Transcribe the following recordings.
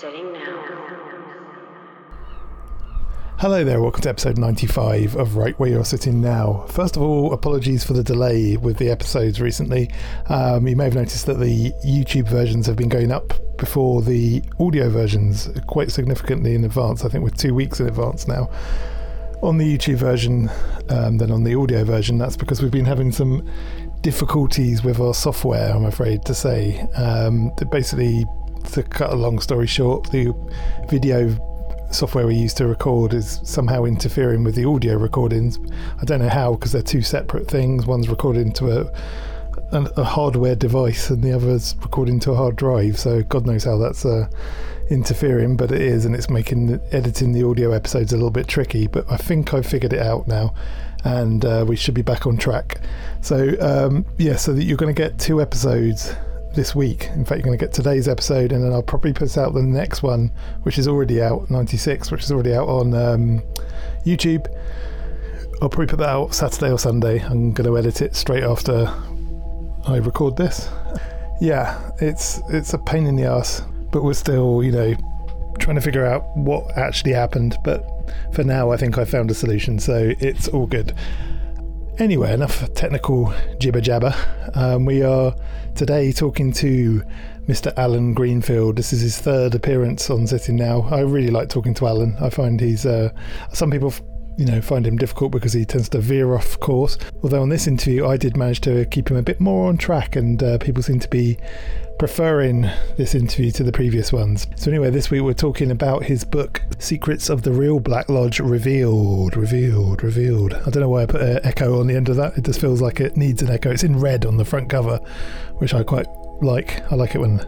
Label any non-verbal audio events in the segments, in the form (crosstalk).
sitting now. Hello there, welcome to episode 95 of Right Where You're Sitting Now. First of all, apologies for the delay with the episodes recently. Um, you may have noticed that the YouTube versions have been going up before the audio versions quite significantly in advance. I think we're two weeks in advance now on the YouTube version um, than on the audio version. That's because we've been having some difficulties with our software, I'm afraid to say. Um, basically, to cut a long story short, the video software we use to record is somehow interfering with the audio recordings. I don't know how because they're two separate things. One's recording to a, a, hardware device and the other's recording to a hard drive. So God knows how that's uh, interfering, but it is, and it's making editing the audio episodes a little bit tricky. But I think I've figured it out now, and uh, we should be back on track. So um, yeah, so that you're going to get two episodes this week. In fact, you're going to get today's episode, and then I'll probably put out the next one, which is already out, 96, which is already out on um, YouTube. I'll probably put that out Saturday or Sunday. I'm going to edit it straight after I record this. Yeah, it's it's a pain in the ass, but we're still, you know, trying to figure out what actually happened. But for now, I think I found a solution, so it's all good. Anyway, enough technical jibber jabber. Um, we are today talking to Mr. Allen Greenfield. This is his third appearance on Sitting Now. I really like talking to Alan. I find he's uh, some people. You know, find him difficult because he tends to veer off course. Although on this interview, I did manage to keep him a bit more on track, and uh, people seem to be preferring this interview to the previous ones. So, anyway, this week we're talking about his book, Secrets of the Real Black Lodge Revealed. Revealed, revealed. I don't know why I put an echo on the end of that. It just feels like it needs an echo. It's in red on the front cover, which I quite like. I like it when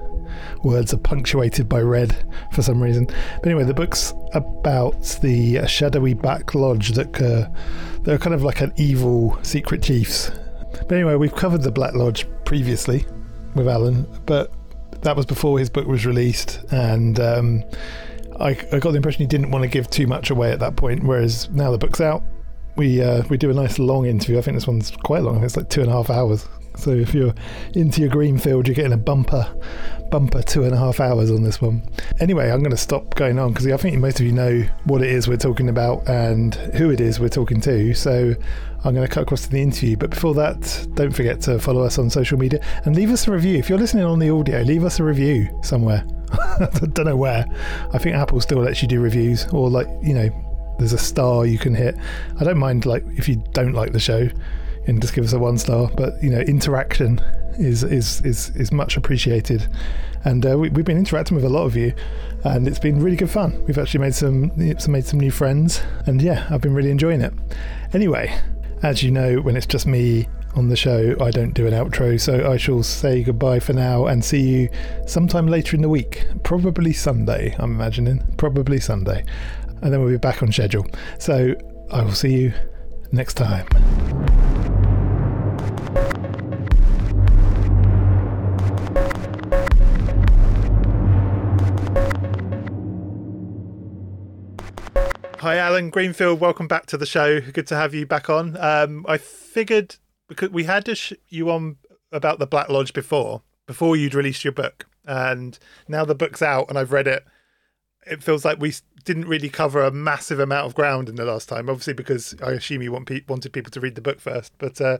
words are punctuated by red for some reason. But anyway, the book's about the shadowy Black Lodge that uh, they're kind of like an evil secret chiefs. But anyway, we've covered the Black Lodge previously with Allen, but that was before his book was released, and um, I, I, got the impression he didn't want to give too much away at that point. Whereas now the book's out, we uh, we do a nice long interview. I think this one's quite long. It's like two and a half hours. So if you're into your Greenfield, you're getting a bumper, bumper two and a half hours on this one. Anyway, I'm going to stop going on because I think most of you know what it is we're talking about and who it is we're talking to. So I'm going to cut across to the interview. But before that, don't forget to follow us on social media and leave us a review. If you're listening on the audio, leave us a review somewhere. (laughs) I don't know where. I think Apple still lets you do reviews, or like you know, there's a star you can hit. I don't mind like if you don't like the show, and just give us a one star. But you know, interaction is is is is much appreciated, and uh, we, have been interacting with a lot of you, and it's been really good fun. We've actually made some made some new friends, and yeah, I've been really enjoying it. Anyway, as you know, when it's just me on the show, I don't do an outro, so I shall say goodbye for now and see you sometime later in the week. Probably Sunday, I'm imagining. Probably Sunday. And then we'll be back on schedule. So I will see you next time. Hi, Allen Greenfield. Welcome back to the show. Good to have you back on. Um, I figured because we had sh- you on about the Black Lodge before, before you'd released your book, and now the book's out and I've read it. It feels like we didn't really cover a massive amount of ground in the last time. Obviously, because I assume you want pe- wanted people to read the book first. But uh,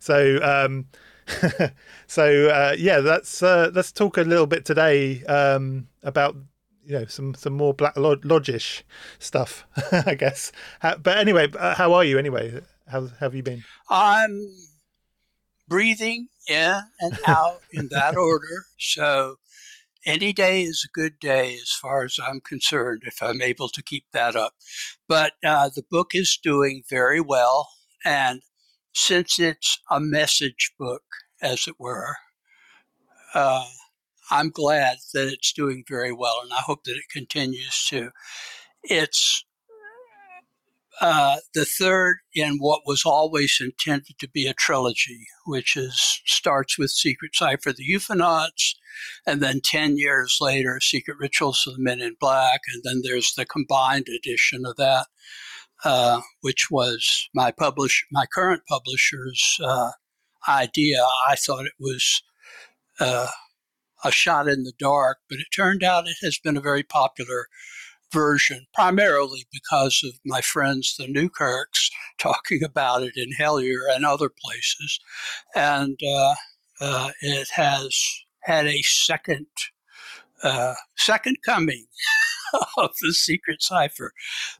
so um, (laughs) so uh, yeah, let's uh, let's talk a little bit today um, about you know some some more black lodgish stuff, (laughs) I guess. but anyway, uh, how are you anyway? How, how have you been? I'm breathing in and (laughs) out in that order. So any day is a good day as far as I'm concerned if I'm able to keep that up. But uh, the book is doing very well, and since it's a message book, as it were. Uh, I'm glad that it's doing very well, and I hope that it continues to. It's uh, the third in what was always intended to be a trilogy, which is starts with Secret Cipher of the UFOnauts, and then 10 years later, Secret Rituals of the Men in Black, and then there's the combined edition of that, uh, which was my publish my current publisher's uh, idea. I thought it was uh, a shot in the dark, but it turned out it has been a very popular version, primarily because of my friends, the Newkirks, (laughs) talking about it in Hellier and other places. And uh, uh, it has had a second uh, second coming (laughs) of the secret cipher.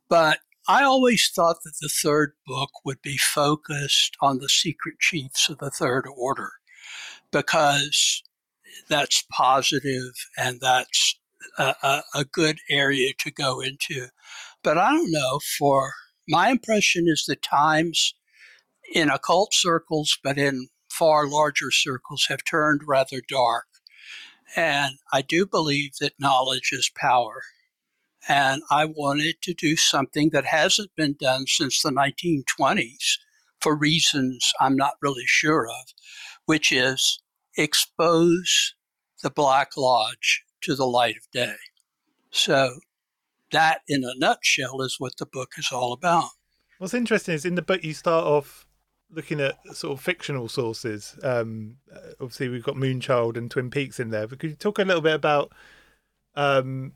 But I always thought that the third book would be focused on the secret chiefs of the Third Order because that's positive and that's a, a, a good area to go into. But I don't know, for my impression is the times in occult circles, but in far larger circles, have turned rather dark. And I do believe that knowledge is power. And I wanted to do something that hasn't been done since the 1920s for reasons I'm not really sure of, which is expose the Black Lodge to the light of day. So, that in a nutshell is what the book is all about. What's interesting is in the book you start off looking at sort of fictional sources. Um, obviously, we've got Moonchild and Twin Peaks in there, but could you talk a little bit about um,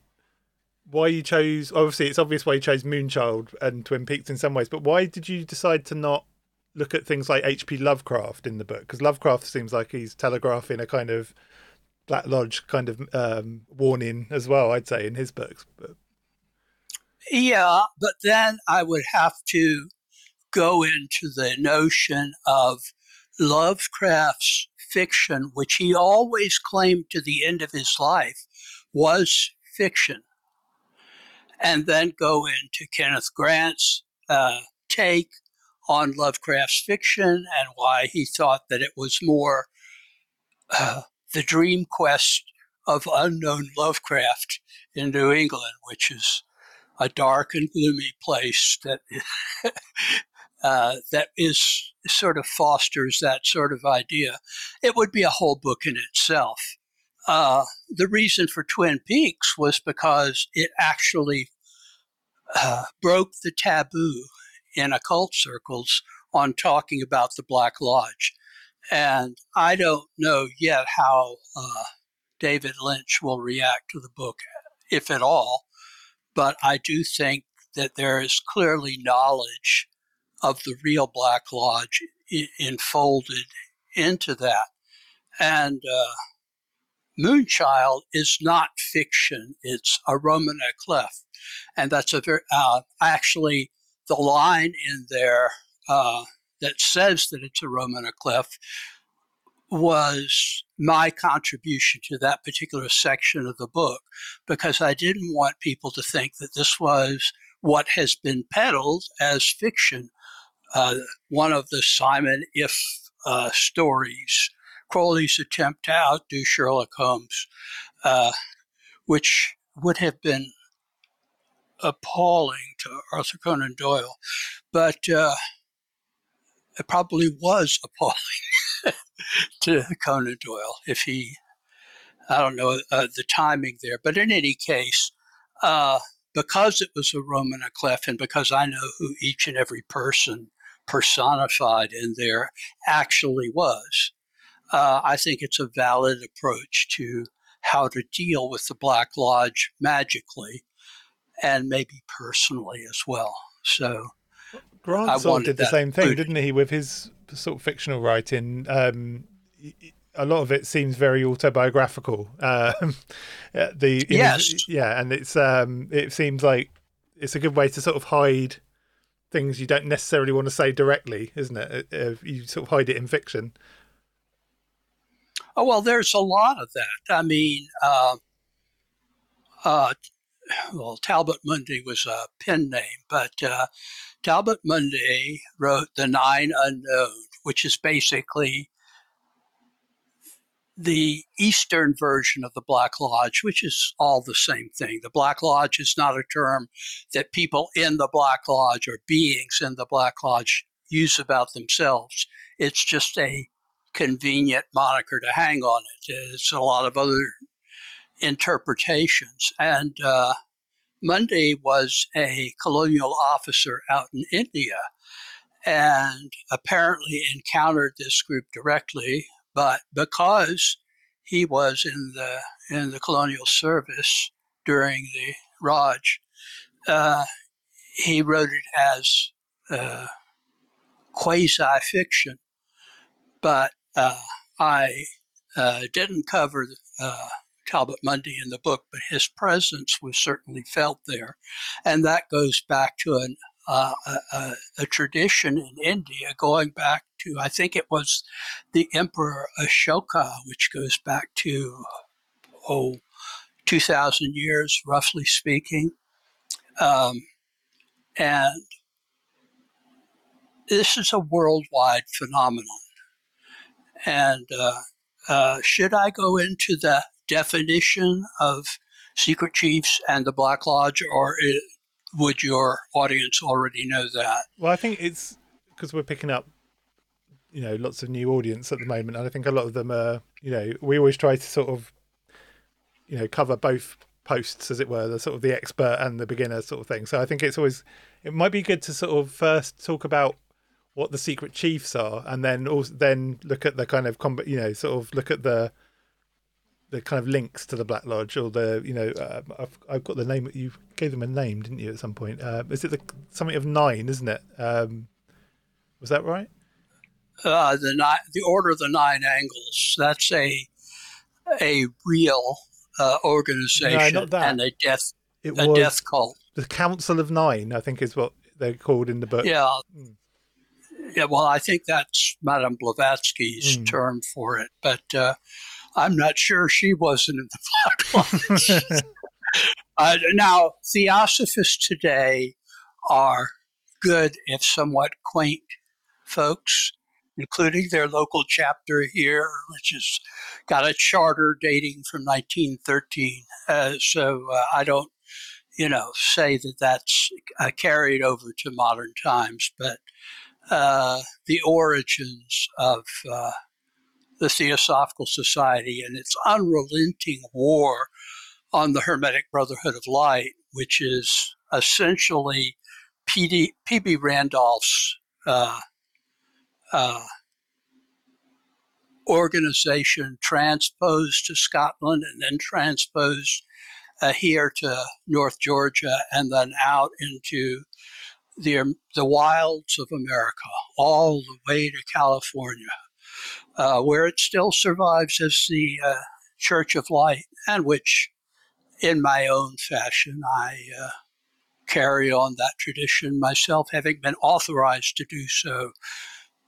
why you chose? Obviously, it's obvious why you chose Moonchild and Twin Peaks in some ways, but why did you decide to not look at things like H.P. Lovecraft in the book? Because Lovecraft seems like he's telegraphing a kind of Black Lodge kind of um, warning as well. I'd say in his books. But... Yeah, but then I would have to go into the notion of Lovecraft's fiction, which he always claimed to the end of his life was fiction, and then go into Kenneth Grant's uh, take on Lovecraft's fiction and why he thought that it was more uh, the dream quest of unknown Lovecraft in New England, which is a dark and gloomy place that (laughs) uh, that is sort of fosters that sort of idea. It would be a whole book in itself. Uh, the reason for Twin Peaks was because it actually uh, broke the taboo in occult circles on talking about the Black Lodge. And I don't know yet how uh, David Lynch will react to the book, if at all. But I do think that there is clearly knowledge of the real Black Lodge enfolded into that. And uh, Moonchild is not fiction, it's a roman à clef. And that's a very, uh, actually, the line in there uh, that says that it's a roman à clef was my contribution to that particular section of the book because I didn't want people to think that this was what has been peddled as fiction. Uh, one of the Simon Iff uh, stories, Crowley's attempt to outdo Sherlock Holmes, uh, which would have been appalling to Arthur Conan Doyle. But uh, it probably was (laughs) appalling to Conan Doyle if he, I don't know uh, the timing there, but in any case, uh, because it was a roman à clef and because I know who each and every person personified in there actually was, uh, I think it's a valid approach to how to deal with the Black Lodge magically and maybe personally as well. So Grant I sort of did the same thing, didn't he, with his sort of fictional writing? Um, a lot of it seems very autobiographical. Um, (laughs) the yes, his, yeah, and it's um, it seems like it's a good way to sort of hide things you don't necessarily want to say directly, isn't it? Uh, you sort of hide it in fiction. Oh well, there's a lot of that. I mean, uh, uh, well, Talbot Mundy was a pen name, but uh, Talbot Mundy wrote The Nine Unknown, which is basically the Eastern version of the Black Lodge, which is all the same thing. The Black Lodge is not a term that people in the Black Lodge or beings in the Black Lodge use about themselves. It's just a convenient moniker to hang on it. It's a lot of other interpretations. And uh, Mundy was a colonial officer out in India and apparently encountered this group directly, but because he was in the in the colonial service during the Raj. Uh, he wrote it as uh, quasi fiction, but uh, I uh, didn't cover uh, Talbot Mundy in the book, but his presence was certainly felt there. And that goes back to an, uh, a, a, tradition in India going back to, I think it was the Emperor Ashoka, which goes back to, oh, 2,000 years, roughly speaking. Um, and this is a worldwide phenomenon. And uh, uh, should I go into the definition of secret chiefs and the Black Lodge, or it, would your audience already know that? Well, I think it's because we're picking up, you know, lots of new audience at the moment, and I think a lot of them are, you know, we always try to sort of, you know, cover both posts, as it were, the sort of the expert and the beginner sort of thing. So I think it's always, it might be good to sort of first talk about what the secret chiefs are, and then also then look at the kind of combat, you know, sort of look at the the kind of links to the Black Lodge or the you know uh, I've I've got the name you gave them a name didn't you at some point uh, is it the something of nine isn't it um, was that right uh, the nine the Order of the Nine Angles that's a a real uh, organization no, and a death it a death cult the Council of Nine I think is what they're called in the book yeah. Mm. Yeah, well, I think that's Madame Blavatsky's mm. term for it. But uh, I'm not sure she wasn't in the (laughs) Lodge. (laughs) uh, now, theosophists today are good, if somewhat quaint folks, including their local chapter here, which has got a charter dating from 1913. Uh, so uh, I don't, you know, say that that's uh, carried over to modern times, but uh, the origins of uh, the Theosophical Society and its unrelenting war on the Hermetic Brotherhood of Light, which is essentially P.B. Randolph's uh, uh, organization transposed to Scotland and then transposed uh, here to North Georgia and then out into the, the wilds of America, all the way to California uh, where it still survives as the uh, Church of Light, and which, in my own fashion, I uh, carry on that tradition myself, having been authorized to do so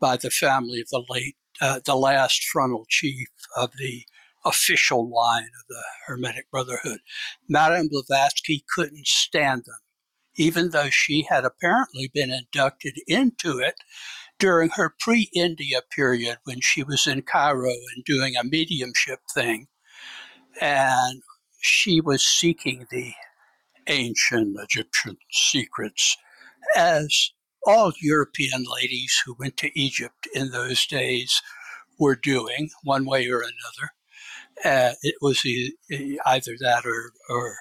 by the family of the late, uh, the last frontal chief of the official line of the Hermetic Brotherhood. Madame Blavatsky couldn't stand them, even though she had apparently been inducted into it during her pre India period when she was in Cairo and doing a mediumship thing. And she was seeking the ancient Egyptian secrets, as all European ladies who went to Egypt in those days were doing, one way or another. Uh, it was either that or, or,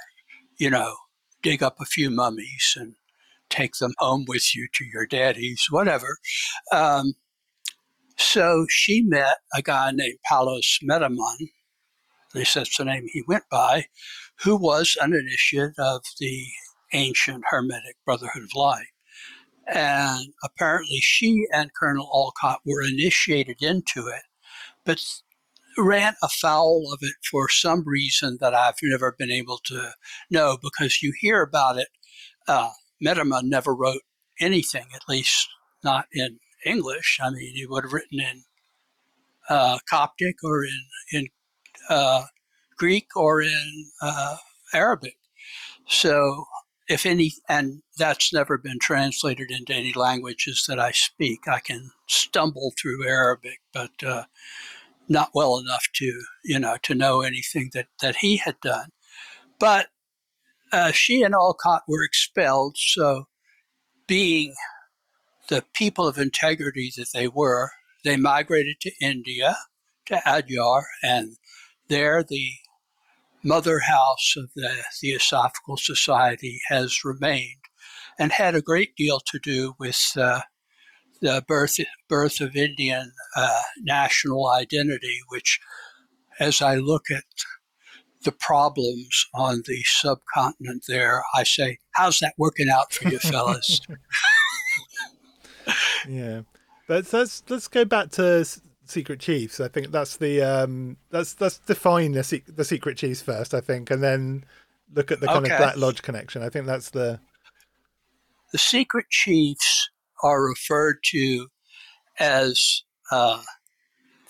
you know, dig up a few mummies and take them home with you to your daddy's, whatever. Um, so she met a guy named Paulos Metamon, at least that's the name he went by, who was an initiate of the ancient Hermetic Brotherhood of Light. And apparently she and Colonel Olcott were initiated into it, but ran afoul of it for some reason that I've never been able to know because you hear about it uh, Metamon never wrote anything, at least not in English. I mean, he would have written in uh, Coptic or in in uh, Greek or in uh, Arabic. So, if any, and that's never been translated into any languages that I speak. I can stumble through Arabic, but uh, not well enough to you know to know anything that that he had done. But uh, she and Olcott were expelled. So, being the people of integrity that they were, they migrated to India, to Adyar, and there the mother house of the Theosophical Society has remained and had a great deal to do with uh, the birth, birth of Indian uh, national identity, which as I look at the problems on the subcontinent there, I say, how's that working out for you (laughs) fellas? yeah. But let's let's go back to Secret Chiefs. I think that's the um that's let's define the the Secret Chiefs first, I think, and then look at the kind okay. of Black Lodge connection. I think that's the the Secret Chiefs are referred to as uh,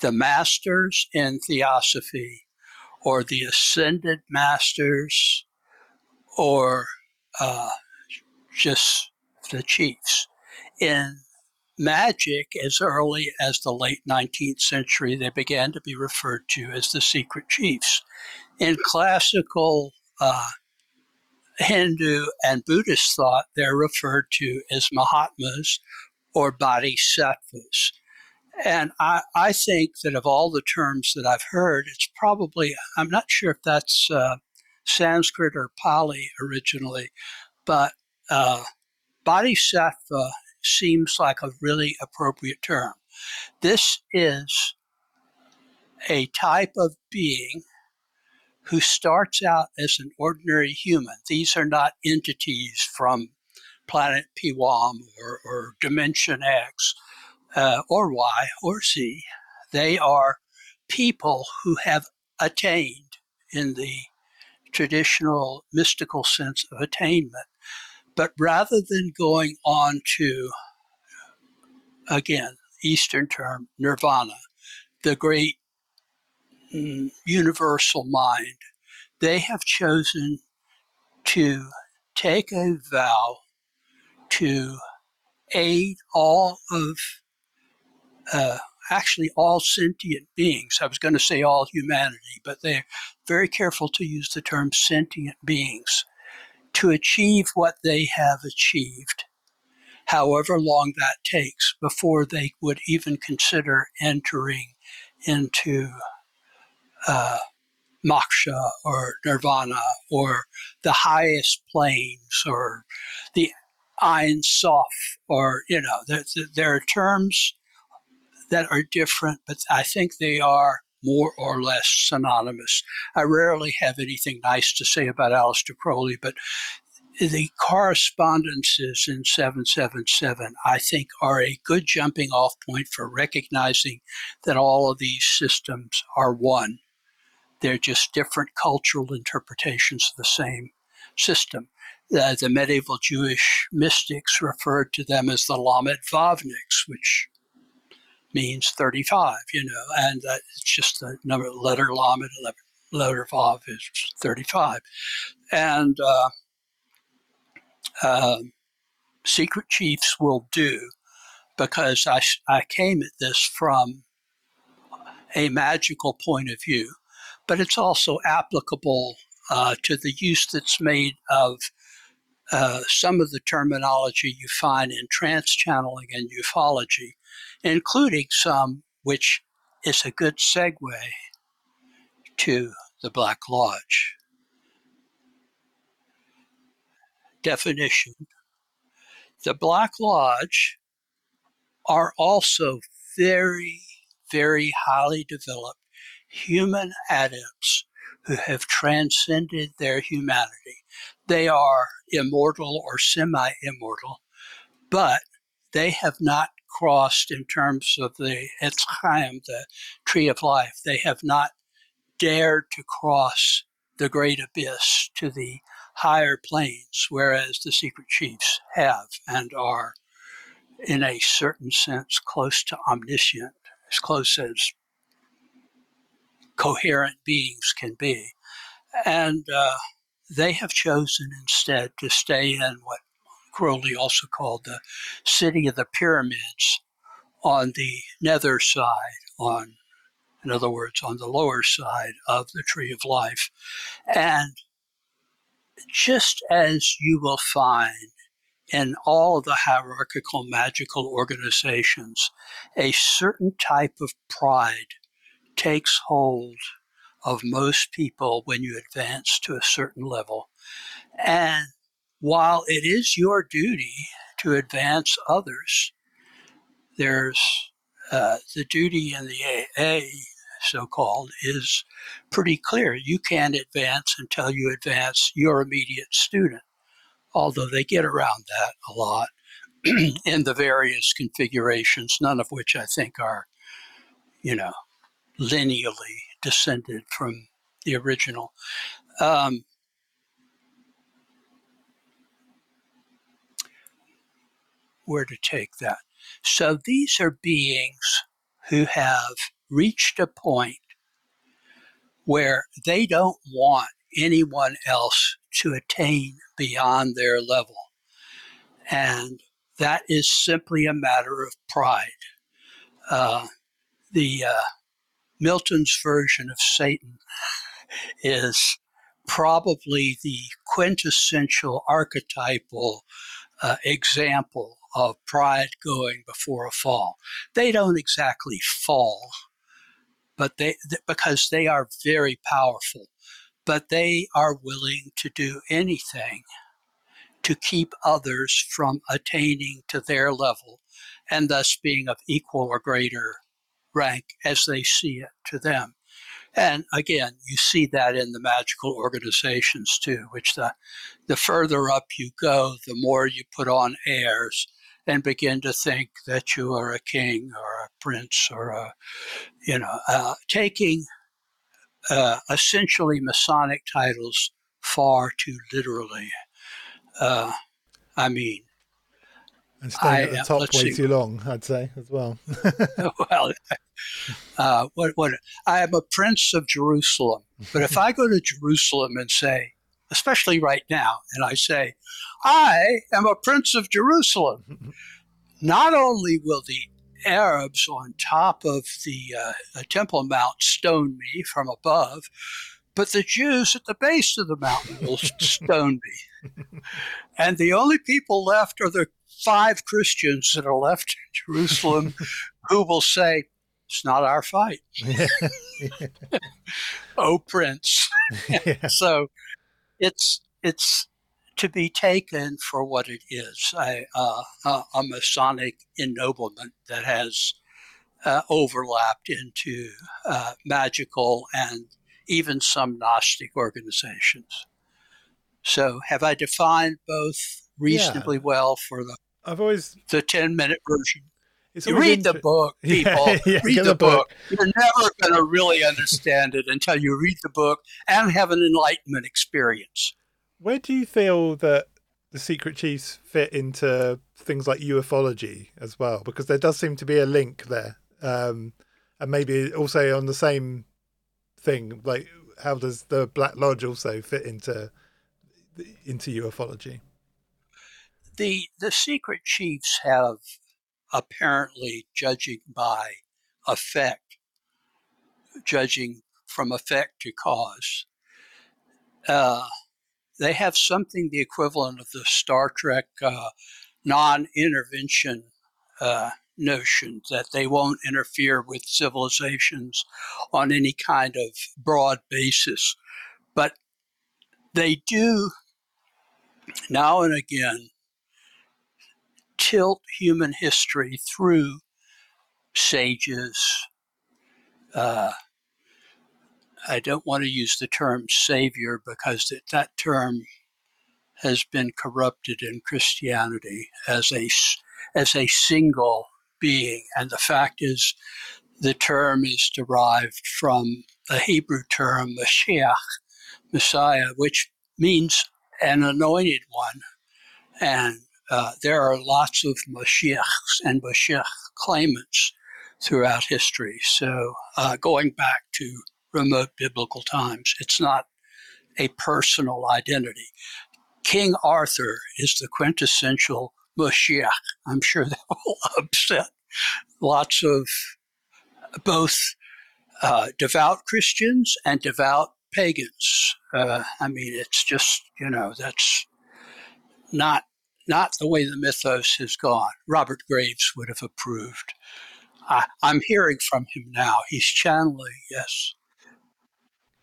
the masters in theosophy or the ascended masters or uh, just the chiefs. In magic, as early as the late 19th century, they began to be referred to as the secret chiefs. In classical uh, Hindu and Buddhist thought, they're referred to as Mahatmas or Bodhisattvas. And I, I think that of all the terms that I've heard, it's probably, I'm not sure if that's uh, Sanskrit or Pali originally, but uh, Bodhisattva seems like a really appropriate term. This is a type of being who starts out as an ordinary human. These are not entities from planet Piwam or, or Dimension X uh, or Y or Z. They are people who have attained in the traditional mystical sense of attainment. But rather than going on to, again, Eastern term, nirvana, the great mm, universal mind, they have chosen to take a vow to aid all of uh, actually all sentient beings. I was going to say all humanity, but they're very careful to use the term sentient beings to achieve what they have achieved, however long that takes, before they would even consider entering into uh, moksha or nirvana or the highest planes or the Ein Sof or, you know, there, there are terms that are different, but I think they are more or less synonymous. I rarely have anything nice to say about Aleister Crowley, but the correspondences in 777, I think, are a good jumping off point for recognizing that all of these systems are one. They're just different cultural interpretations of the same system. Uh, the medieval Jewish mystics referred to them as the Lamed Vavniks, which means 35, you know, and it's just the number letter Lamed, letter Vav is 35. And uh, uh, secret chiefs will do because I, I came at this from a magical point of view, but it's also applicable uh, to the use that's made of uh, some of the terminology you find in trance channeling and ufology including some which is a good segue to the Black Lodge. Definition The Black Lodge are also very, very highly developed human adepts who have transcended their humanity. They are immortal or semi immortal, but they have not crossed in terms of the Etz Chaim, the tree of life. They have not dared to cross the great abyss to the higher planes, whereas the secret chiefs have and are, in a certain sense, close to omniscient, as close as coherent beings can be. And uh, they have chosen instead to stay in what Crowley also called the city of the pyramids on the nether side, on in other words, on the lower side of the tree of life. And just as you will find in all the hierarchical magical organizations, a certain type of pride takes hold of most people when you advance to a certain level. And while it is your duty to advance others, there's uh, the duty in the AA so called, is pretty clear. You can't advance until you advance your immediate student, although they get around that a lot (clears throat) in the various configurations, none of which I think are, you know, lineally descended from the original. Um, where to take that. So these are beings who have reached a point where they don't want anyone else to attain beyond their level. And that is simply a matter of pride. Uh, the uh, Milton's version of Satan is probably the quintessential archetypal uh, example of pride going before a fall. They don't exactly fall, but they because they are very powerful, but they are willing to do anything to keep others from attaining to their level and thus being of equal or greater rank as they see it to them. And again, you see that in the magical organizations too, which the, the further up you go, the more you put on airs and begin to think that you are a king or a prince or a, you know, uh, taking uh, essentially Masonic titles far too literally. Uh, I mean, and staying at the top way see. too long, I'd say as well. (laughs) well, uh, what, what, I am a prince of Jerusalem, but if I go to Jerusalem and say, especially right now, and I say, I am a prince of Jerusalem, not only will the Arabs on top of the uh, Temple Mount stone me from above, but the Jews at the base of the mountain will (laughs) stone me. And the only people left are the five Christians that are left in Jerusalem (laughs) who will say, It's not our fight. (laughs) oh, Prince. So it's, it's, to be taken for what it is a, uh, a Masonic ennoblement that has uh, overlapped into uh, magical and even some Gnostic organizations. So, have I defined both reasonably yeah. well for the I've always the ten minute version? You read the book, (laughs) people. Yeah, yeah, read the book. book. You're never going to really understand it until you read the book and have an enlightenment experience. Where do you feel that the secret chiefs fit into things like ufology as well? Because there does seem to be a link there, um, and maybe also on the same thing. Like, how does the Black Lodge also fit into into ufology? The the secret chiefs have apparently, judging by effect, judging from effect to cause. Uh, they have something the equivalent of the Star Trek uh, non intervention uh, notion that they won't interfere with civilizations on any kind of broad basis. But they do now and again tilt human history through sages, uh, I don't want to use the term savior because it, that term has been corrupted in Christianity as a as a single being, and the fact is, the term is derived from the Hebrew term Mashiach, Messiah, which means an anointed one, and uh, there are lots of Mashiachs and Mashiach claimants throughout history. So, uh, going back to remote biblical times. It's not a personal identity. King Arthur is the quintessential Mashiach. I'm sure that (laughs) will upset lots of both uh, devout Christians and devout pagans. Uh, I mean, it's just you know that's not not the way the mythos has gone. Robert Graves would have approved. I, I'm hearing from him now. He's channeling, yes.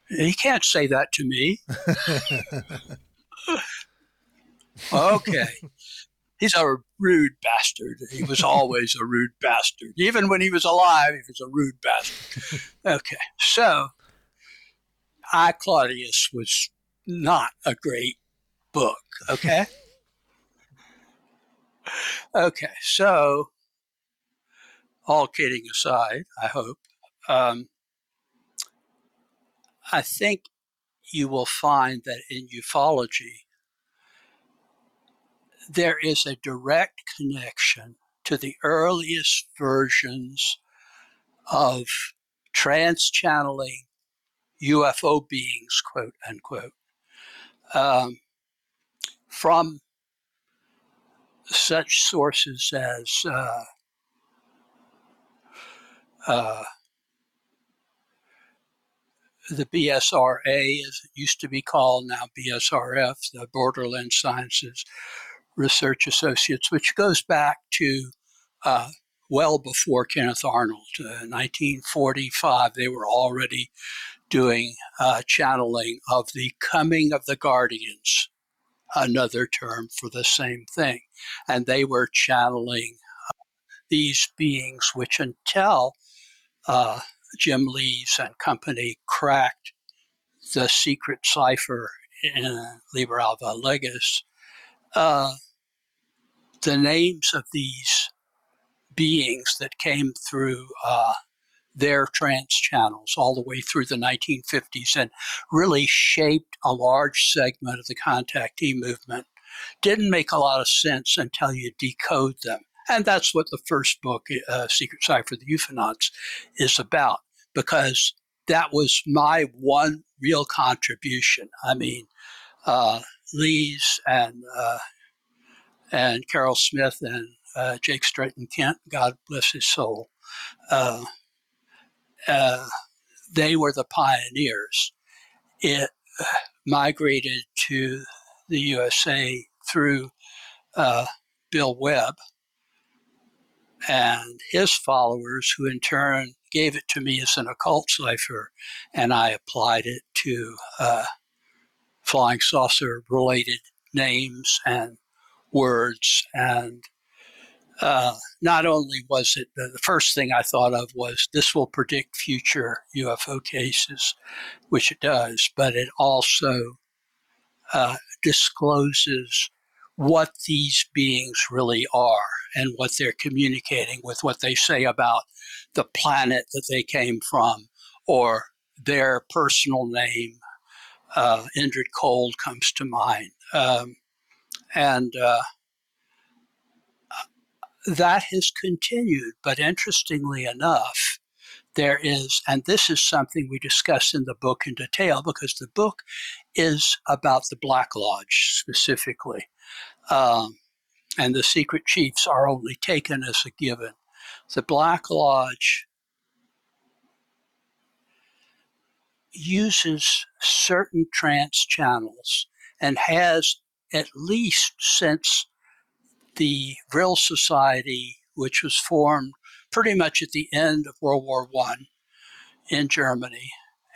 He can't say that to me. okay. he's a rude bastard. He was always a rude bastard. Even when he was alive, he was a rude bastard. Okay, so I Claudius was not a great book. Okay. Okay, so all kidding aside, I hope, um, I think you will find that in ufology, there is a direct connection to the earliest versions of trance channeling UFO beings, quote unquote, um, from such sources as uh, uh, the BSRA, as it used to be called, now BSRF, the Borderland Sciences Research Associates, which goes back to uh, well before Kenneth Arnold. Uh, 1945, they were already doing uh, channeling of the coming of the guardians, another term for the same thing. And they were channeling uh, these beings, which until uh, Jim Lees and company cracked the secret cipher in Liber AL vel Legis, uh, the names of these beings that came through uh, their trance channels all the way through the 1950s and really shaped a large segment of the contactee movement didn't make a lot of sense until you decode them. And that's what the first book, uh, Secret Cipher of the UFOnauts, is about, because that was my one real contribution. I mean, uh, Lees and uh, and Carol Smith and uh, Jake Stratton Kent, God bless his soul, uh, uh, they were the pioneers. It migrated to the USA through uh, Bill Webb and his followers, who in turn gave it to me as an occult cipher, and I applied it to uh, flying saucer related names and words and uh, not only was it the first thing I thought of was this will predict future UFO cases, which it does, but it also uh, discloses what these beings really are and what they're communicating with what they say about the planet that they came from or their personal name. Uh, Indrid Cold comes to mind. Um, and uh, that has continued. But interestingly enough, there is, and this is something we discuss in the book in detail because the book is about the Black Lodge specifically. Um, and the secret chiefs are only taken as a given. The Black Lodge uses certain trance channels and has at least since the Vril Society, which was formed pretty much at the end of World War I in Germany,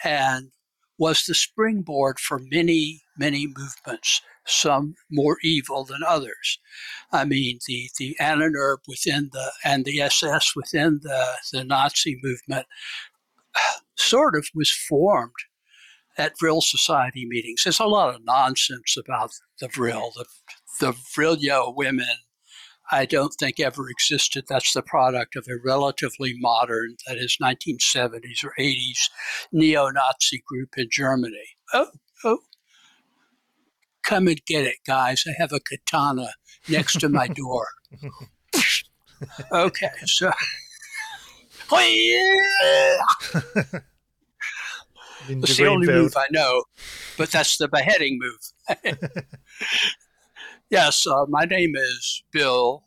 and was the springboard for many, many movements, some more evil than others. I mean, the, the Ahnenerbe within the, and the SS within the, the Nazi movement (sighs) sort of was formed at Vril Society meetings. There's a lot of nonsense about the Vril, the, the Vrilya women I don't think ever existed. That's the product of a relatively modern, that is 1970s or 80s, neo Nazi group in Germany. Oh, oh. Come and get it, guys. I have a katana next to my door. (laughs) okay, so. (laughs) It's the only move I know, but that's the beheading move. (laughs) Yes, uh, my name is Bill.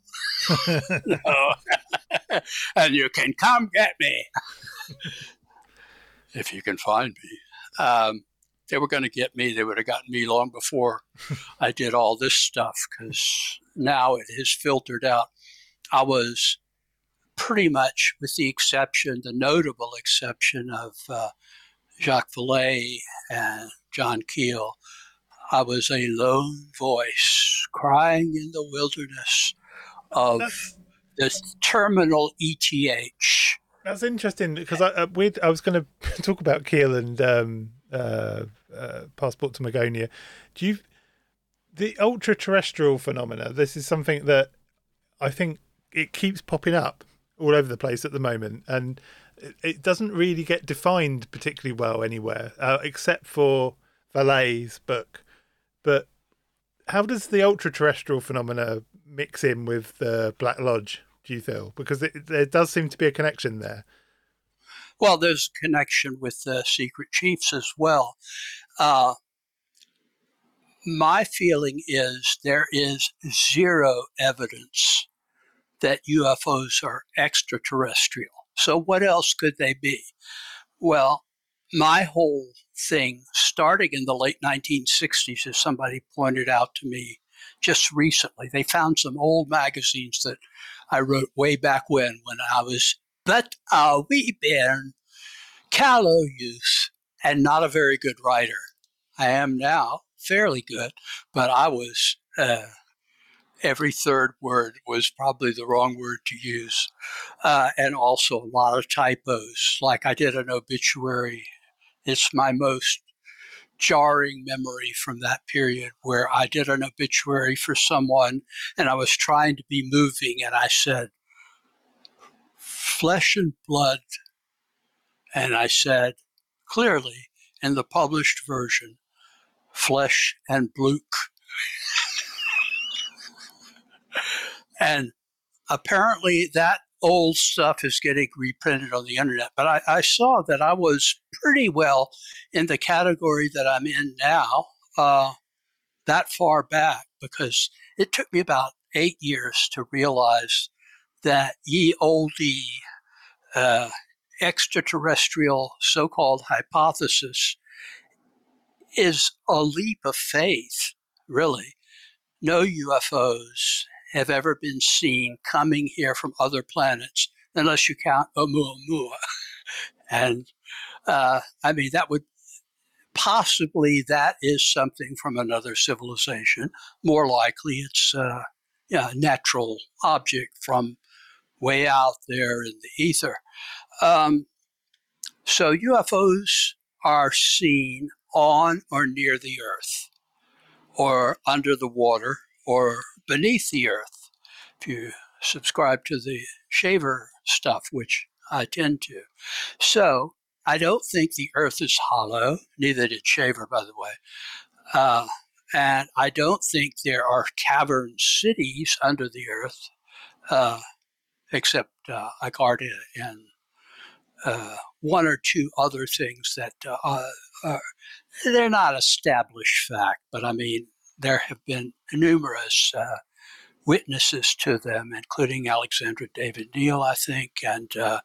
(laughs) and you can come get me if you can find me. Um, they were going to get me. They would have gotten me long before I did all this stuff because now it has filtered out. I was pretty much, with the exception, the notable exception of uh, Jacques Vallée and John Keel, I was a lone voice crying in the wilderness of the terminal ETH. that's interesting because I, uh, we'd, I was going (laughs) to talk about Keel and um, uh, uh, Passport to Magonia. Do you the ultra terrestrial phenomena? This is something that I think it keeps popping up all over the place at the moment, and it, it doesn't really get defined particularly well anywhere, uh, except for Vallee's book. But how does the ultra terrestrial phenomena mix in with the Black Lodge? Do you feel because it, there does seem to be a connection there? Well, there's a connection with the secret chiefs as well. Uh, my feeling is there is zero evidence that UFOs are extraterrestrial. So, what else could they be? Well, my whole thing, starting in the late 1960s, as somebody pointed out to me just recently, they found some old magazines that I wrote way back when, when I was but a wee bairn, callow youth, and not a very good writer. I am now fairly good, but I was. Uh, every third word was probably the wrong word to use, uh, and also a lot of typos. Like I did an obituary. It's my most jarring memory from that period where I did an obituary for someone and I was trying to be moving, and I said, flesh and blood. And I said clearly in the published version, flesh and bluke. (laughs) and apparently that old stuff is getting reprinted on the internet. But I, I, saw that I was pretty well in the category that I'm in now, uh, that far back, because it took me about eight years to realize that ye olde uh, extraterrestrial so called hypothesis is a leap of faith, really. No UFOs have ever been seen coming here from other planets, unless you count Oumuamua. (laughs) and uh, I mean, that would possibly that is something from another civilization. More likely, it's uh, yeah, a natural object from way out there in the ether. Um, so UFOs are seen on or near the Earth, or under the water, or beneath the Earth. If you subscribe to the Shaver stuff, which I tend to. So I don't think the Earth is hollow, neither did Shaver, by the way. Uh, and I don't think there are cavern cities under the Earth. Uh, except uh, Agartha and uh, one or two other things that uh, are, they're not established fact, but I mean there have been numerous uh, witnesses to them, including Alexandra David-Néel, I think, and uh,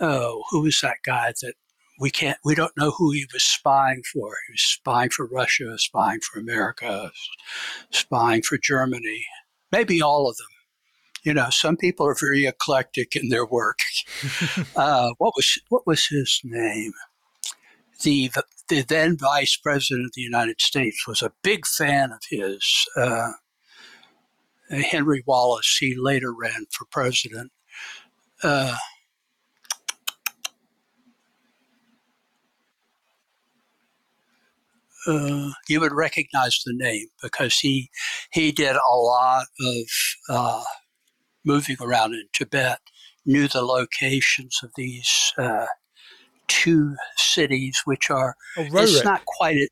oh, who was that guy that we can't we don't know who he was spying for. He was spying for Russia, spying for America, spying for Germany, maybe all of them you know, some people are very eclectic in their work. (laughs) uh, what was what was his name? The the then Vice President of the United States was a big fan of his. Uh, Henry Wallace. He later ran for president. Uh, uh, you would recognize the name because he he did a lot of uh, moving around in Tibet knew the locations of these uh, two cities, which are Oh, it's not quite it.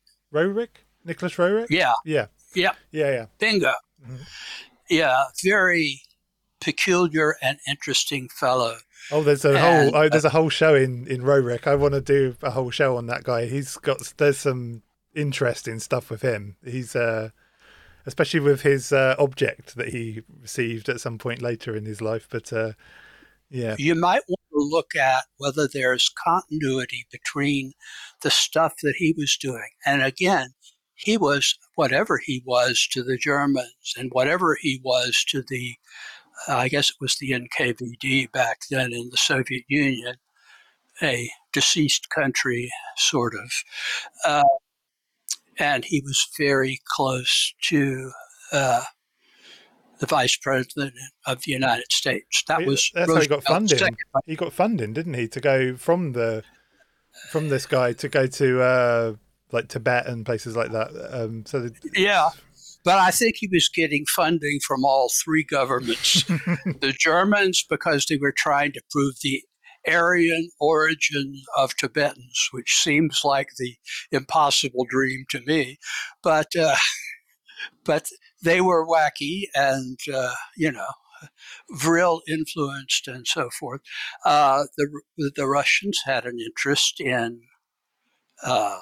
Nicholas Roerich? Yeah, Yeah. yeah, Yeah, yeah. bingo. Mhm. Yeah, very peculiar and interesting fellow. Oh, there's a And, whole oh, there's a whole show in in Roerick. I want to do a whole show on that guy. He's got there's some interesting stuff with him. He's uh especially with his uh, object that he received at some point later in his life. But uh, yeah, You might want look at whether there's continuity between the stuff that he was doing. And again, he was whatever he was to the Germans and whatever he was to the, uh, I guess it was the NKVD back then in the Soviet Union, a deceased country, sort of. Uh, and he was very close to uh, the vice president of the United States. That was that's how he got funding. He got funding, didn't he, to go from the from this guy to go to uh, like Tibet and places like that. Um, so the, yeah, but I think he was getting funding from all three governments. (laughs) the Germans because they were trying to prove the Aryan origin of Tibetans, which seems like the impossible dream to me. But uh, (laughs) but they were wacky and uh, you know Vril influenced and so forth. Uh, the the Russians had an interest in. Uh,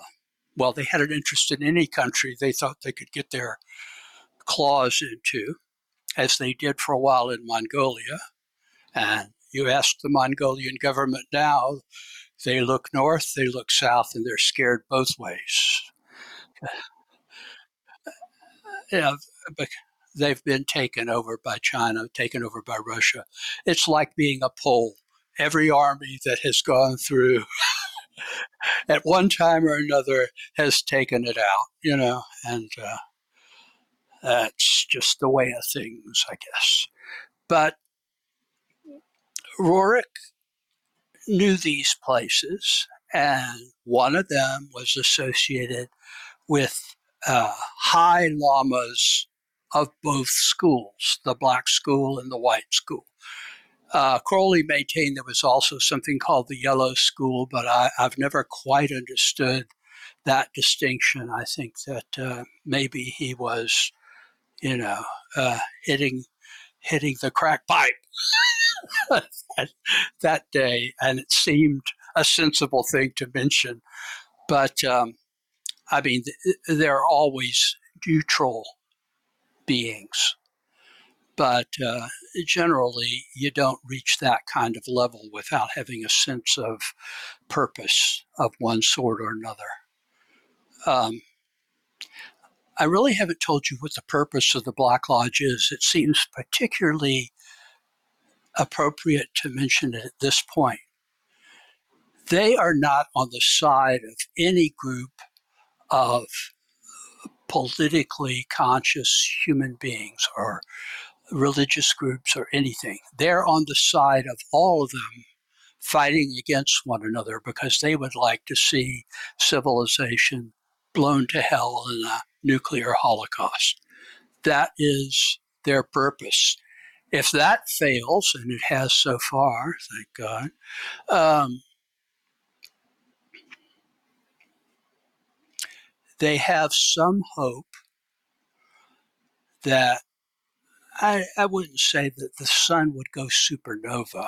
well, they had an interest in any country they thought they could get their claws into, as they did for a while in Mongolia. And you ask the Mongolian government now, they look north, they look south, and they're scared both ways. (sighs) yeah, they've been taken over by China, taken over by Russia. It's like being a Pole. Every army that has gone through (laughs) at one time or another has taken it out, you know, and uh, that's just the way of things, I guess. But Roerich knew these places, and one of them was associated with uh, high lamas of both schools, the black school and the white school. Uh, Crowley maintained there was also something called the yellow school, but I, have never quite understood that distinction. I think that uh, maybe he was, you know, uh, hitting hitting the crack pipe (laughs) that day, and it seemed a sensible thing to mention. But um, I mean, they're always neutral beings, but uh, generally, you don't reach that kind of level without having a sense of purpose of one sort or another. Um, I really haven't told you what the purpose of the Black Lodge is. It seems particularly appropriate to mention it at this point. They are not on the side of any group of politically conscious human beings or religious groups or anything. They're on the side of all of them fighting against one another because they would like to see civilization blown to hell in a nuclear holocaust. That is their purpose. If that fails, and it has so far, thank God, um, they have some hope that I, I wouldn't say that the sun would go supernova.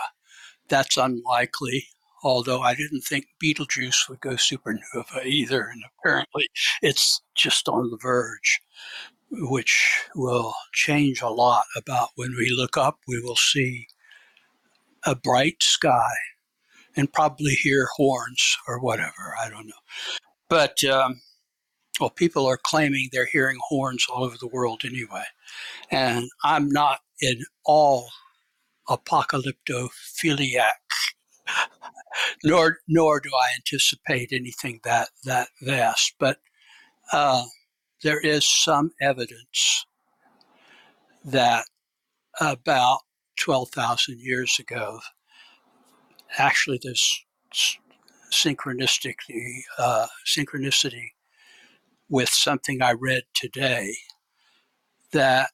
That's unlikely, although I didn't think Betelgeuse would go supernova either. And apparently it's just on the verge, which will change a lot about when we look up, we will see a bright sky and probably hear horns or whatever. I don't know. But um, well, people are claiming they're hearing horns all over the world anyway. And I'm not in all apocalyptophiliac, (laughs) nor nor do I anticipate anything that that vast. But uh, there is some evidence that about twelve thousand years ago, actually, this synchronistically uh, synchronicity with something I read today that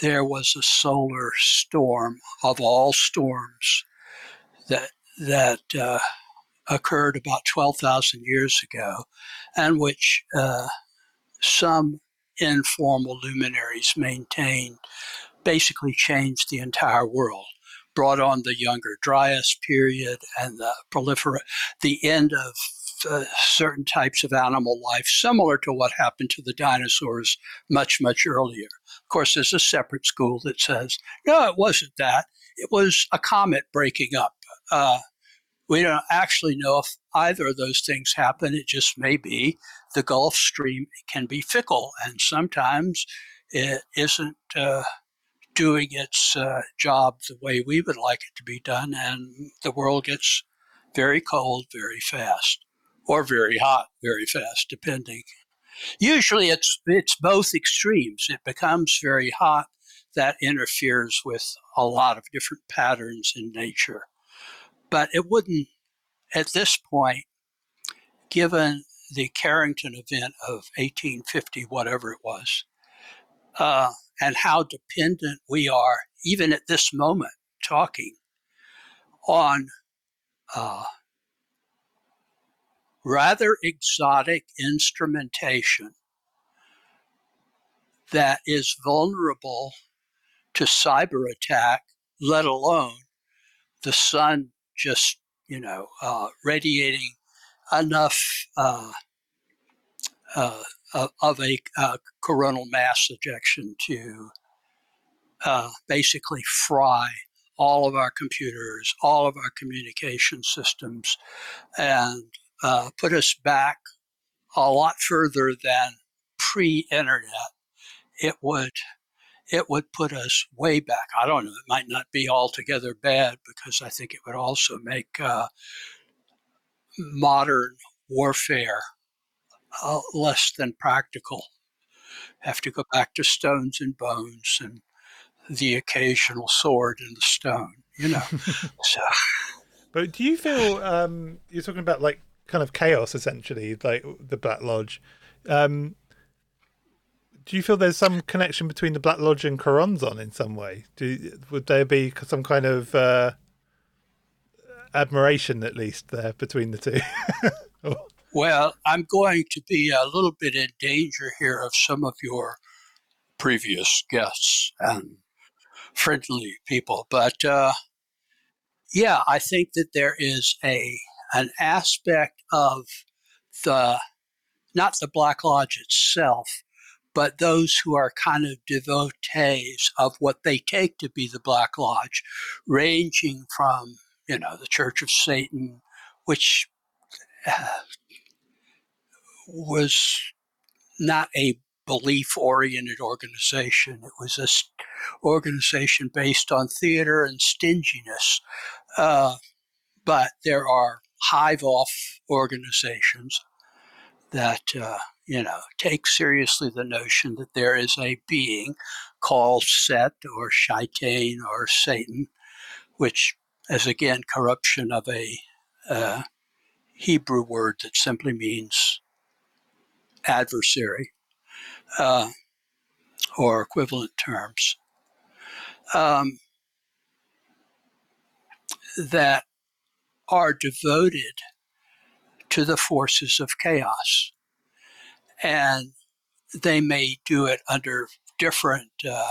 there was a solar storm of all storms that that uh, occurred about 12,000 years ago, and which uh, some informal luminaries maintained basically changed the entire world, brought on the Younger Dryas period and the prolifer the end of uh, certain types of animal life, similar to what happened to the dinosaurs much, much earlier. Of course, there's a separate school that says, no, it wasn't that. It was a comet breaking up. Uh, we don't actually know if either of those things happen. It just may be the Gulf Stream can be fickle, and sometimes it isn't uh, doing its uh, job the way we would like it to be done, and the world gets very cold very fast or very hot very fast, depending. Usually it's it's both extremes. It becomes very hot that interferes with a lot of different patterns in nature. But it wouldn't at this point, given the Carrington event of 1850, whatever it was, uh, and how dependent we are, even at this moment, talking on uh, rather exotic instrumentation that is vulnerable to cyber attack, let alone the sun just, you know, uh, radiating enough uh, uh, of a uh, coronal mass ejection to uh, basically fry all of our computers, all of our communication systems, and uh, put us back a lot further than pre-internet. It would it would put us way back. I don't know. It might not be altogether bad because I think it would also make uh, modern warfare uh, less than practical. Have to go back to stones and bones and the occasional sword and the stone, you know. (laughs) so. But do you feel um, you're talking about like kind of chaos essentially, like the Black Lodge? Um, do you feel there's some connection between the Black Lodge and Choronzon in some way? Do would there be some kind of uh, admiration, at least, there between the two? (laughs) Well, I'm going to be a little bit in danger here of some of your previous guests and friendly people, but uh, yeah, I think that there is a an aspect of the not the Black Lodge itself, but those who are kind of devotees of what they take to be the Black Lodge, ranging from you know the Church of Satan, which uh, was not a belief oriented organization. It was an organization based on theater and stinginess. Uh, but there are hive off organizations that, uh, you know, take seriously the notion that there is a being called Set or Shaitan or Satan, which is again corruption of a uh, Hebrew word that simply means adversary uh, or equivalent terms um, that are devoted to the forces of chaos. And they may do it under different uh,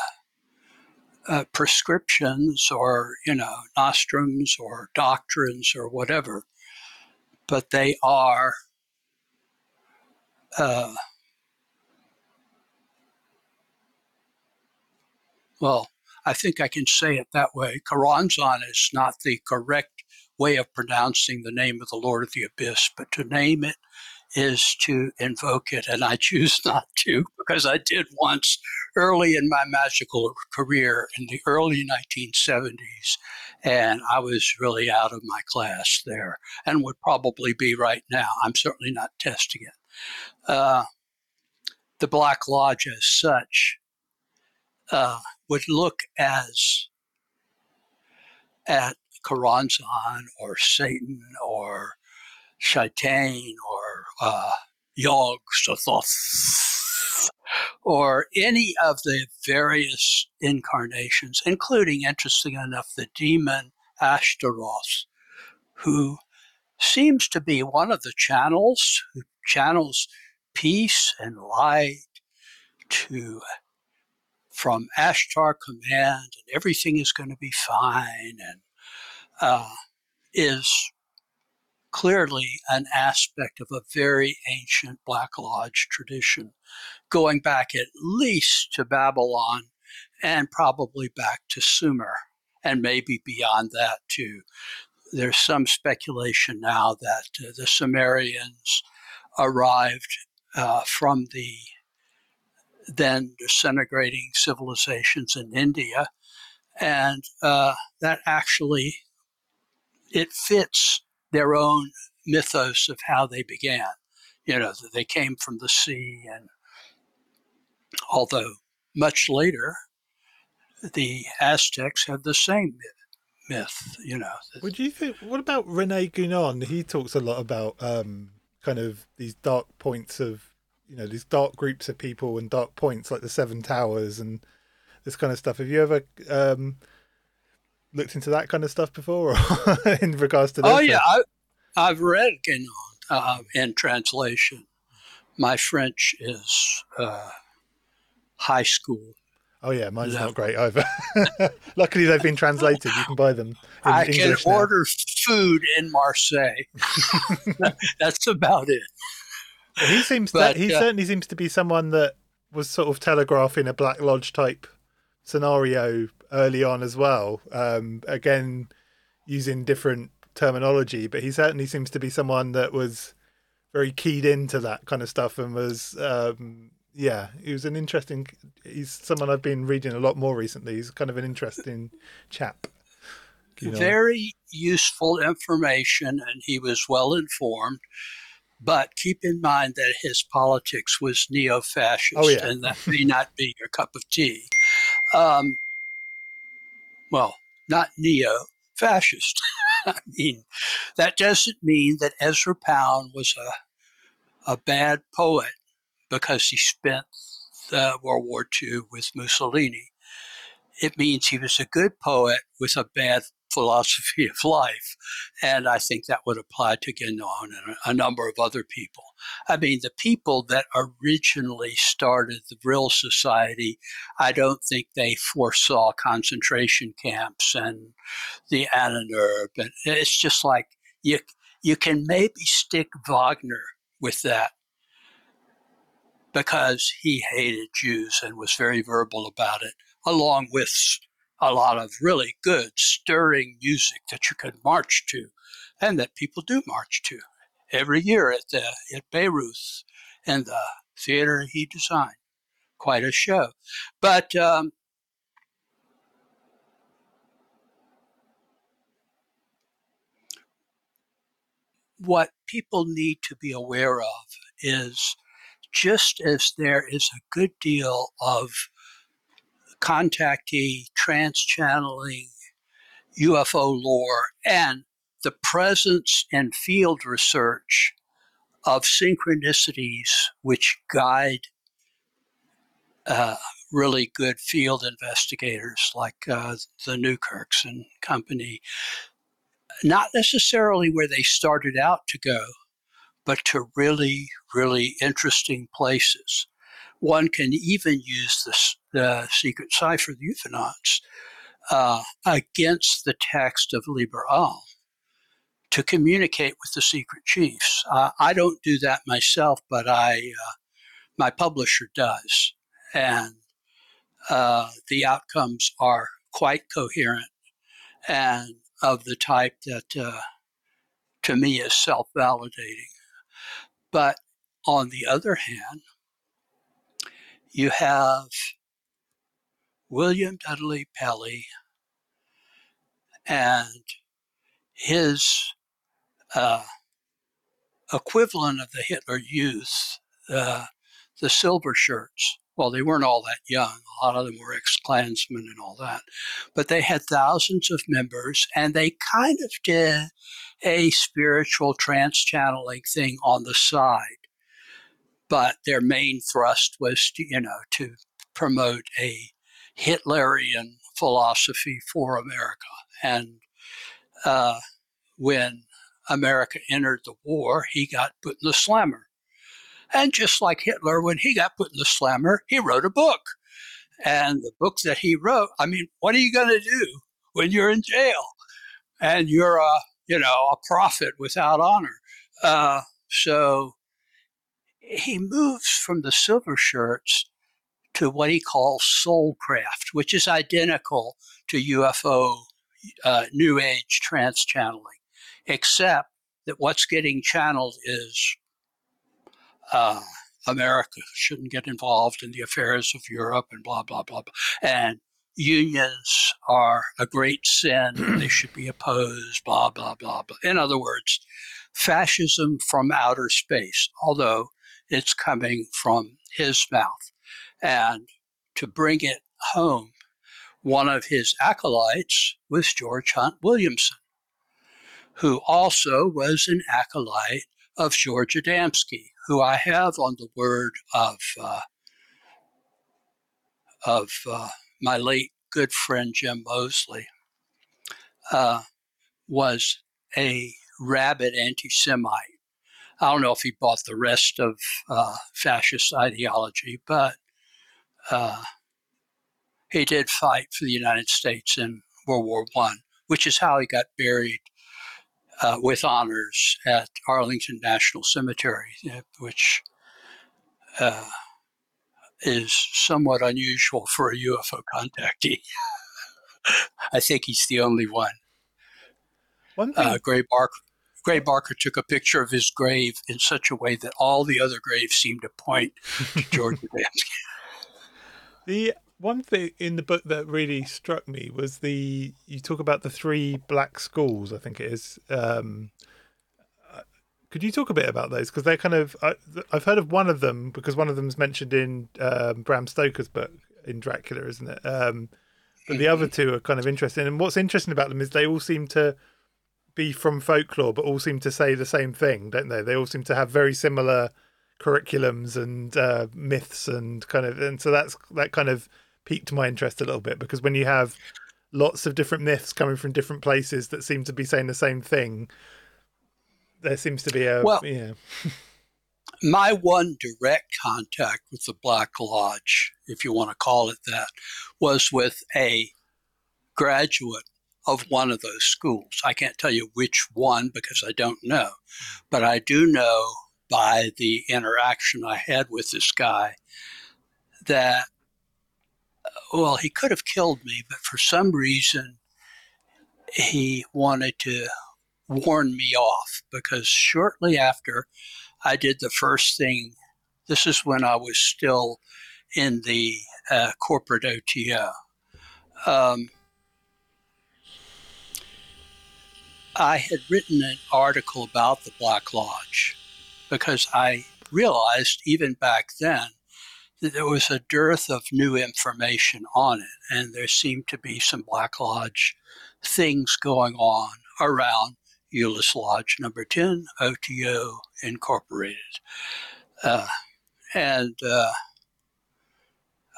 uh, prescriptions or, you know, nostrums or doctrines or whatever, but they are uh, well, I think I can say it that way. Choronzon is not the correct way of pronouncing the name of the Lord of the Abyss, but to name it is to invoke it, and I (laughs) choose not to because I did once early in my magical career in the early 1970s, and I was really out of my class there and would probably be right now. I'm certainly not testing it. Uh, the Black Lodge as such uh, would look as at Choronzon or Satan or Shaitan or uh, Yog Sothoth or any of the various incarnations, including, interesting enough, the demon Ashtaroth, who seems to be one of the channels who channels peace and light to from Ashtar command and everything is going to be fine and uh, is clearly an aspect of a very ancient Black Lodge tradition, going back at least to Babylon and probably back to Sumer, and maybe beyond that too. There's some speculation now that uh, the Sumerians arrived uh, from the then disintegrating civilizations in India, and uh, that actually it fits their own mythos of how they began. you know, they came from the sea. And although much later, the Aztecs had the same myth, you know. What do you think? What about Rene Guenon? He talks a lot about um, kind of these dark points of, you know, these dark groups of people and dark points like the Seven Towers and this kind of stuff. Have you ever um, looked into that kind of stuff before (laughs) in regards to this? Oh, yeah. I, I've read Guenon uh, in translation. My French is uh, high school. Oh yeah, mine's not great either. (laughs) Luckily, they've been translated. You can buy them. I English can now. order food in Marseille. (laughs) That's about it. He seems but, that he uh, certainly seems to be someone that was sort of telegraphing a Black Lodge type scenario early on as well. Um, again, using different terminology, but he certainly seems to be someone that was very keyed into that kind of stuff and was um, yeah, he was an interesting. He's someone I've been reading a lot more recently. He's kind of an interesting chap. You know. Very useful information, and he was well informed. But keep in mind that his politics was neo fascist, oh, yeah. and that may not be your cup of tea. Um, well, not neo fascist. (laughs) I mean, that doesn't mean that Ezra Pound was a, a bad poet because he spent World War II with Mussolini. It means he was a good poet with a bad philosophy of life. And I think that would apply to Guénon and a number of other people. I mean, the people that originally started the Vril Society, I don't think they foresaw concentration camps and the Ahnenerbe. And it's just like you, you can maybe stick Wagner with that because he hated Jews and was very verbal about it, along with a lot of really good, stirring music that you could march to and that people do march to every year at, the, at Bayreuth and the theater he designed. Quite a show. But um, what people need to be aware of is just as there is a good deal of contactee, trance channeling, UFO lore, and the presence and field research of synchronicities which guide uh, really good field investigators like uh, the Newkirks and company, not necessarily where they started out to go, but to really, really interesting places. One can even use this, the secret cipher, the UFOnauts, uh, against the text of Liber Al to communicate with the secret chiefs. Uh, I don't do that myself, but I, uh, my publisher does, and uh, the outcomes are quite coherent and of the type that, uh, to me, is self-validating. But on the other hand, you have William Dudley Pelley and his uh, equivalent of the Hitler Youth, uh, the Silver Shirts. Well, they weren't all that young. A lot of them were ex Klansmen and all that. But they had thousands of members, and they kind of did a spiritual trance channeling thing on the side. But their main thrust was, to, you know, to promote a Hitlerian philosophy for America. And uh, when America entered the war, he got put in the slammer. And just like Hitler, when he got put in the slammer, he wrote a book. And the book that he wrote, I mean, what are you going to do when you're in jail and you're a you know, a prophet without honor. Uh, so he moves from the silver shirts to what he calls soulcraft, which is identical to UFO uh, New Age trance channeling, except that what's getting channeled is uh, America shouldn't get involved in the affairs of Europe and blah, blah, blah, blah. And unions are a great sin. (clears throat) they should be opposed, blah, blah, blah, blah. In other words, fascism from outer space, although it's coming from his mouth. And to bring it home, one of his acolytes was George Hunt Williamson, who also was an acolyte of George Adamski, who I have on the word of uh, of uh, my late good friend Jim Moseley, uh, was a rabid anti Semite. I don't know if he bought the rest of uh, fascist ideology, but uh, he did fight for the United States in World War One, which is how he got buried uh, with honors at Arlington National Cemetery, which uh, is somewhat unusual for a UFO contactee. (laughs) I think he's the only one. One thing, uh, Gray Barker. Gray Barker took a picture of his grave in such a way that all the other graves seemed to point to (laughs) George Adamski. The one thing in the book that really struck me was the you talk about the three black schools. I think it is. Um, uh, could you talk a bit about those? Because they're kind of I, have heard of one of them because one of them is mentioned in um, Bram Stoker's book in Dracula, isn't it? Um, but the other two are kind of interesting. And what's interesting about them is they all seem to be from folklore, but all seem to say the same thing, don't they? They all seem to have very similar curriculums and uh, myths and kind of, and so that's that kind of piqued my interest a little bit because when you have lots of different myths coming from different places that seem to be saying the same thing, there seems to be a well, yeah. (laughs) my one direct contact with the Black Lodge, if you want to call it that, was with a graduate of one of those schools. I can't tell you which one because I don't know, but I do know by the interaction I had with this guy that, well, he could have killed me, but for some reason he wanted to warn me off because shortly after I did the first thing, this is when I was still in the uh, corporate OTO. Um, I had written an article about the Black Lodge because I realized even back then there was a dearth of new information on it, and there seemed to be some Black Lodge things going on around Euless Lodge number 10, OTO Incorporated. Uh, and uh,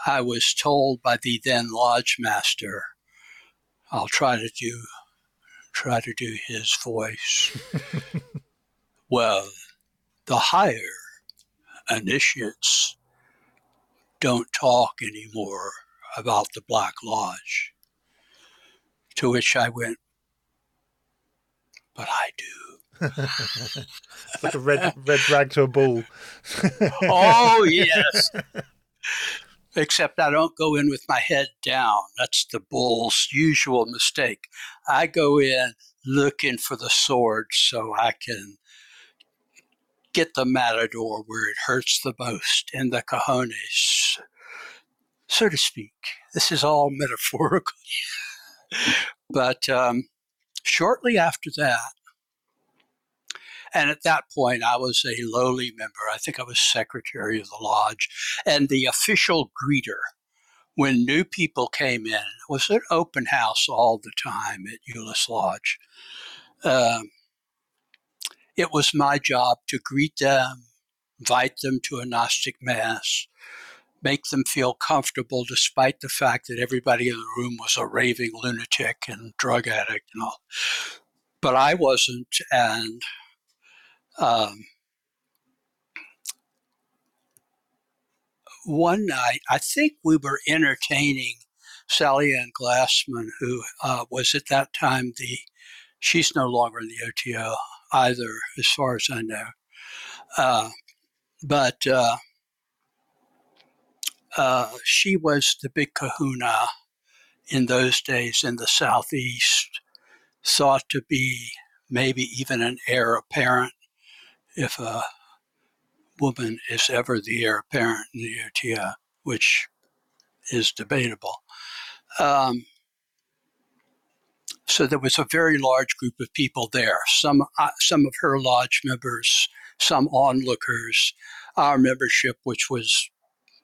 I was told by the then lodge master, I'll try to do try to do his voice. (laughs) well, the higher initiates don't talk anymore about the Black Lodge. To which I went, but I do. (laughs) like a red red rag to a bull. (laughs) oh yes. Except I don't go in with my head down. That's the bull's usual mistake. I go in looking for the sword so I can get the matador where it hurts the most in the cojones, so to speak. This is all (laughs) metaphorical. but um, shortly after that, and at that point, I was a lowly member. I think I was secretary of the lodge. And the official greeter, when new people came in, was an open house all the time at Euless Lodge. Um, it was my job to greet them, invite them to a Gnostic Mass, make them feel comfortable despite the fact that everybody in the room was a raving lunatic and drug addict and all. But I wasn't, and um, one night, I think we were entertaining Sally Ann Glassman, who uh, was at that time the, she's no longer in the OTO either, as far as I know. Uh, but uh, uh, she was the big kahuna in those days in the Southeast, thought to be maybe even an heir apparent if a woman is ever the heir apparent in the OTO, which is debatable. Um, So there was a very large group of people there. Some uh, some of her lodge members, some onlookers. Our membership, which was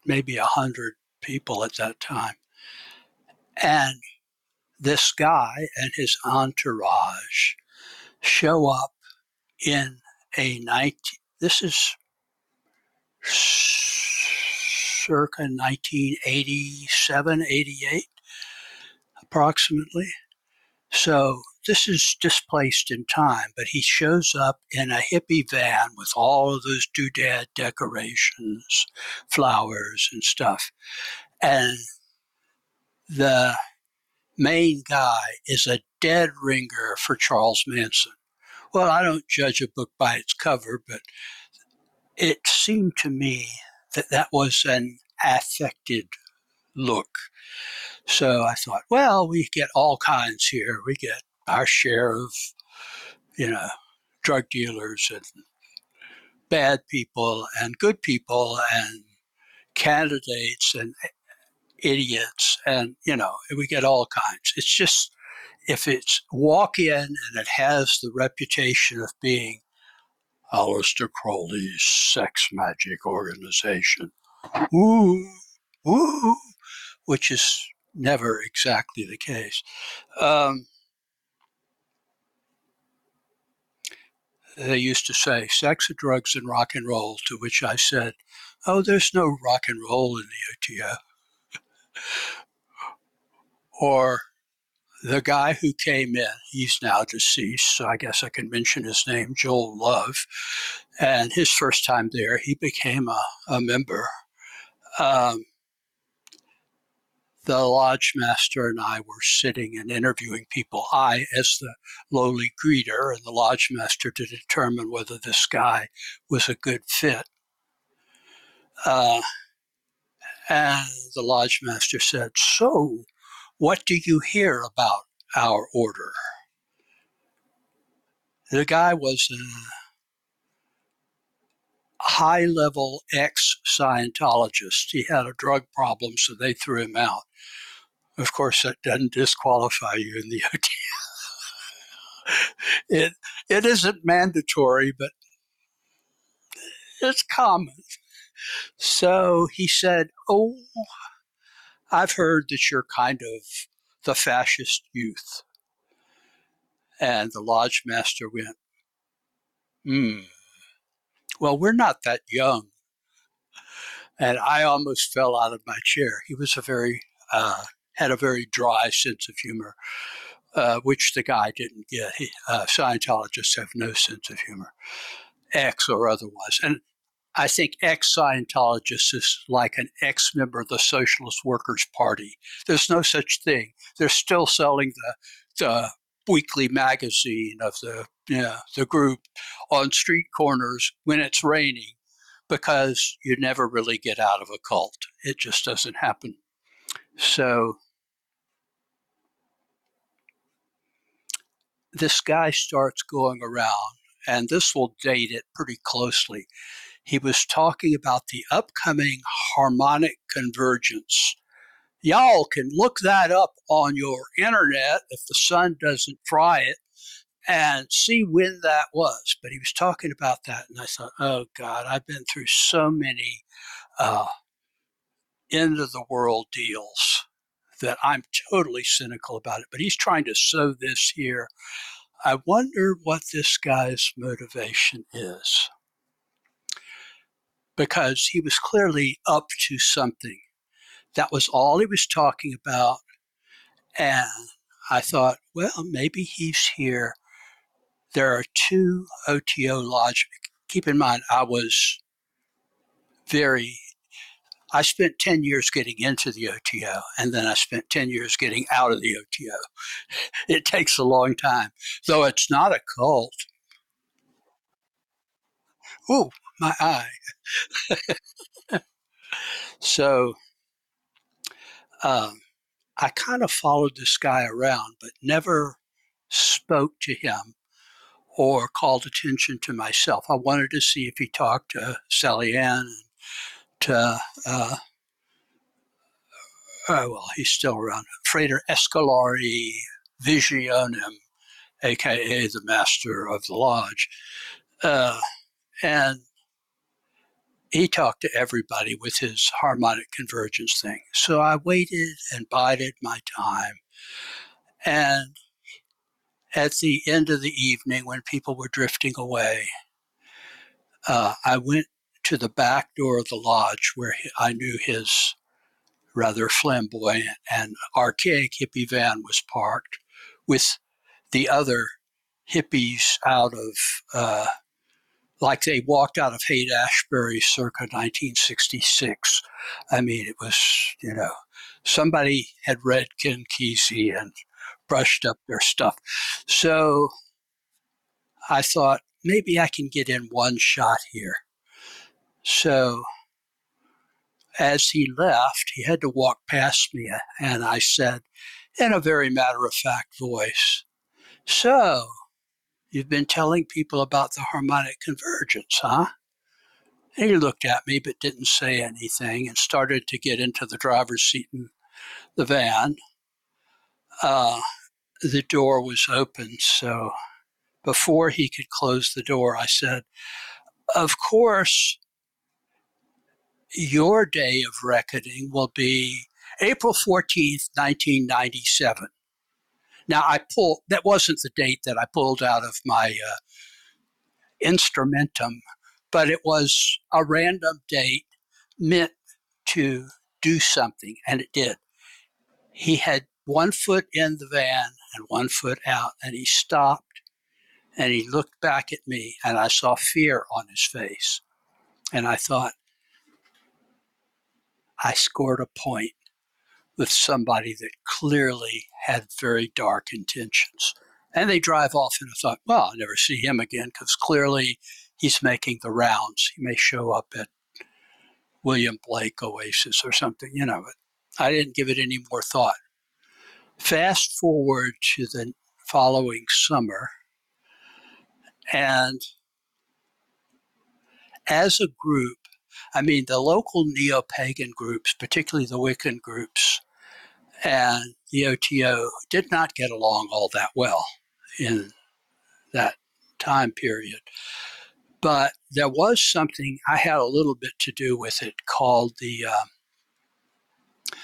maybe a hundred people at that time, and this guy and his entourage show up in a 19 this is circa 1987 88 approximately so this is displaced in time but he shows up in a hippie van with all of those doodad decorations flowers and stuff and the main guy is a dead ringer for Charles Manson. Well, I don't judge a book by its cover, but it seemed to me that that was an affected look. So I thought, well, we get all kinds here. We get our share of, you know, drug dealers and bad people and good people and candidates and idiots, and you know, we get all kinds. It's just if it's walk in and it has the reputation of being Aleister Crowley's sex magic organization, woo, woo, which is never exactly the case. Um, they used to say sex, drugs, and rock and roll, to which I said, Oh, there's no rock and roll in the OTO or the guy who came in, he's now deceased, so I guess I can mention his name, Joel Love. And his first time there, he became a, a member. Um, the lodge master and I were sitting and interviewing people. I, as the lowly greeter, and the lodge master to determine whether this guy was a good fit. Uh, and the lodge master said, So, what do you hear about our order? The guy was a high level ex Scientologist. He had a drug problem, so they threw him out. Of course, that doesn't disqualify you in the (laughs) OT. it, it isn't mandatory, but it's common. So he said, Oh, I've heard that you're kind of the fascist youth. And the lodge master went, Hmm, well, we're not that young. And I almost fell out of my chair. He was a very, uh, had a very dry sense of humor, uh, which the guy didn't get. He, uh, Scientologists have no sense of humor, X or otherwise. And I think ex Scientologist is like an ex member of the Socialist Workers' Party. There's no such thing. They're still selling the, the weekly magazine of the the group on street corners when it's raining because you never really get out of a cult. It just doesn't happen. So this guy starts going around, and this will date it pretty closely he was talking about the upcoming harmonic convergence. Y'all can look that up on your internet if the sun doesn't fry it and see when that was. But he was talking about that, and I thought, oh God, I've been through so many uh, end of the world deals that I'm totally cynical about it. But he's trying to sow this here. I wonder what this guy's motivation is because he was clearly up to something. That was all he was talking about. And I thought, well, maybe he's here. There are two OTO lodges. Keep in mind, I was very, I spent 10 years getting into the OTO, and then I spent 10 years getting out of the OTO. (laughs) It takes a long time, though it's not a cult. Ooh, my eye. (laughs) so um, I kind of followed this guy around, but never spoke to him or called attention to myself. I wanted to see if he talked to Sally Ann to, uh, oh, well, he's still around, Frater Escalari, Visionem, aka the master of the lodge. Uh, and he talked to everybody with his harmonic convergence thing. So I waited and bided my time. And at the end of the evening, when people were drifting away, uh, I went to the back door of the lodge where I knew his rather flamboyant and archaic hippie van was parked with the other hippies out of uh, like they walked out of Haight Ashbury circa 1966. I mean, it was, you know, somebody had read Ken Kesey and brushed up their stuff. So I thought maybe I can get in one shot here. So as he left, he had to walk past me, and I said, in a very matter of fact voice, So, You've been telling people about the harmonic convergence, huh? And he looked at me but didn't say anything and started to get into the driver's seat in the van. Uh, the door was open, so before he could close the door, I said, Of course, your day of reckoning will be April 14th, 1997. Now I pulled that wasn't the date that I pulled out of my uh, instrumentum, but it was a random date meant to do something, and it did. He had one foot in the van and one foot out, and he stopped and he looked back at me, and I saw fear on his face. And I thought, I scored a point with somebody that clearly had very dark intentions. And they drive off, and I thought, well, I'll never see him again because clearly he's making the rounds. He may show up at William Blake Oasis or something, you know, but I didn't give it any more thought. Fast forward to the following summer, and as a group, I mean, the local neo pagan groups, particularly the Wiccan groups, and the OTO did not get along all that well in that time period. But there was something, I had a little bit to do with it called the uh,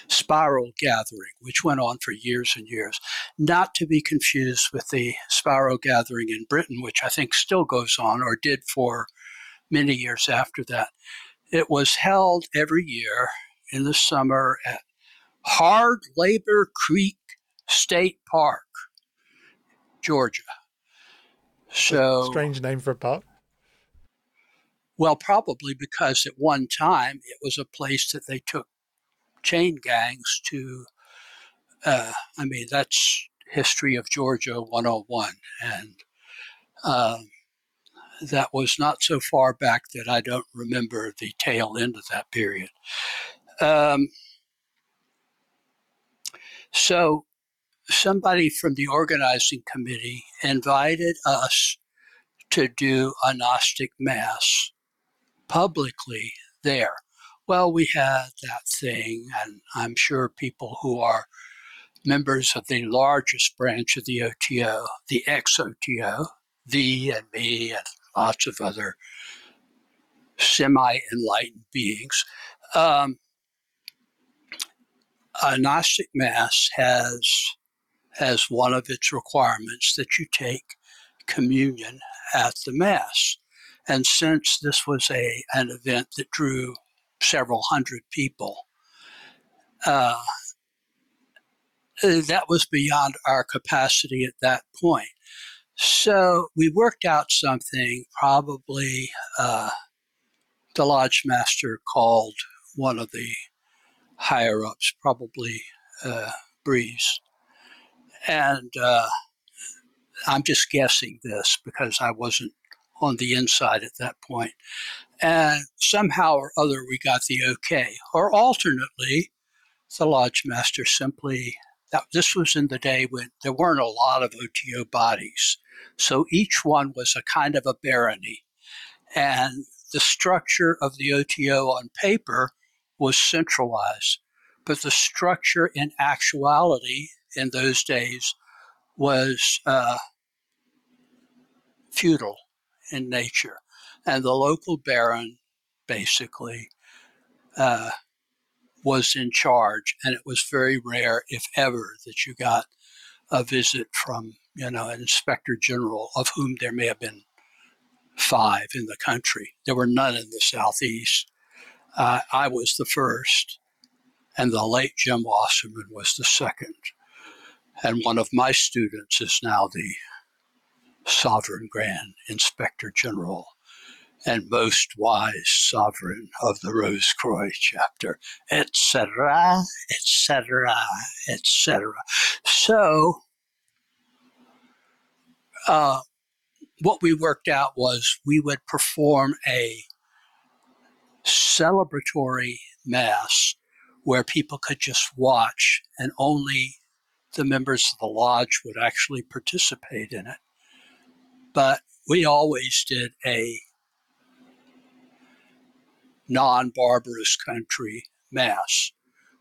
Spiral Gathering, which went on for years and years. Not to be confused with the Spiral Gathering in Britain, which I think still goes on or did for many years after that. It was held every year in the summer at Hard Labor Creek State Park, Georgia. So strange name for a park. Well, probably because at one time it was a place that they took chain gangs to. Uh, I mean, that's history of Georgia 101, and um, that was not so far back that I don't remember the tail end of that period. Um, so somebody from the organizing committee invited us to do a Gnostic Mass publicly there. Well, we had that thing, and I'm sure people who are members of the largest branch of the OTO, the ex-OTO, thee and me and lots of other semi-enlightened beings, um, a Gnostic Mass has as one of its requirements that you take communion at the Mass. And since this was a an event that drew several hundred people, uh, that was beyond our capacity at that point. So we worked out something. Probably uh, the lodge master called one of the higher ups, probably uh, Breeze. And uh, I'm just guessing this because I wasn't on the inside at that point. And somehow or other, we got the okay. Or alternately, the lodge master simply, that, this was in the day when there weren't a lot of OTO bodies. So each one was a kind of a barony. And the structure of the OTO on paper was centralized. But the structure in actuality in those days was uh, feudal in nature, and the local baron basically uh, was in charge, and it was very rare, if ever, that you got a visit from you know an inspector general, of whom there may have been five in the country. There were none in the southeast. Uh, I was the first, and the late Jim Wasserman was the second. And one of my students is now the Sovereign Grand Inspector General and most wise sovereign of the Rose Croix chapter, etc., etc., etc. So, uh, what we worked out was we would perform a celebratory mass where people could just watch and only the members of the lodge would actually participate in it. But we always did a non barbarous country mass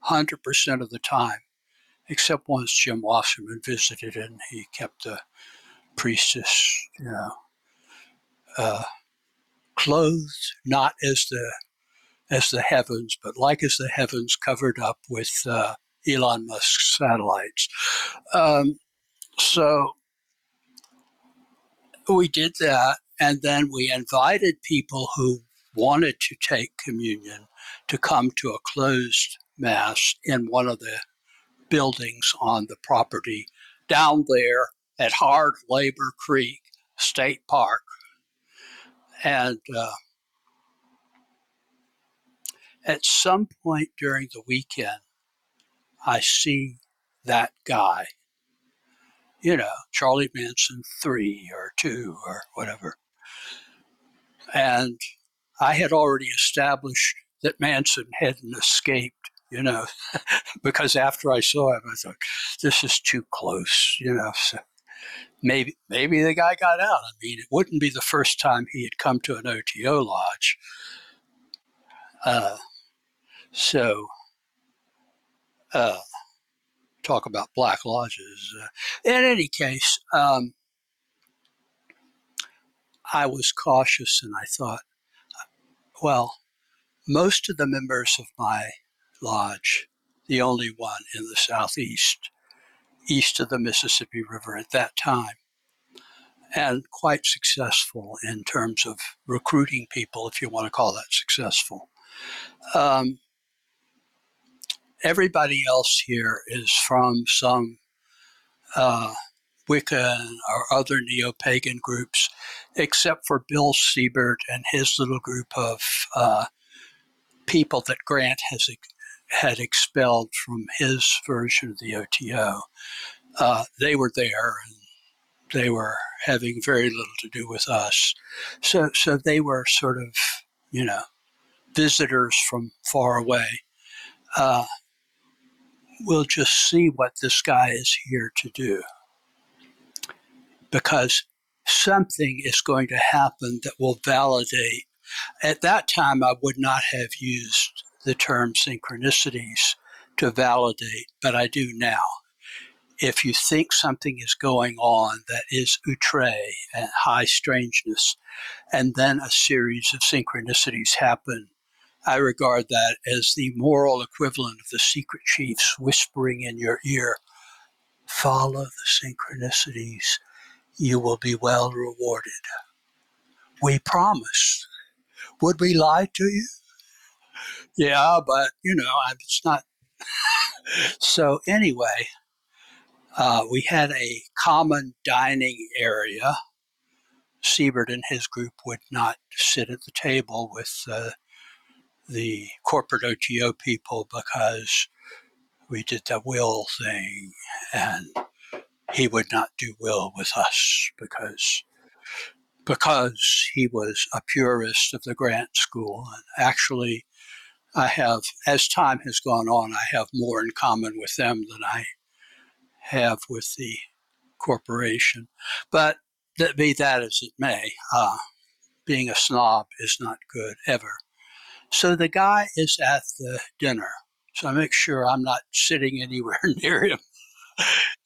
100% of the time, except once Jim Wasserman visited and he kept the priestess, you know, uh, clothed not as the as the heavens, but like as the heavens covered up with uh, Elon Musk's satellites. Um, so we did that, and then we invited people who wanted to take communion to come to a closed mass in one of the buildings on the property down there at Hard Labor Creek State Park. And uh, at some point during the weekend, I see that guy, you know, Charlie Manson 3 or 2 or whatever. And I had already established that Manson hadn't escaped, you know, (laughs) because after I saw him, I thought, this is too close, you know. So maybe maybe the guy got out. I mean, it wouldn't be the first time he had come to an OTO lodge. Uh, so, uh, talk about black lodges. Uh, in any case, um, I was cautious and I thought, well, most of the members of my lodge, the only one in the southeast, east of the Mississippi River at that time, and quite successful in terms of recruiting people, if you want to call that successful. Um, everybody else here is from some uh, Wiccan or other neo pagan groups, except for Bill Siebert and his little group of uh, people that Grant has had expelled from his version of the OTO. Uh, they were there and they were having very little to do with us. So, so they were sort of, you know, visitors from far away. Uh, we'll just see what this guy is here to do because something is going to happen that will validate. At that time, I would not have used the term synchronicities to validate, but I do now. If you think something is going on that is outre and high strangeness, and then a series of synchronicities happen, I regard that as the moral equivalent of the secret chiefs whispering in your ear, follow the synchronicities you will be well rewarded. We promise. Would we lie to you? Yeah, but you know, it's not. (laughs) so, anyway, uh, we had a common dining area. Siebert and his group would not sit at the table with uh, the corporate OTO people because we did the will thing and he would not do will with us because because he was a purist of the Grant School. And actually, I have, as time has gone on, I have more in common with them than I have with the corporation. But that be that as it may, uh, being a snob is not good ever. So the guy is at the dinner. So I make sure I'm not sitting anywhere (laughs) near him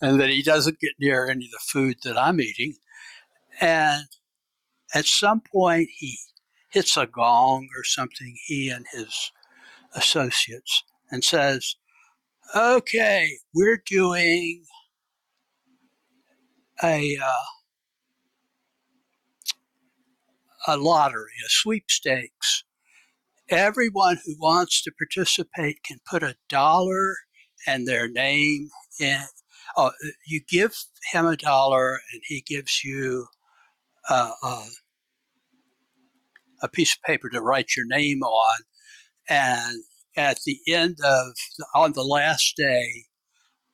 and that he doesn't get near any of the food that I'm eating. And at some point, he hits a gong or something, he and his associates, and says, Okay, we're doing a, uh, a lottery, a sweepstakes. Everyone who wants to participate can put a dollar and their name in. Oh, you give him a dollar and he gives you uh, uh, a piece of paper to write your name on. And at the end of, on the last day,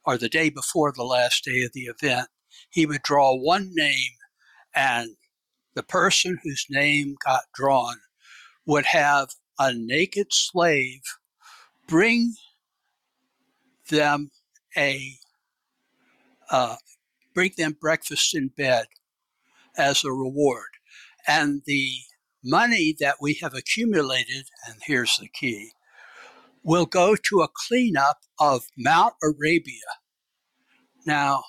or the day before the last day of the event, he would draw one name, and the person whose name got drawn would have a naked slave bring them a uh, bring them breakfast in bed as a reward. And the money that we have accumulated, and here's the key, will go to a cleanup of Mount Arabia. Now,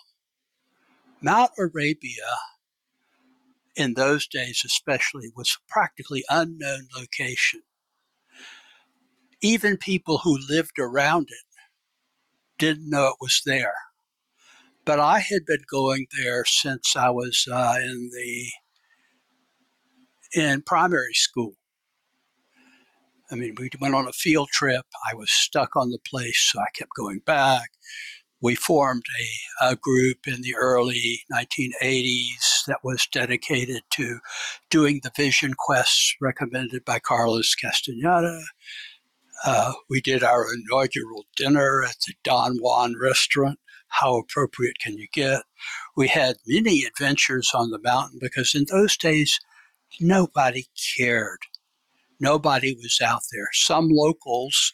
Mount Arabia, in those days especially, was a practically unknown location. Even people who lived around it didn't know it was there. But I had been going there since I was uh, in the in primary school. I mean, we went on a field trip. I was stuck on the place, so I kept going back. We formed a, a, group in the early 1980s that was dedicated to doing the vision quests recommended by Carlos Castaneda. Uh, we did our inaugural dinner at the Don Juan restaurant. How appropriate can you get? We had many adventures on the mountain because in those days, nobody cared. Nobody was out there. Some locals,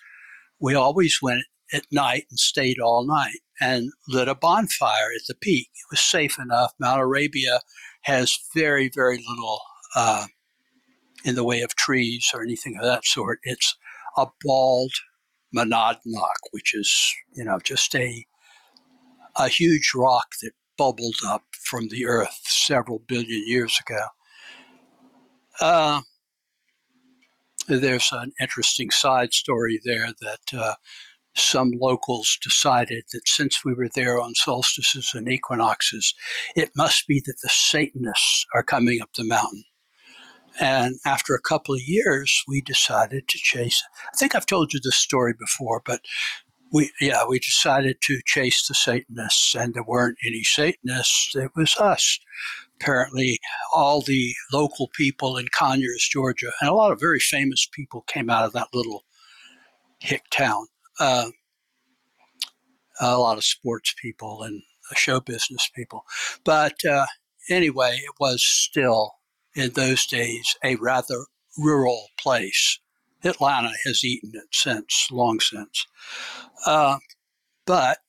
we always went at night and stayed all night and lit a bonfire at the peak. It was safe enough. Mount Arabia has very, very little uh, in the way of trees or anything of that sort. It's a bald monadnock, which is, you know, just a a huge rock that bubbled up from the earth several billion years ago. Uh, there's an interesting side story there that uh, some locals decided that since we were there on solstices and equinoxes, it must be that the Satanists are coming up the mountain. And after a couple of years, we decided to chase. I think I've told you this story before, but we yeah we decided to chase the Satanists, and there weren't any Satanists. It was us apparently all the local people in Conyers, Georgia, and a lot of very famous people came out of that little hick town. Uh, a lot of sports people and show business people. But uh, anyway, it was still in those days a rather rural place. Atlanta has eaten it since, long since. Uh, but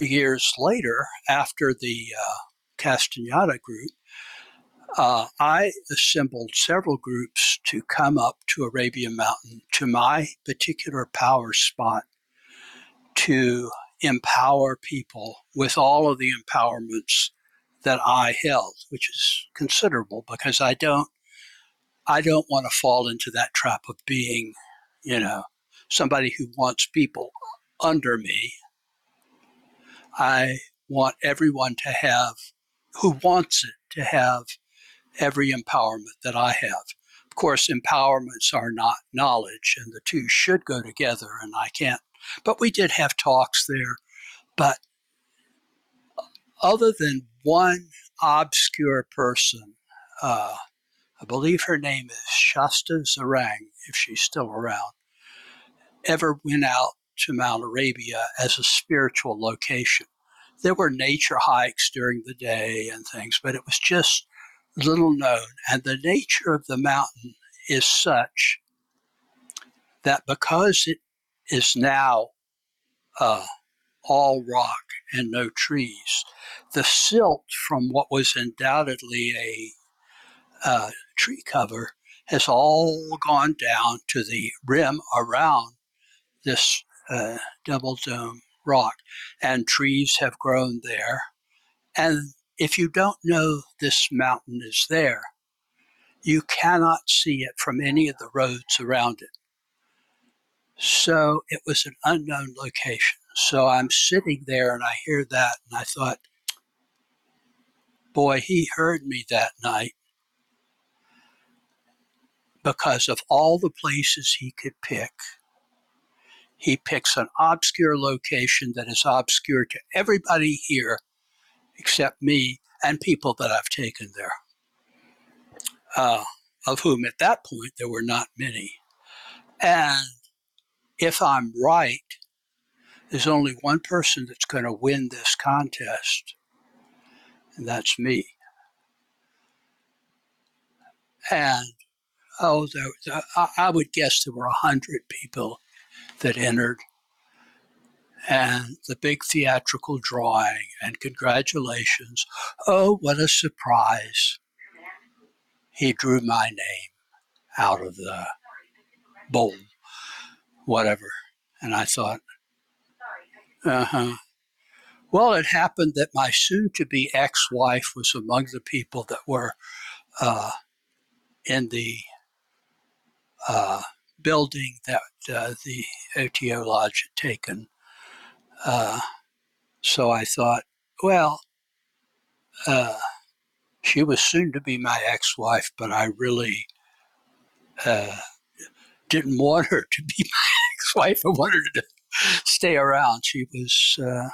years later, after the uh, Castaneda group, uh, I assembled several groups to come up to Arabian Mountain to my particular power spot to empower people with all of the empowerments that I held, which is considerable because I don't I don't want to fall into that trap of being, you know, somebody who wants people under me I want everyone to have, who wants it, to have every empowerment that I have. Of course, empowerments are not knowledge, and the two should go together, and I can't. But we did have talks there. But other than one obscure person, uh, I believe her name is Shasta Zarang, if she's still around, ever went out to Mount Arabia as a spiritual location. There were nature hikes during the day and things, but it was just little known. And the nature of the mountain is such that because it is now uh, all rock and no trees, the silt from what was undoubtedly a uh, tree cover has all gone down to the rim around this uh, double dome rock, and trees have grown there. And if you don't know this mountain is there, you cannot see it from any of the roads around it. So it was an unknown location. So I'm sitting there and I hear that, and I thought, boy, he heard me that night because of all the places he could pick. He picks an obscure location that is obscure to everybody here except me and people that I've taken there, uh, of whom at that point there were not many. And if I'm right, there's only one person that's going to win this contest, and that's me. And oh, there, I would guess there were a hundred people that entered, and the big theatrical drawing, and congratulations. Oh, what a surprise! He drew my name out of the bowl, whatever, and I thought, uh huh. Well, it happened that my soon to be ex wife was among the people that were uh, in the uh, building that uh, the OTO Lodge had taken. Uh, so I thought, well, uh, she was soon to be my ex wife, but I really uh, didn't want her to be (laughs) my ex wife. I wanted her to stay around. She was uh,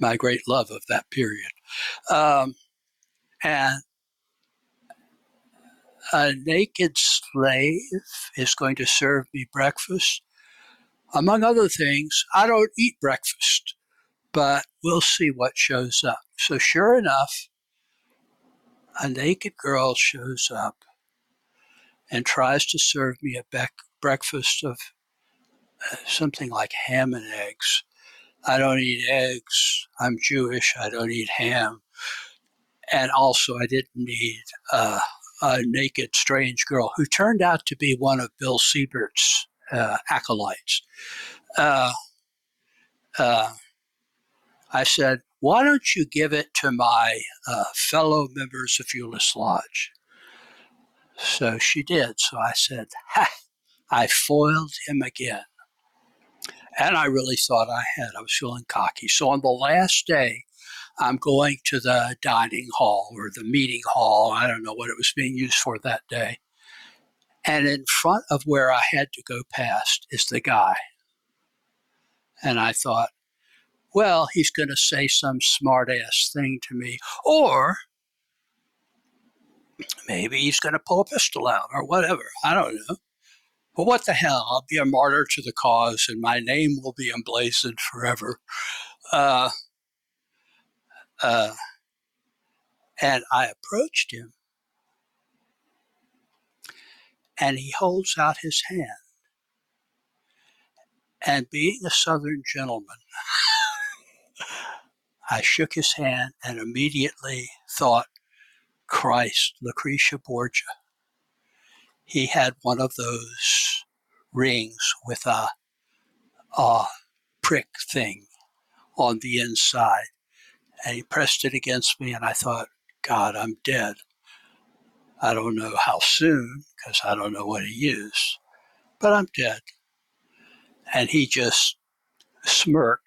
my great love of that period. Um, and a naked slave is going to serve me breakfast. Among other things, I don't eat breakfast, but we'll see what shows up. So, sure enough, a naked girl shows up and tries to serve me a breakfast of something like ham and eggs. I don't eat eggs. I'm Jewish. I don't eat ham. And also, I didn't need uh, a naked, strange girl who turned out to be one of Bill Siebert's uh, acolytes. Uh, uh, I said, Why don't you give it to my uh, fellow members of Euless Lodge? So she did. So I said, Ha! I foiled him again. And I really thought I had. I was feeling cocky. So on the last day, I'm going to the dining hall or the meeting hall. I don't know what it was being used for that day. And in front of where I had to go past is the guy. And I thought, well, he's going to say some smart ass thing to me. Or maybe he's going to pull a pistol out or whatever. I don't know. But what the hell? I'll be a martyr to the cause and my name will be emblazoned forever. Uh, uh, and I approached him, and he holds out his hand. And being a Southern gentleman, (laughs) I shook his hand and immediately thought, Christ, Lucretia Borgia. He had one of those rings with a, a prick thing on the inside and he pressed it against me, and I thought, God, I'm dead. I don't know how soon, because I don't know what he used, but I'm dead. And he just smirked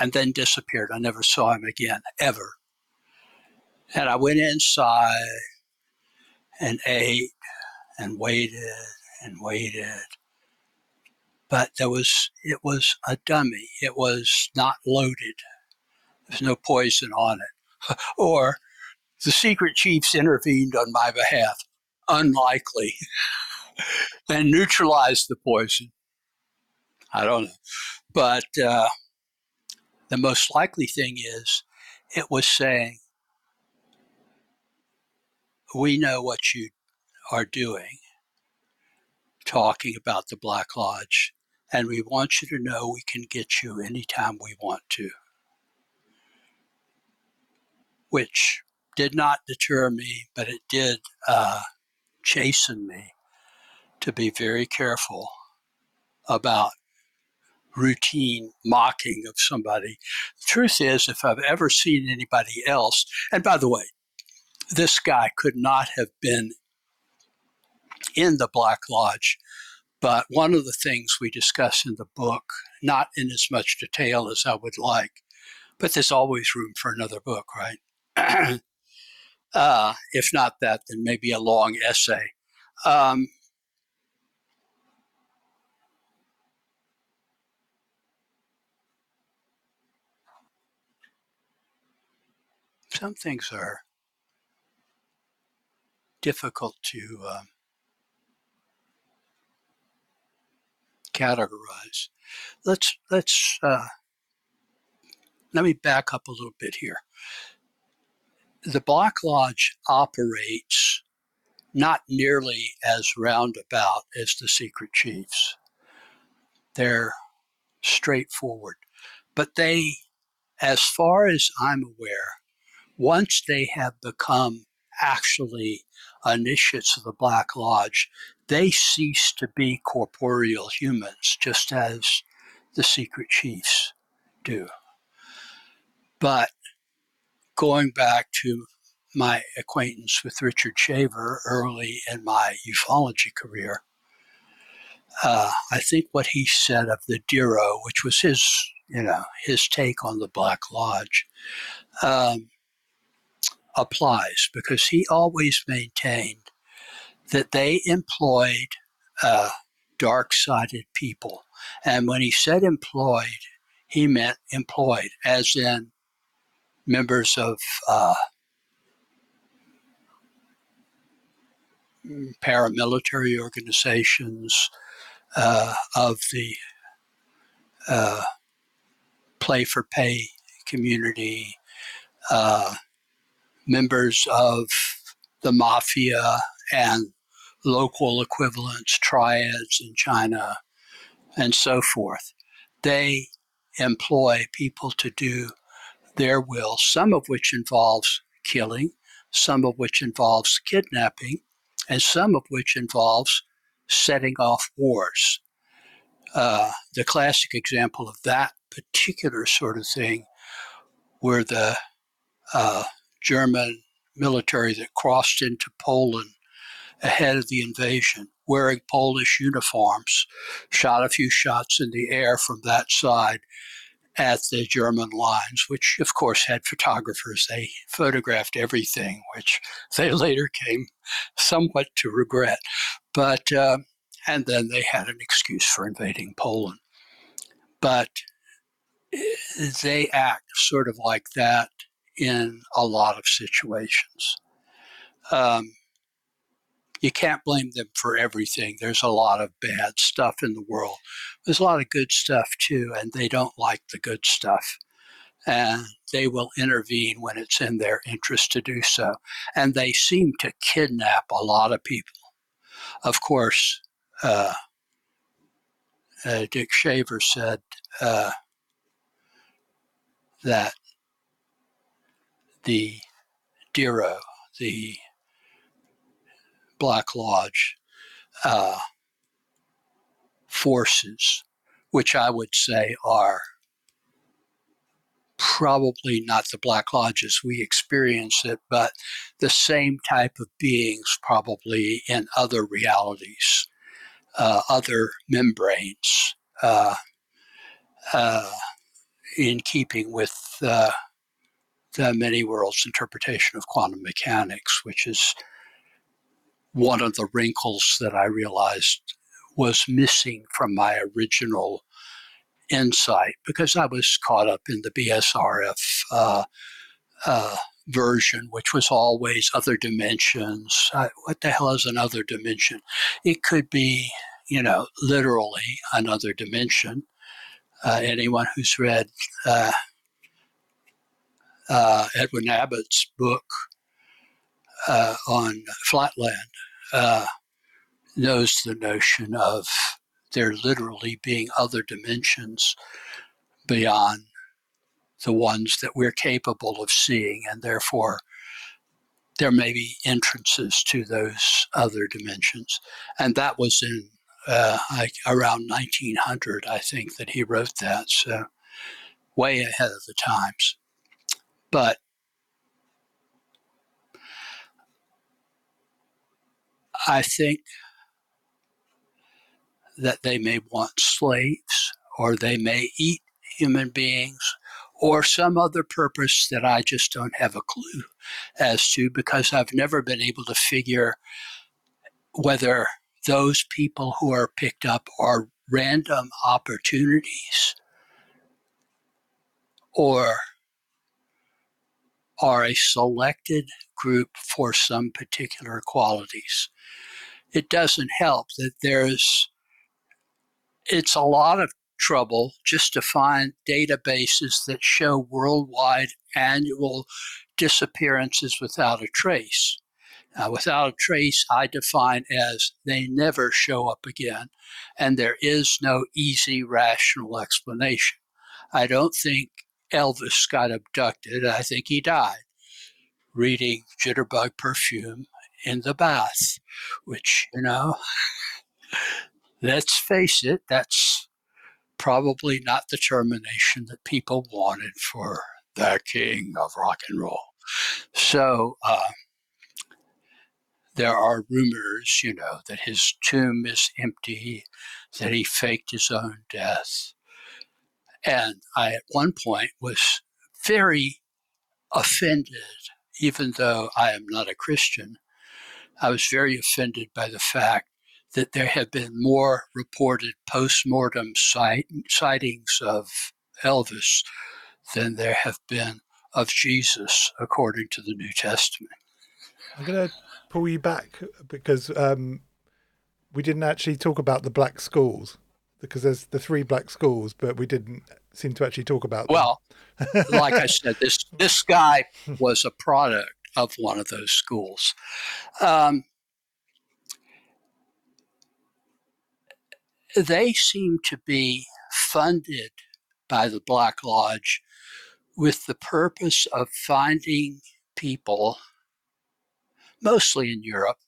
and then disappeared. I never saw him again, ever. And I went inside and ate and waited and waited. But there was, it was a dummy. It was not loaded. There's no poison on it. (laughs) or the secret chiefs intervened on my behalf. Unlikely. (laughs) and neutralized the poison. I don't know. But uh, the most likely thing is it was saying, We know what you are doing, talking about the Black Lodge, and we want you to know we can get you anytime we want to which did not deter me, but it did uh, chasten me to be very careful about routine mocking of somebody. The truth is, if I've ever seen anybody else, and by the way, this guy could not have been in the Black Lodge, but one of the things we discuss in the book, not in as much detail as I would like, but there's always room for another book, right? (clears throat) uh, if not that, then maybe a long essay. Um, some things are difficult to um, categorize. Let's let's uh, let me back up a little bit here. The Black Lodge operates not nearly as roundabout as the Secret Chiefs. They're straightforward, but they, as far as I'm aware, once they have become actually initiates of the Black Lodge, they cease to be corporeal humans, just as the secret chiefs do. But going back to my acquaintance with Richard Shaver early in my ufology career, uh, I think what he said of the Dero, which was his, you know, his take on the Black Lodge, um, applies because he always maintained that they employed uh, dark sided people. And when he said employed, he meant employed, as in members of uh, paramilitary organizations, uh, of the uh, play for pay community, uh, members of the mafia and local equivalents, triads in China, and so forth. They employ people to do their will, some of which involves killing, some of which involves kidnapping, and some of which involves setting off wars. Uh, the classic example of that particular sort of thing were the uh, German military that crossed into Poland ahead of the invasion, wearing Polish uniforms, shot a few shots in the air from that side at the German lines, which of course had photographers. They photographed everything, which (laughs) they later came somewhat to regret. But, uh, and then they had an excuse for invading Poland. But eh, they act sort of like that in a lot of situations. Um, you can't blame them for everything. There's a lot of bad stuff in the world. There's a lot of good stuff too, and they don't like the good stuff. And they will intervene when it's in their interest to do so. And they seem to kidnap a lot of people. Of course, uh, uh, Dick Shaver said uh, that the Dero, the Black Lodge uh, forces, which I would say are probably not the Black Lodge as we experience it, but the same type of beings probably in other realities, uh, other membranes, uh, uh, in keeping with uh, the many worlds interpretation of quantum mechanics, which is one of the wrinkles that I realized was missing from my original insight because I was caught up in the BSRF uh, uh, version, which was always other dimensions. What the hell is another dimension? It could be, you know, literally another dimension. Uh, anyone who's read uh, Edwin Abbott's book uh, on Flatland uh, knows the notion of there literally being other dimensions beyond the ones that we're capable of seeing, and therefore there may be entrances to those other dimensions. And that was in uh, like around 1900, I think that he wrote that. So way ahead of the times. But I think that they may want slaves or they may eat human beings or some other purpose that I just don't have a clue as to because I've never been able to figure whether those people who are picked up are random opportunities or are a selected group for some particular qualities. It doesn't help that there's, it's a lot of trouble just to find databases that show worldwide annual disappearances without a trace. Without a trace, I define as they never show up again, and there is no easy rational explanation. I don't think Elvis got abducted. I think he died reading Jitterbug Perfume in the bath, which, you know, (laughs) let's face it, that's probably not the termination that people wanted for the king of rock and roll. So, uh, there are rumors, you know, that his tomb is empty, that he faked his own death. And I, at one point, was very offended, even though I am not a Christian. I was very offended by the fact that there have been more reported post mortem sight, sightings of Elvis than there have been of Jesus, according to the New Testament. I'm going to pull you back because um, we didn't actually talk about the black schools because there's the three black schools, but we didn't seem to actually talk about. Them. Well, (laughs) like I said, this this guy was a product of one of those schools. Um, they seem to be funded by the Black Lodge with the purpose of finding people, mostly in Europe,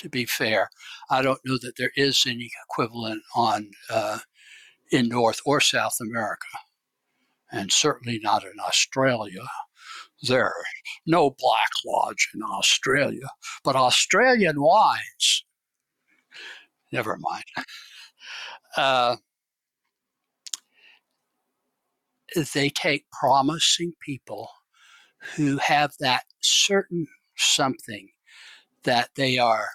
to be fair. I don't know that there is any equivalent on uh, in North or South America, and certainly not in Australia. There's no Black Lodge in Australia, but Australian wines. Never mind. (laughs) Uh, they take promising people who have that certain something that they are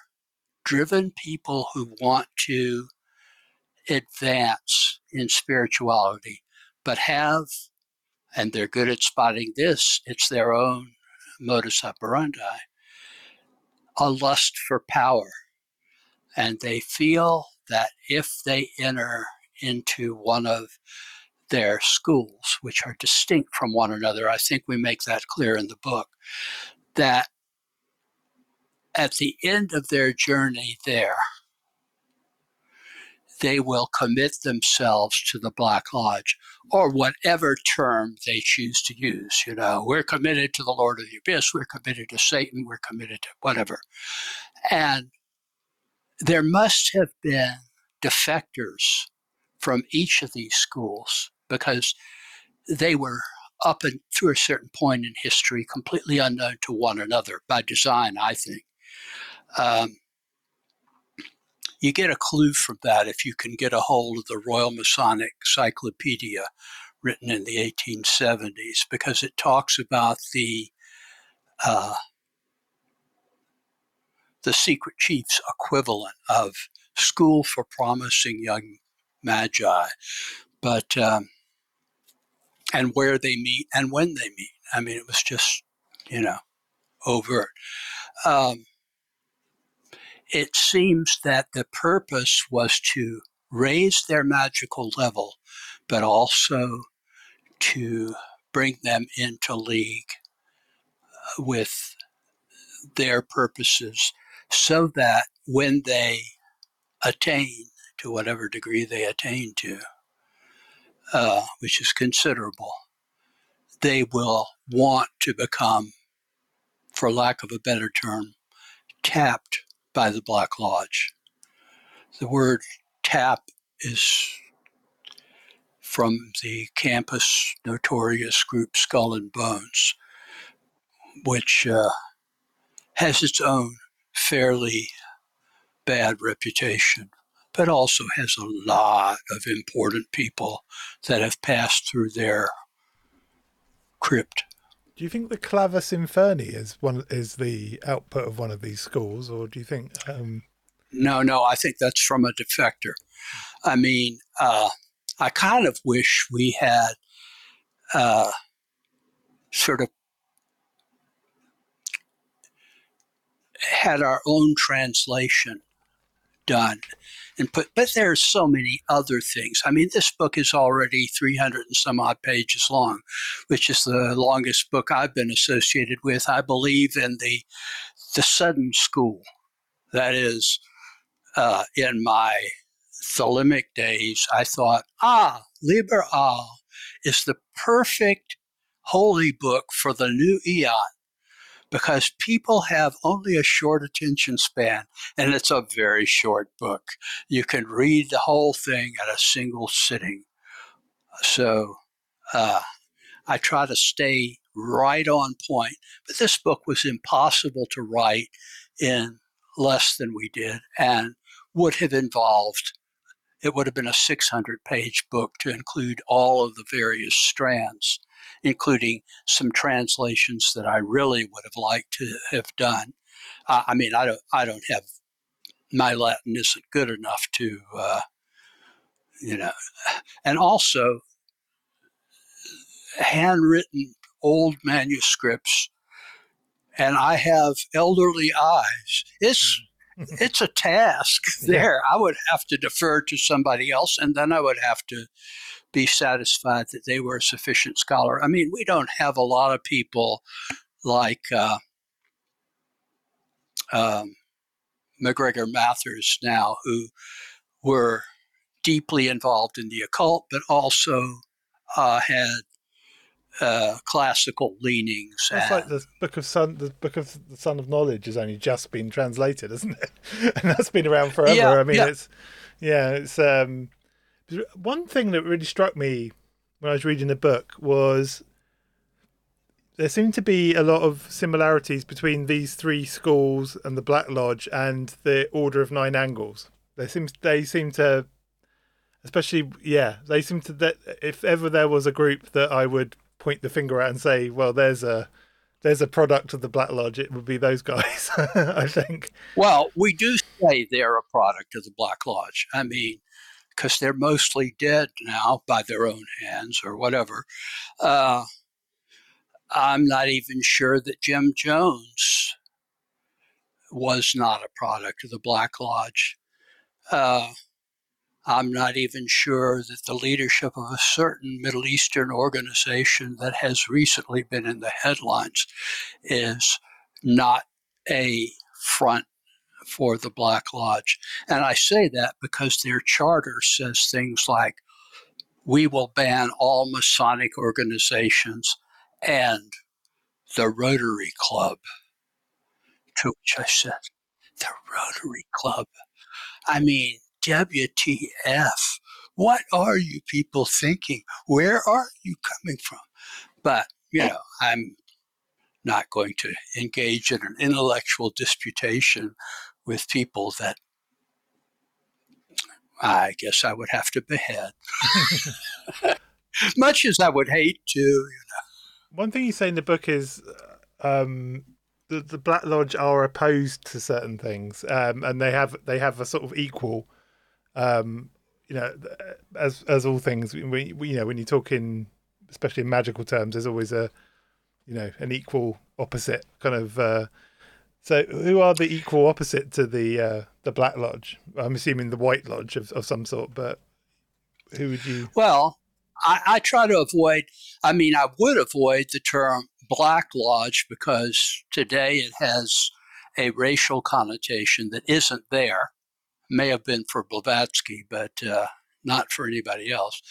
driven people who want to advance in spirituality, but have, and they're good at spotting this, it's their own modus operandi, a lust for power. And they feel that if they enter into one of their schools, which are distinct from one another, I think we make that clear in the book, that at the end of their journey there, they will commit themselves to the Black Lodge or whatever term they choose to use. You know, we're committed to the Lord of the Abyss, we're committed to Satan, we're committed to whatever. And there must have been defectors from each of these schools because they were up and to a certain point in history completely unknown to one another by design, I think. Um, you get a clue from that if you can get a hold of the Royal Masonic Cyclopedia written in the 1870s because it talks about the uh, the secret chief's equivalent of school for promising young magi, but um, and where they meet and when they meet. I mean, it was just you know overt. Um, it seems that the purpose was to raise their magical level, but also to bring them into league with their purposes so that when they attain to whatever degree they attain to, uh, which is considerable, they will want to become, for lack of a better term, tapped by the Black Lodge. The word tap is from the campus notorious group Skull and Bones, which uh, has its own fairly bad reputation, but also has a lot of important people that have passed through their crypt. Do you think the Clavis Inferni is one is the output of one of these schools, or do you think? Um... No, no, I think that's from a defector. I mean, uh, I kind of wish we had uh, sort of had our own translation done and put but there are so many other things. I mean this book is already 300 and some odd pages long which is the longest book i've been associated with i believe in the the sudden school. That is uh, in my thelemic days i thought ah liber al is the perfect holy book for the new eon because people have only a short attention span and it's a very short book. You can read the whole thing at a single sitting. So uh, I try to stay right on point. But this book was impossible to write in less than we did and would have involved it would have been a 600 page book to include all of the various strands including some translations that I really would have liked to have done. Uh, I mean, I don't, I don't have my Latin isn't good enough to, uh, you know, and also handwritten old manuscripts, and I have elderly eyes. It's mm. (laughs) it's a task there. I would have to defer to somebody else, and then I would have to be satisfied that they were a sufficient scholar. I mean, we don't have a lot of people like uh, um, MacGregor Mathers now who were deeply involved in the occult, but also uh, had uh, classical leanings. It's like the book of Son, the book of the Son of Knowledge has only just been translated, isn't it? (laughs) and that's been around forever. Yeah, I mean, yeah. it's yeah, it's um, one thing that really struck me when I was reading the book was there seemed to be a lot of similarities between these three schools and the Black Lodge and the Order of Nine Angles. They seem they seem to, especially yeah, they seem to that if ever there was a group that I would point the finger at and say, well, there's a there's a product of the Black Lodge, it would be those guys. (laughs) I think. Well, we do say they're a product of the Black Lodge. I mean, because they're mostly dead now by their own hands or whatever. Uh, I'm not even sure that Jim Jones was not a product of the Black Lodge. Uh, I'm not even sure that the leadership of a certain Middle Eastern organization that has recently been in the headlines is not a front for the Black Lodge. And I say that because their charter says things like, we will ban all Masonic organizations and the Rotary Club. To which I said, the Rotary Club? I mean, WTF? What are you people thinking? Where are you coming from? But, you know, I'm not going to engage in an intellectual disputation with people that I guess I would have to behead. As (laughs) much as I would hate to, you know. One thing you say in the book is um, the, the Black Lodge are opposed to certain things, um, and they have they have a sort of equal, um, you know, as as all things. We, we, you know, when you talk in, especially in magical terms, there's always a, you know, an equal opposite kind of. Uh, so, who are the equal opposite to the uh, the Black Lodge? I'm assuming the White Lodge of, of some sort, but who would you? Well, I, I try to avoid. I mean, I would avoid the term Black Lodge because today it has a racial connotation that isn't there. May have been for Blavatsky, but uh, not for anybody else.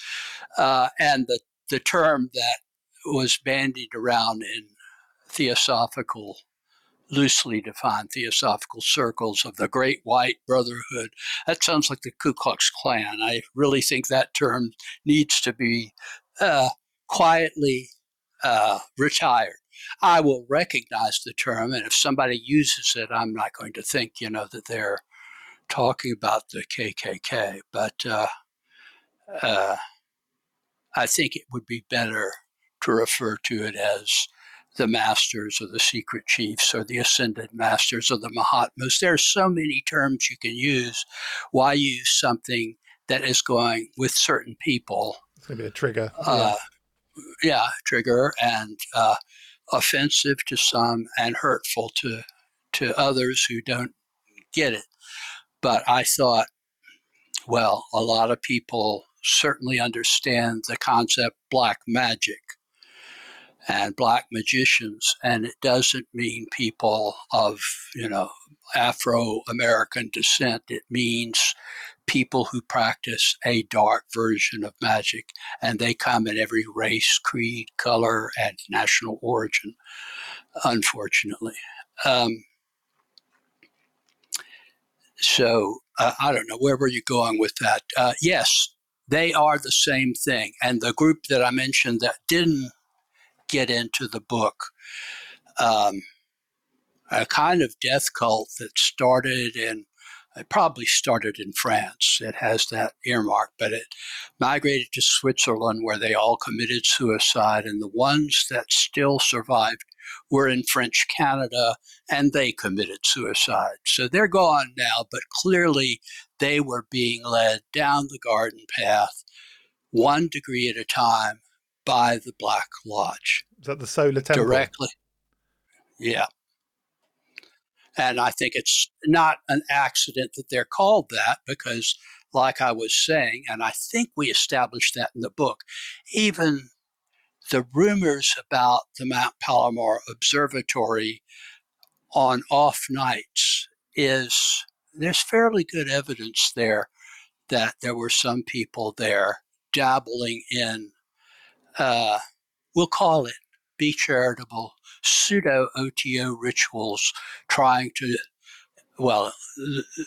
Uh, and the the term that was bandied around in theosophical loosely defined theosophical circles of the Great White Brotherhood. That sounds like the Ku Klux Klan. I really think that term needs to be uh, quietly uh, retired. I will recognize the term, and if somebody uses it, I'm not going to think, you know, that they're talking about the KKK. But uh, uh, I think it would be better to refer to it as the masters or the secret chiefs or the ascended masters or the Mahatmas. There are so many terms you can use. Why use something that is going with certain people? It's going to be a trigger. Uh, yeah. yeah. trigger and uh, offensive to some and hurtful to to others who don't get it. But I thought, well, a lot of people certainly understand the concept black magic and black magicians, and it doesn't mean people of you know Afro American descent. It means people who practice a dark version of magic, and they come in every race, creed, color, and national origin. Unfortunately. Um, so uh, I don't know where were you going with that. Uh, yes, they are the same thing, and the group that I mentioned that didn't get into the book. Um, a kind of death cult that started in, it probably started in France. It has that earmark, but it migrated to Switzerland where they all committed suicide. And the ones that still survived were in French Canada and they committed suicide. So they're gone now, but clearly they were being led down the garden path one degree at a time by the Black Lodge. Is that the Solar Temple? Directly. Yeah. And I think it's not an accident that they're called that because, like I was saying, and I think we established that in the book, even the rumors about the Mount Palomar Observatory on off nights is there's fairly good evidence there that there were some people there dabbling in uh, we'll call it be charitable, pseudo OTO rituals, trying to, well,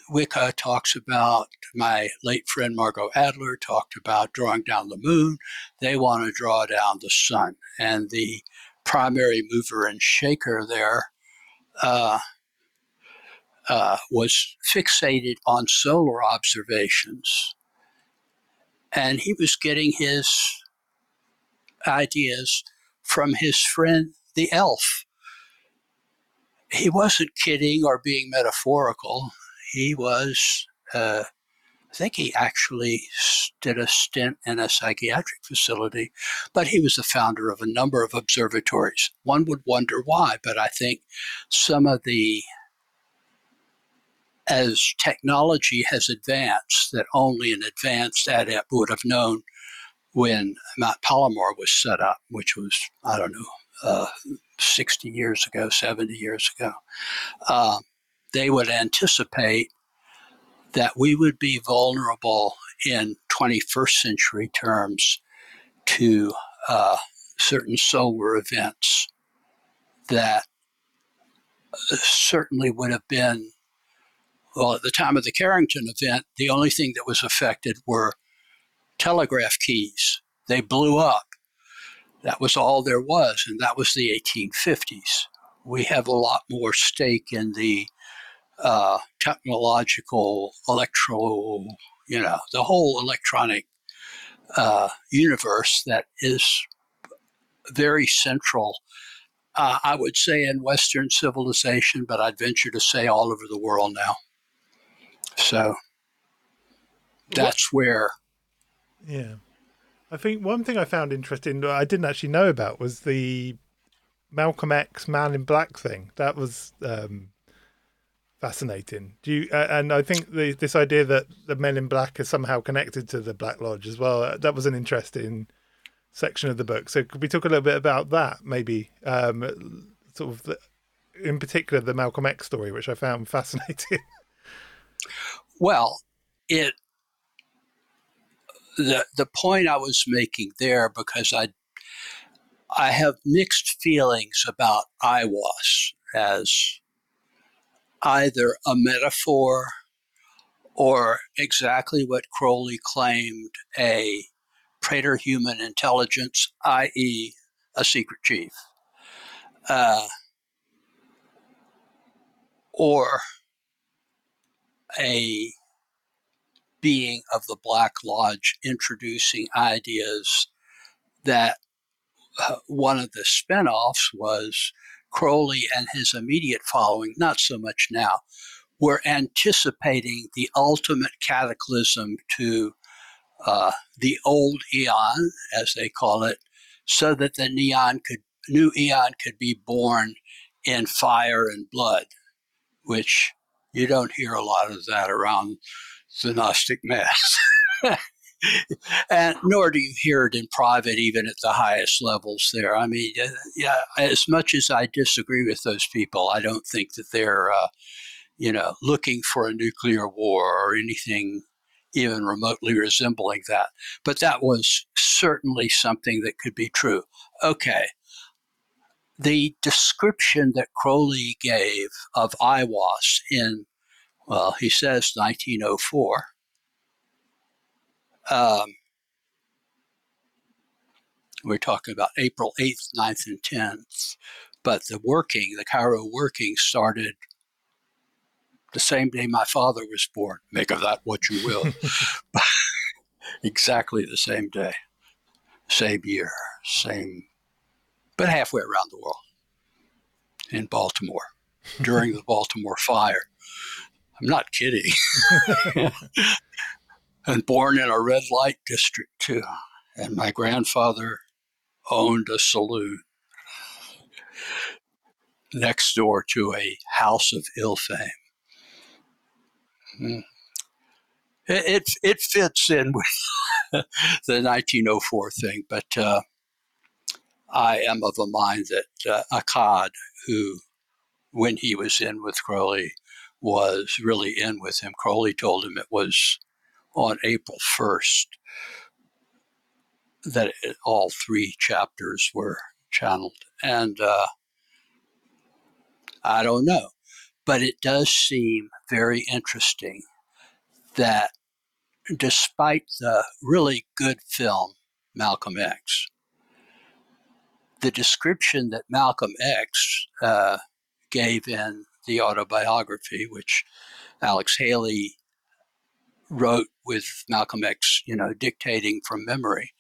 Wicca talks about, my late friend Margot Adler talked about drawing down the moon. They want to draw down the sun. And the primary mover and shaker there uh, uh, was fixated on solar observations. And he was getting his ideas from his friend the elf. He wasn't kidding or being metaphorical. He was, uh, I think he actually did a stint in a psychiatric facility, but he was the founder of a number of observatories. One would wonder why, but I think some of the as technology has advanced, that only an advanced adept would have known when Mount Palomar was set up, which was, I don't know, uh, 60 years ago, 70 years ago, uh, they would anticipate that we would be vulnerable in 21st century terms to uh, certain solar events that uh, certainly would have been, well, at the time of the Carrington event, the only thing that was affected were telegraph keys. They blew up. That was all there was, and that was the 1850s. We have a lot more stake in the uh, technological, electro, you know, the whole electronic uh, universe that is very central, uh, I would say, in Western civilization, but I'd venture to say all over the world now. So that's where yeah. I think one thing I found interesting that I didn't actually know about was the Malcolm X Man in Black thing. That was um, fascinating. Do you? Uh, and I think the, this idea that the Men in Black are somehow connected to the Black Lodge as well. Uh, that was an interesting section of the book. So could we talk a little bit about that? Maybe um, sort of the, in particular the Malcolm X story, which I found (laughs) fascinating. Well, it the the point I was making there because I I have mixed feelings about Aiwass as either a metaphor or exactly what Crowley claimed a preterhuman intelligence, i.e., a secret chief, uh, or a being of the Black Lodge introducing ideas that uh, one of the spinoffs was Crowley and his immediate following, not so much now, were anticipating the ultimate cataclysm to uh, the old eon, as they call it, so that the neon could, new eon could be born in fire and blood, which you don't hear a lot of that around the Gnostic Mass. (laughs) and nor do you hear it in private, even at the highest levels there. I mean, yeah, as much as I disagree with those people, I don't think that they're, uh, you know, looking for a nuclear war or anything even remotely resembling that. But that was certainly something that could be true. Okay. The description that Crowley gave of Aiwass in, well, he says 1904. Um, we're talking about April 8th, 9th, and 10th. But the working, the Cairo working started the same day my father was born. Make of that what you will. (laughs) (laughs) exactly the same day, same year, same, but halfway around the world in Baltimore during the (laughs) Baltimore fire. I'm not kidding. (laughs) and born in a red light district, too. And my grandfather owned a saloon next door to a house of ill fame. Mm. It, it, it fits in with (laughs) the 1904 thing, but uh, I am of a mind that uh, Akkad, who when he was in with Crowley, was really in with him. Crowley told him it was on April 1st that it, all three chapters were channeled. And uh, I don't know. But it does seem very interesting that despite the really good film, Malcolm X, the description that Malcolm X uh, gave in the autobiography, which Alex Haley wrote with Malcolm X, you know, dictating from memory,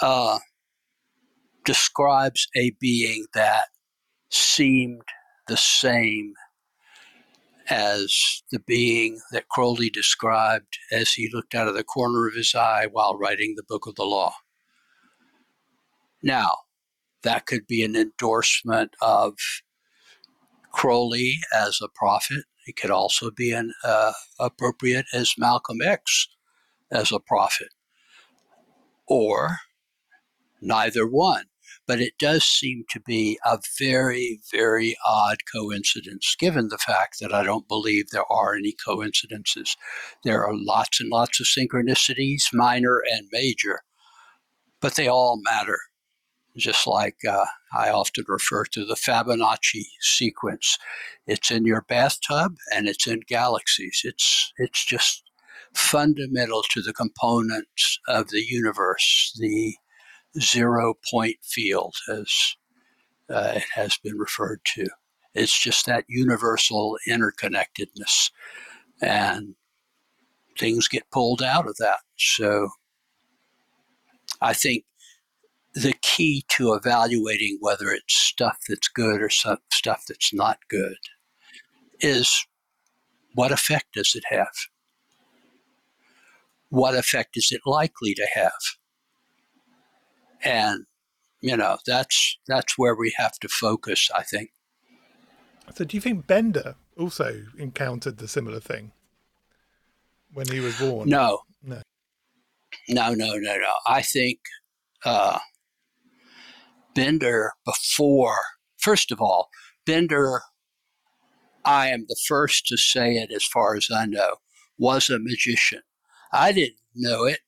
uh, describes a being that seemed the same as the being that Crowley described as he looked out of the corner of his eye while writing the book of the law. Now, that could be an endorsement of Crowley as a prophet. It could also be an uh, appropriate as Malcolm X as a prophet, or neither one but it does seem to be a very, very odd coincidence, given the fact that I don't believe there are any coincidences. There are lots and lots of synchronicities, minor and major, but they all matter. Just like uh, I often refer to the Fibonacci sequence, it's in your bathtub and it's in galaxies. It's it's just fundamental to the components of the universe. The zero point field, as uh, it has been referred to. It's just that universal interconnectedness, and things get pulled out of that. So I think the key to evaluating whether it's stuff that's good or stuff that's not good is what effect does it have? What effect is it likely to have? and you know that's that's where we have to focus i think. So do you think bender also encountered the similar thing when he was born? No. No. No no no no. I think uh, bender before first of all bender i am the first to say it as far as i know was a magician i didn't know it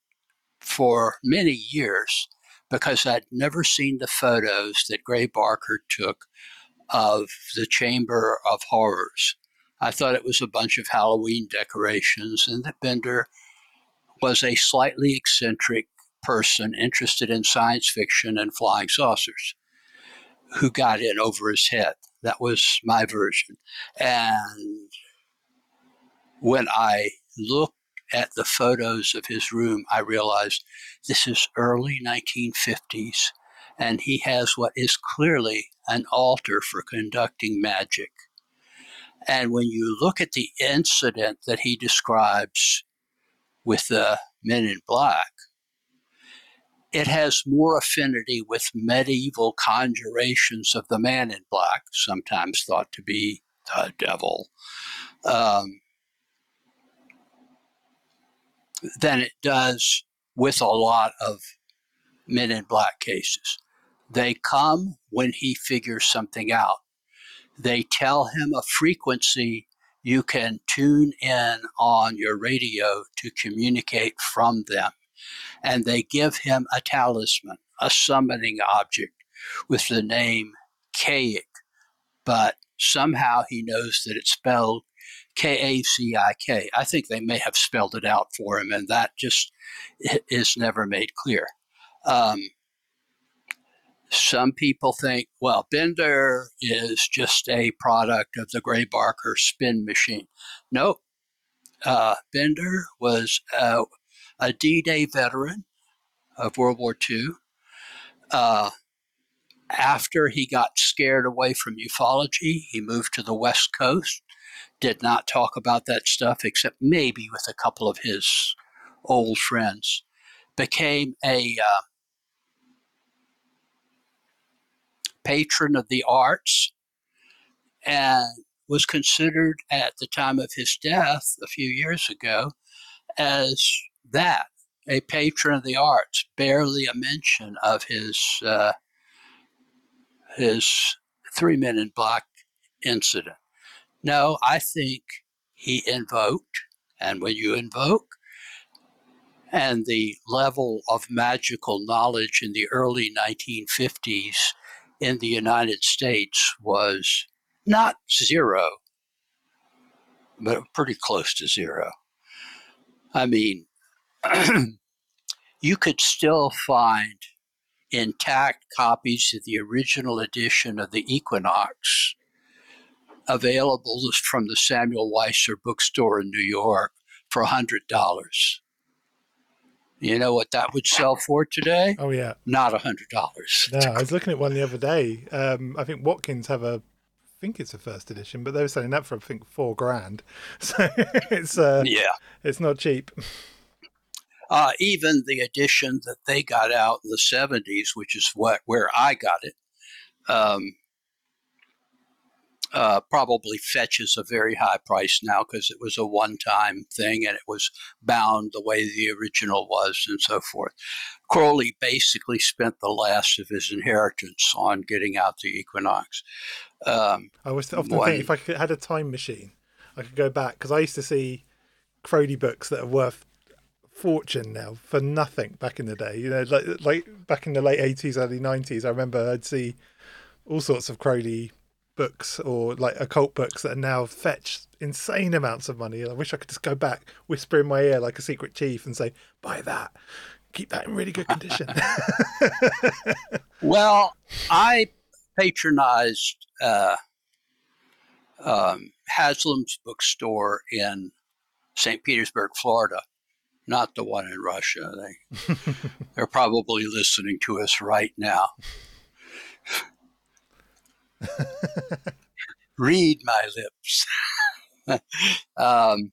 for many years because I'd never seen the photos that Gray Barker took of the Chamber of Horrors. I thought it was a bunch of Halloween decorations, and that Bender was a slightly eccentric person interested in science fiction and flying saucers who got in over his head. That was my version. And when I looked at the photos of his room, I realized this is early 1950s, and he has what is clearly an altar for conducting magic. And when you look at the incident that he describes with the men in black, it has more affinity with medieval conjurations of the man in black, sometimes thought to be the devil, um, than it does with a lot of men in black cases. They come when he figures something out. They tell him a frequency you can tune in on your radio to communicate from them and they give him a talisman, a summoning object with the name Kaik, but somehow he knows that it's spelled K A C I K. I think they may have spelled it out for him, and that just is never made clear. Um, some people think, well, Bender is just a product of the Gray Barker spin machine. No, uh, Bender was uh, a D Day veteran of World War II. Uh, after he got scared away from ufology, he moved to the West Coast. Did not talk about that stuff except maybe with a couple of his old friends. Became a uh, patron of the arts and was considered at the time of his death a few years ago as that, a patron of the arts, barely a mention of his uh, his three men in black incident. No, I think he invoked, and when you invoke, and the level of magical knowledge in the early 1950s in the United States was not zero, but pretty close to zero. I mean, (clears throat) you could still find intact copies of the original edition of the Equinox available from the Samuel Weiser bookstore in New York for $100. You know what that would sell for today? Oh yeah, not a hundred dollars. No, I was looking at one the other day. Um, I think Watkins have a, I think it's a first edition, but they were selling that for I think four grand. (laughs) So it's uh, yeah, it's not cheap. (laughs) Uh, even the edition that they got out in the 70s, which is what where I got it, um, uh, probably fetches a very high price now because it was a one time thing and it was bound the way the original was and so forth. Crowley basically spent the last of his inheritance on getting out the Equinox. Um, I was often one, think if I could, had a time machine, I could go back because I used to see Crowley books that are worth fortune now for nothing back in the day. You know, like like back in the late eighties, early nineties, I remember I'd see all sorts of Crowley books or like occult books that now fetch insane amounts of money. I wish I could just go back, whisper in my ear like a secret chief, and say, "Buy that." Keep that in really good condition. (laughs) well, I patronized uh, um, Haslam's bookstore in St. Petersburg, Florida, not the one in Russia. They (laughs) they're probably listening to us right now. (laughs) Read my lips. (laughs) um,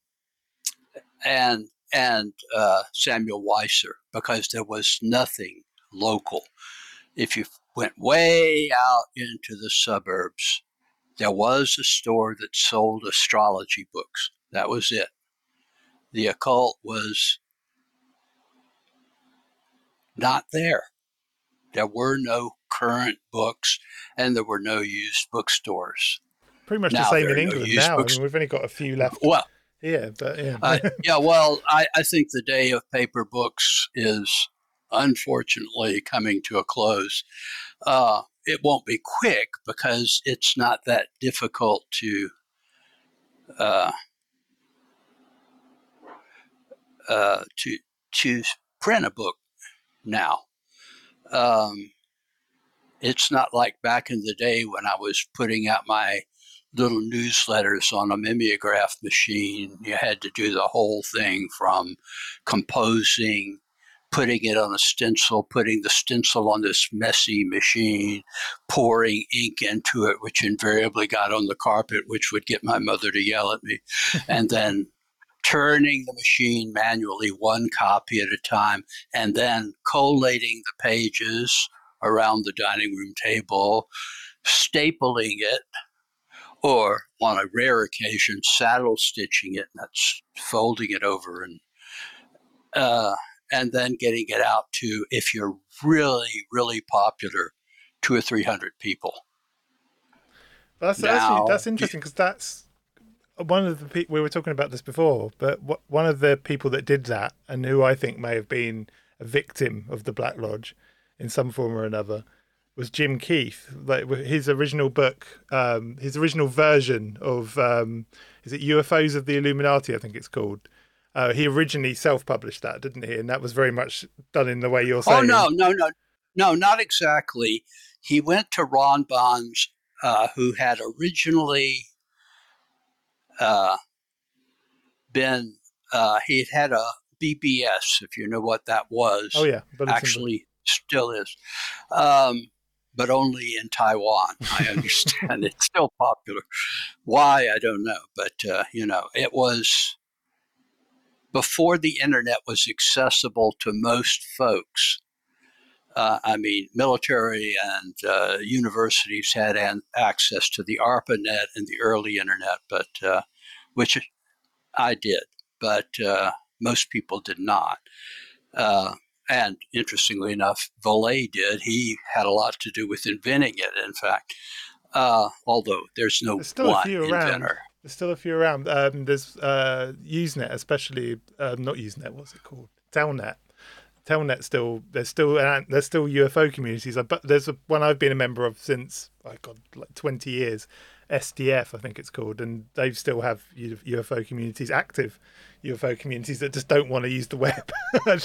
and and uh, Samuel Weiser because there was nothing local. If you went way out into the suburbs, there was a store that sold astrology books. That was it. The occult was not there. There were no current books and there were no used bookstores. Pretty much now, the same in England no now. I mean, we've only got a few left. Well, yeah, but yeah. uh, (laughs) yeah, well, I, I think the day of paper books is unfortunately coming to a close. Uh, it won't be quick because it's not that difficult to uh, uh, to to print a book now. Um, it's not like back in the day when I was putting out my little newsletters on a mimeograph machine. You had to do the whole thing from composing, putting it on a stencil, putting the stencil on this messy machine, pouring ink into it, which invariably got on the carpet, which would get my mother to yell at me, (laughs) and then turning the machine manually one copy at a time, and then collating the pages around the dining room table, stapling it, or on a rare occasion, saddle stitching it, and that's folding it over and uh, and then getting it out to if you're really really popular, two or three hundred people. That's now, actually that's interesting because that's one of the people we were talking about this before, but one of the people that did that and who I think may have been a victim of the Black Lodge in some form or another was Jim Keith. Like his original book, um, his original version of um, is it UFOs of the Illuminati? I think it's called. Uh, he originally self-published that, didn't he? And that was very much done in the way you're saying. Oh no, no, no, no, not exactly. He went to Ron Bonds, uh, who had originally uh, been uh, he had had a BBS, if you know what that was. Oh yeah, but actually still is, um, but only in Taiwan. I (laughs) understand it's still popular. Why I don't know, but uh, you know it was before the internet was accessible to most folks. Uh, I mean, military and uh, universities had an access to the ARPANET and the early internet, but uh, which I did, but uh, most people did not. Uh, and interestingly enough, Vallée did. He had a lot to do with inventing it, in fact, uh, although there's no there's still one a few inventor. Around. There's still a few around. Um, there's Usenet, especially, um, not Usenet, what's it called? Telnet Telnet still there's still uh, there's still UFO communities. But there's a, one I've been a member of since oh God like 20 years, SDF I think it's called, and they still have UFO communities active. UFO communities that just don't want to use the web. (laughs) I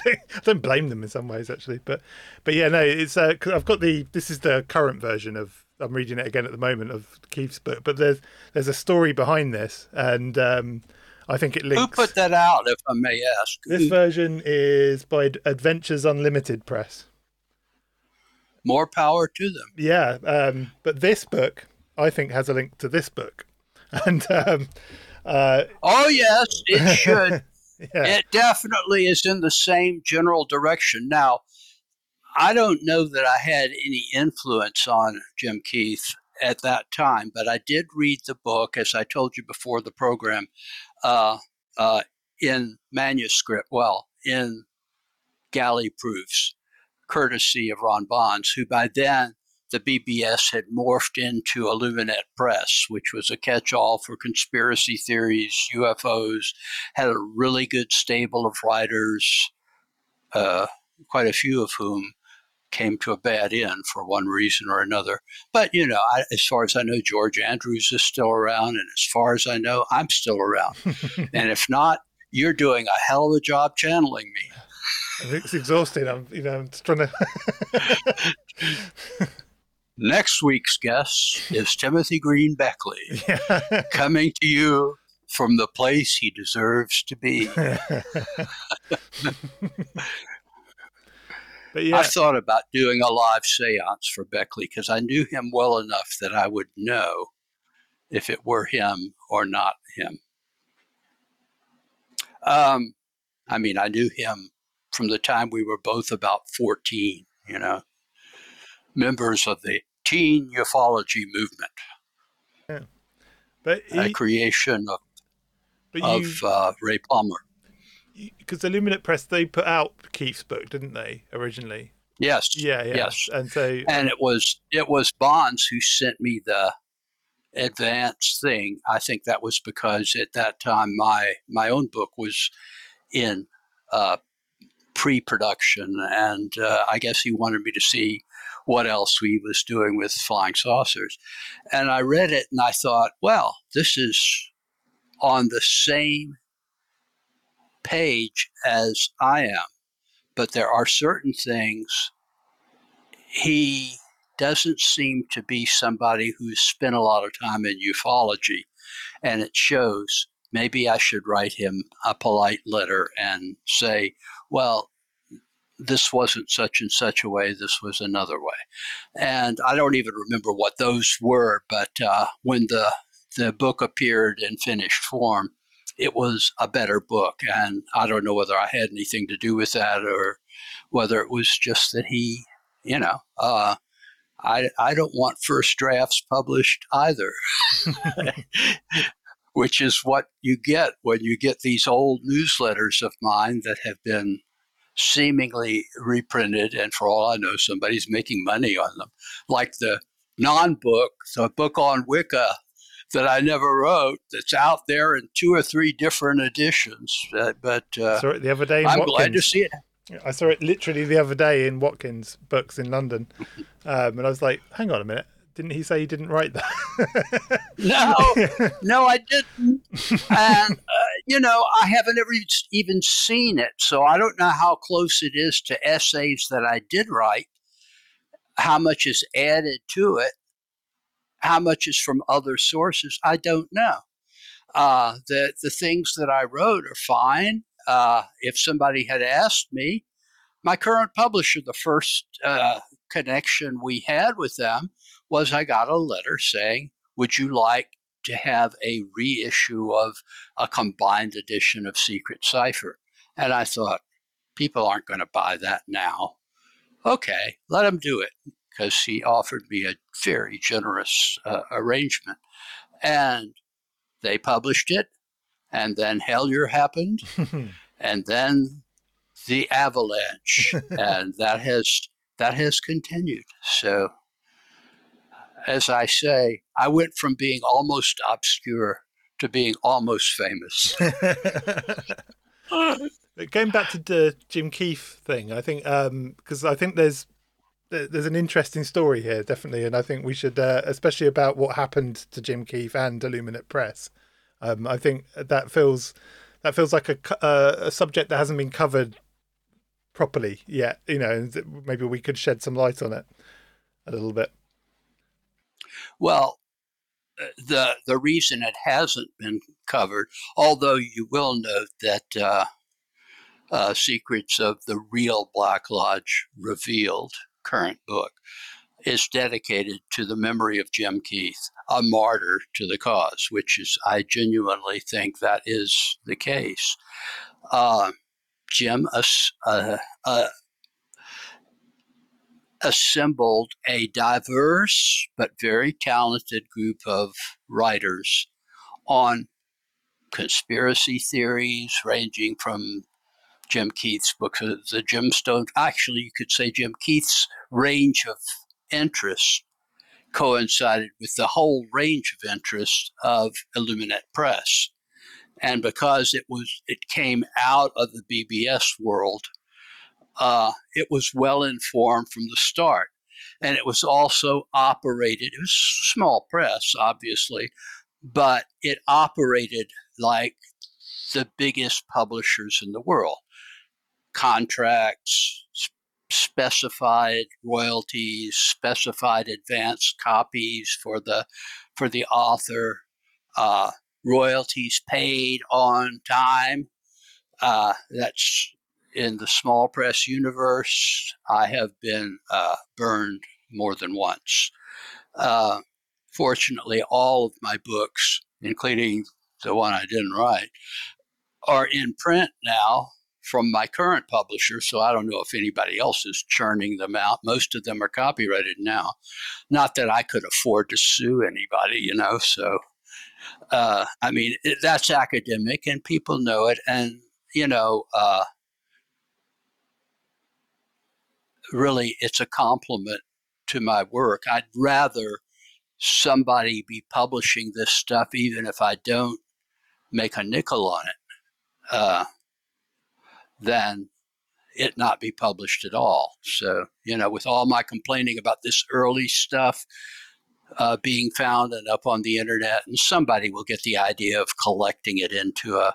don't blame them in some ways actually, but but yeah, no, it's uh, i I've got the this is the current version of I'm reading it again at the moment of Keith's book, but there's there's a story behind this, and um, I think it links. Who put that out, if I may ask? This version is by Adventures Unlimited Press. More power to them. Yeah, um, but this book, I think, has a link to this book, (laughs) and um, uh, oh yes, it (laughs) should. yeah. It definitely is in the same general direction. Now, I don't know that I had any influence on Jim Keith at that time, but I did read the book, as I told you before the program uh, uh, in manuscript, well, in galley proofs, courtesy of Ron Bonds, who by then the BBS had morphed into Illuminet Press, which was a catch all for conspiracy theories, UFOs, had a really good stable of writers, uh, quite a few of whom came to a bad end for one reason or another. But, you know, I, as far as I know, George Andrews is still around. And as far as I know, I'm still around. (laughs) and if not, you're doing a hell of a job channeling me. It's exhausting. I'm, you know, I'm just trying to. (laughs) Next week's guest is Timothy Green Beckley, yeah. (laughs) coming to you from the place he deserves to be. But yeah. I've thought about doing a live seance for Beckley because I knew him well enough that I would know if it were him or not him. Um, I mean, I knew him from the time we were both about 14, you know, members of the teen ufology movement. Yeah. But he, a creation of, of uh, Ray Palmer because Illuminet Press they put out Keith's book, didn't they originally? Yes. Yeah. yeah. Yes. And so and it was it was Bonds who sent me the advance thing. I think that was because at that time my my own book was in uh, pre-production, and uh, I guess he wanted me to see what else he was doing with flying saucers. And I read it, and I thought, well, this is on the same page as I am, but there are certain things he doesn't seem to be somebody who's spent a lot of time in ufology, and it shows. Maybe I should write him a polite letter and say, well, this wasn't such and such a way, this was another way. And I don't even remember what those were, but uh, when the, the book appeared in finished form, it was a better book. And I don't know whether I had anything to do with that or whether it was just that he, you know, uh, I, I don't want first drafts published either, (laughs) which is what you get when you get these old newsletters of mine that have been seemingly reprinted, and for all I know, somebody's making money on them. Like the non book, the book on Wicca that I never wrote, that's out there in two or three different editions. Uh, but uh, saw it the other day. I'm Watkins. glad to see it. I saw it literally the other day in Watkins Books in London, um, and I was like, "Hang on a minute." Didn't he say he didn't write that? (laughs) no, no, I didn't. And, uh, you know, I haven't ever even seen it. So I don't know how close it is to essays that I did write, how much is added to it, how much is from other sources. I don't know. Uh, the, the things that I wrote are fine. Uh, if somebody had asked me, my current publisher, the first uh, connection we had with them was I got a letter saying, Would you like to have a reissue of a combined edition of Secret Cipher? And I thought, people aren't going to buy that now. Okay, let them do it because he offered me a very generous uh, arrangement. And they published it, and then Hellier happened, (laughs) and then the avalanche, (laughs) and that has that has continued. So as I say, I went from being almost obscure to being almost famous. (laughs) Going back to the Jim Keith thing, I think because um, I think there's there's an interesting story here, definitely, and I think we should, uh, especially about what happened to Jim Keith and IllumiNet Press. Um, I think that feels that feels like a, a, a subject that hasn't been covered properly yet. You know, maybe we could shed some light on it a little bit. Well, uh, the the reason it hasn't been covered, although you will note that uh, uh, Secrets of the Real Black Lodge Revealed, current book, is dedicated to the memory of Jim Keith, a martyr to the cause, which is, I genuinely think that is the case. Uh, Jim, a, a, assembled a diverse but very talented group of writers on conspiracy theories ranging from Jim Keith's book, The Gemstone. Actually, you could say Jim Keith's range of interests coincided with the whole range of interests of IllumiNet Press. And because it was, it came out of the BBS world, uh, it was well informed from the start. And it was also operated, it was a small press, obviously, but it operated like the biggest publishers in the world. Contracts, specified royalties, specified advance copies for the for the author, uh, royalties paid on time. Uh, that's in the small press universe, I have been uh, burned more than once. Uh, fortunately, all of my books, including the one I didn't write, are in print now from my current publisher. So I don't know if anybody else is churning them out. Most of them are copyrighted now. Not that I could afford to sue anybody, you know. So, uh, I mean, it, that's academic and people know it. And, you know, uh, really it's a compliment to my work. I'd rather somebody be publishing this stuff, even if I don't make a nickel on it, uh, than it not be published at all. So, you know, with all my complaining about this early stuff, uh, being found and up on the internet, and somebody will get the idea of collecting it into a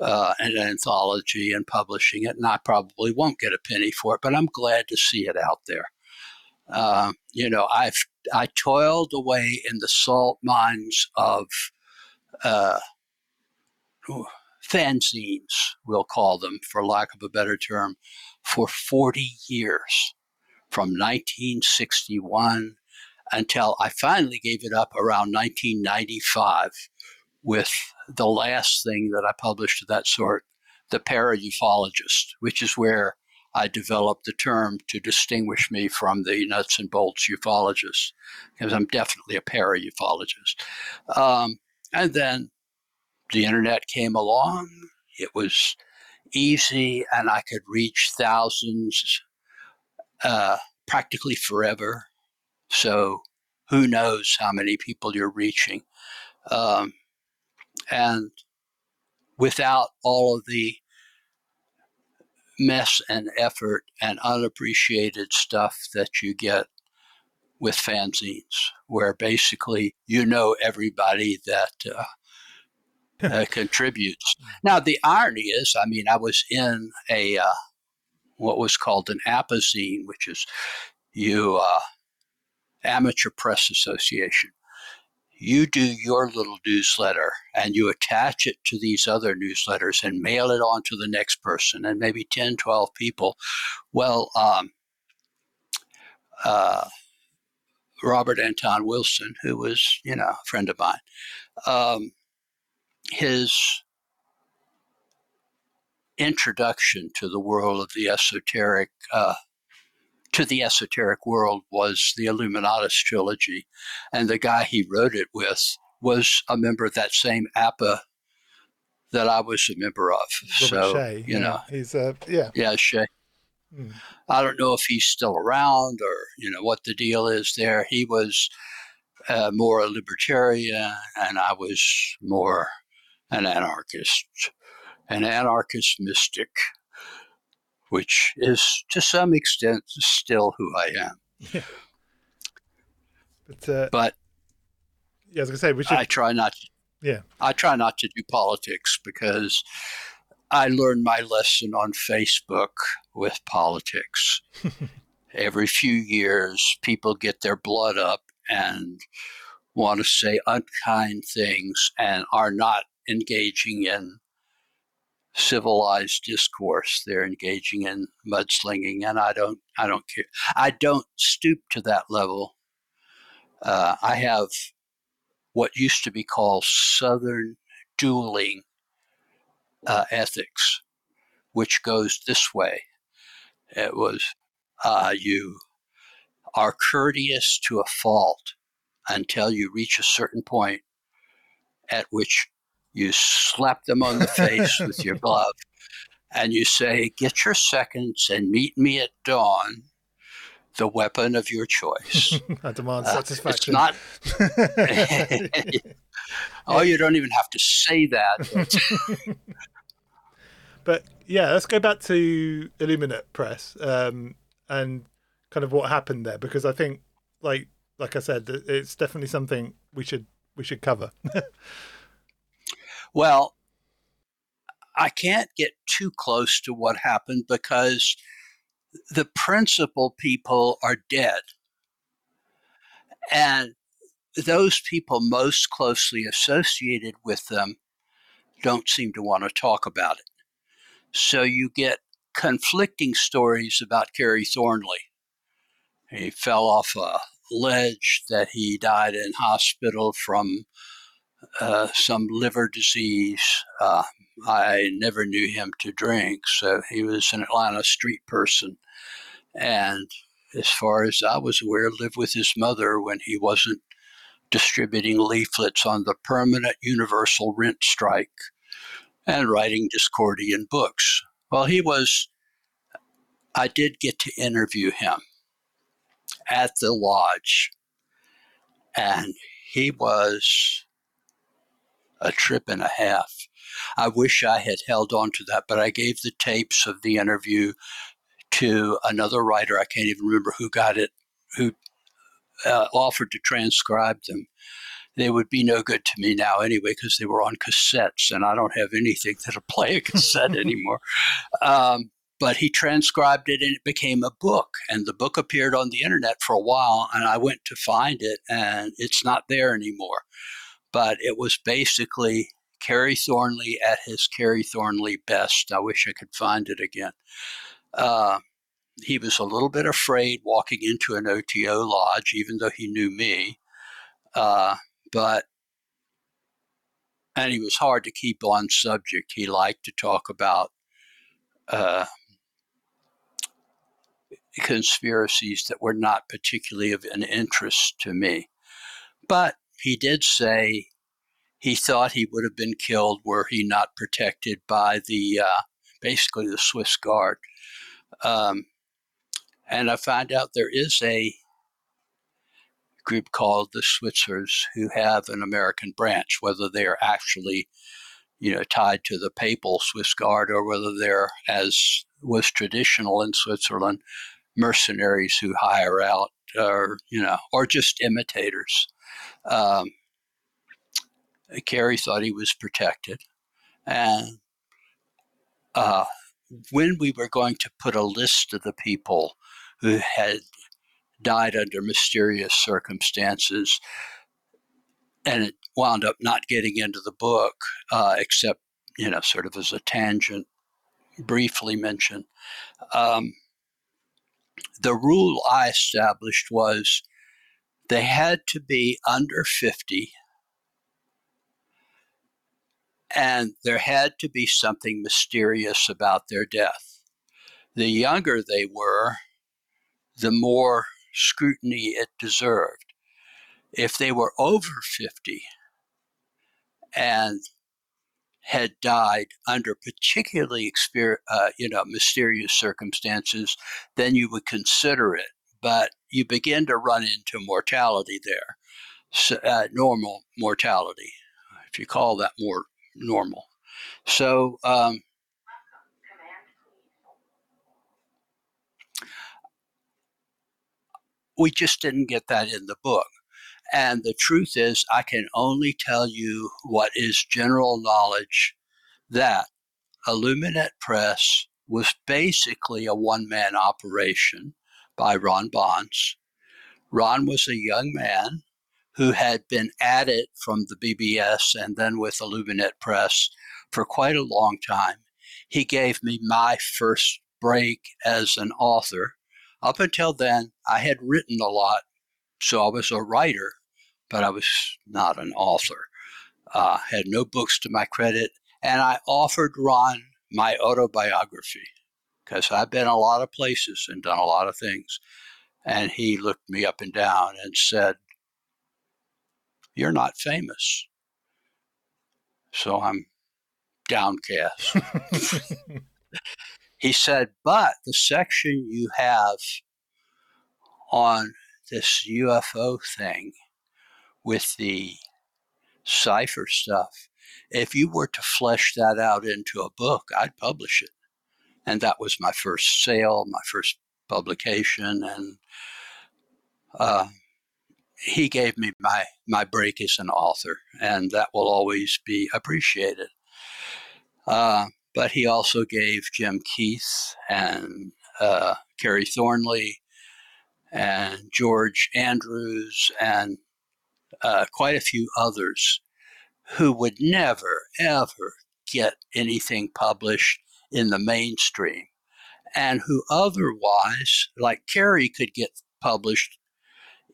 uh, an anthology and publishing it, and I probably won't get a penny for it, but I'm glad to see it out there. Uh, you know, I've I toiled away in the salt mines of uh, fanzines, we'll call them, for lack of a better term, for 40 years, from 1961 until I finally gave it up around 1995 with the last thing that I published of that sort, The Para-Ufologist, which is where I developed the term to distinguish me from the nuts and bolts ufologist, because I'm definitely a para-ufologist. Um, and then the internet came along. It was easy, and I could reach thousands uh, practically forever. So who knows how many people you're reaching. Um, and without all of the mess and effort and unappreciated stuff that you get with fanzines, where basically you know everybody that uh, uh, (laughs) contributes. Now, the irony is, I mean, I was in a uh, what was called an apazine, which is you uh, amateur press association. You do your little newsletter and you attach it to these other newsletters and mail it on to the next person and maybe 10, 12 people. Well, um, uh, Robert Anton Wilson, who was, you know, a friend of mine, um, his introduction to the world of the esoteric, uh, to the esoteric world was the Illuminatus trilogy. And the guy he wrote it with was a member of that same APA that I was a member of. Robert so, Shea, you yeah. know, he's uh, yeah. yeah, Shea. Hmm. I don't know if he's still around or you know what the deal is there. He was uh, more a libertarian, and I was more an anarchist, an anarchist mystic, which is to some extent still who I am. But, uh, But yeah, I was gonna say we should. I try not. To, Yeah. I try not to do politics because I learned my lesson on Facebook with politics. (laughs) Every few years, people get their blood up and want to say unkind things and are not engaging in civilized discourse. They're engaging in mudslinging, and I don't. I don't care. I don't stoop to that level. Uh, I have what used to be called Southern dueling uh, ethics, which goes this way. It was uh, you are courteous to a fault until you reach a certain point at which you slap them on the face with your (laughs) glove and you say, Get your seconds and meet me at dawn, the weapon of your choice. (laughs) I demand Uh, it's not (laughs) oh, you don't even have to say that. But yeah, let's go back to IllumiNet Press um, and kind of what happened there because I think, like like I said, it's definitely something we should we should cover. Well, I can't get too close to what happened because the principal people are dead. And those people most closely associated with them don't seem to want to talk about it. So you get conflicting stories about Kerry Thornley. He fell off a ledge, that he died in hospital from uh, some liver disease. Uh, I never knew him to drink, so he was an Atlanta street person. And as far as I was aware, lived with his mother when he wasn't distributing leaflets on the permanent universal rent strike and writing Discordian books. Well, he was, I did get to interview him at the lodge, and he was a trip and a half. I wish I had held on to that, but I gave the tapes of the interview to another writer. I can't even remember who got it, who uh, offered to transcribe them. They would be no good to me now anyway because they were on cassettes, and I don't have anything (laughs) that'll play a cassette (laughs) anymore. Um, but he transcribed it and it became a book. And the book appeared on the internet for a while, and I went to find it, and it's not there anymore. But it was basically Kerry Thornley at his Kerry Thornley best. I wish I could find it again. Uh, he was a little bit afraid walking into an OTO lodge, even though he knew me. Uh, but and he was hard to keep on subject. He liked to talk about uh, conspiracies that were not particularly of an interest to me. But he did say he thought he would have been killed were he not protected by the uh, basically the Swiss Guard. Um, and I found out there is a group called the Switzers who have an American branch, whether they are actually, you know, tied to the papal Swiss Guard or whether they're, as was traditional in Switzerland, mercenaries who hire out or, you know, or just imitators. Um, Kerry thought he was protected. And uh, when we were going to put a list of the people who had died under mysterious circumstances, and it wound up not getting into the book, uh, except, you know, sort of as a tangent, briefly mentioned. Um, the rule I established was they had to be under 50 and there had to be something mysterious about their death. The younger they were, the more scrutiny it deserved. If they were over 50 and had died under particularly uh, you know mysterious circumstances, then you would consider it. But you begin to run into mortality there, so, uh, normal mortality, if you call that more normal. So um, we just didn't get that in the book. And the truth is, I can only tell you what is general knowledge that IllumiNet Press was basically a one man operation by Ron Bonds. Ron was a young man who had been at it from the BBS and then with IllumiNet Press for quite a long time. He gave me my first break as an author. Up until then, I had written a lot, so I was a writer, but I was not an author. Uh, had no books to my credit, and I offered Ron my autobiography because I've been a lot of places and done a lot of things. And he looked me up and down and said, you're not famous. So I'm downcast. (laughs) he said, But the section you have on this UFO thing with the cipher stuff, if you were to flesh that out into a book, I'd publish it. And that was my first sale, my first publication. And uh, he gave me my my break as an author, and that will always be appreciated. Uh, but he also gave Jim Keith and uh, Kerry Thornley and George Andrews and uh, quite a few others who would never ever get anything published in the mainstream and who otherwise, like Kerry, could get published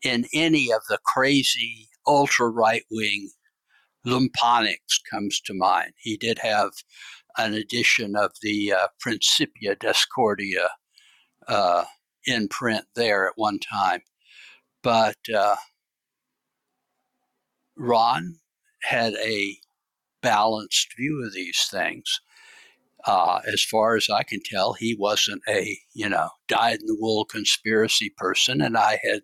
in any of the crazy ultra right wing Loompanics comes to mind. He did have an edition of the uh, Principia Discordia uh, in print there at one time. But uh, Ron had a balanced view of these things. Uh, as far as I can tell, he wasn't a you know dyed in the wool conspiracy person, and I had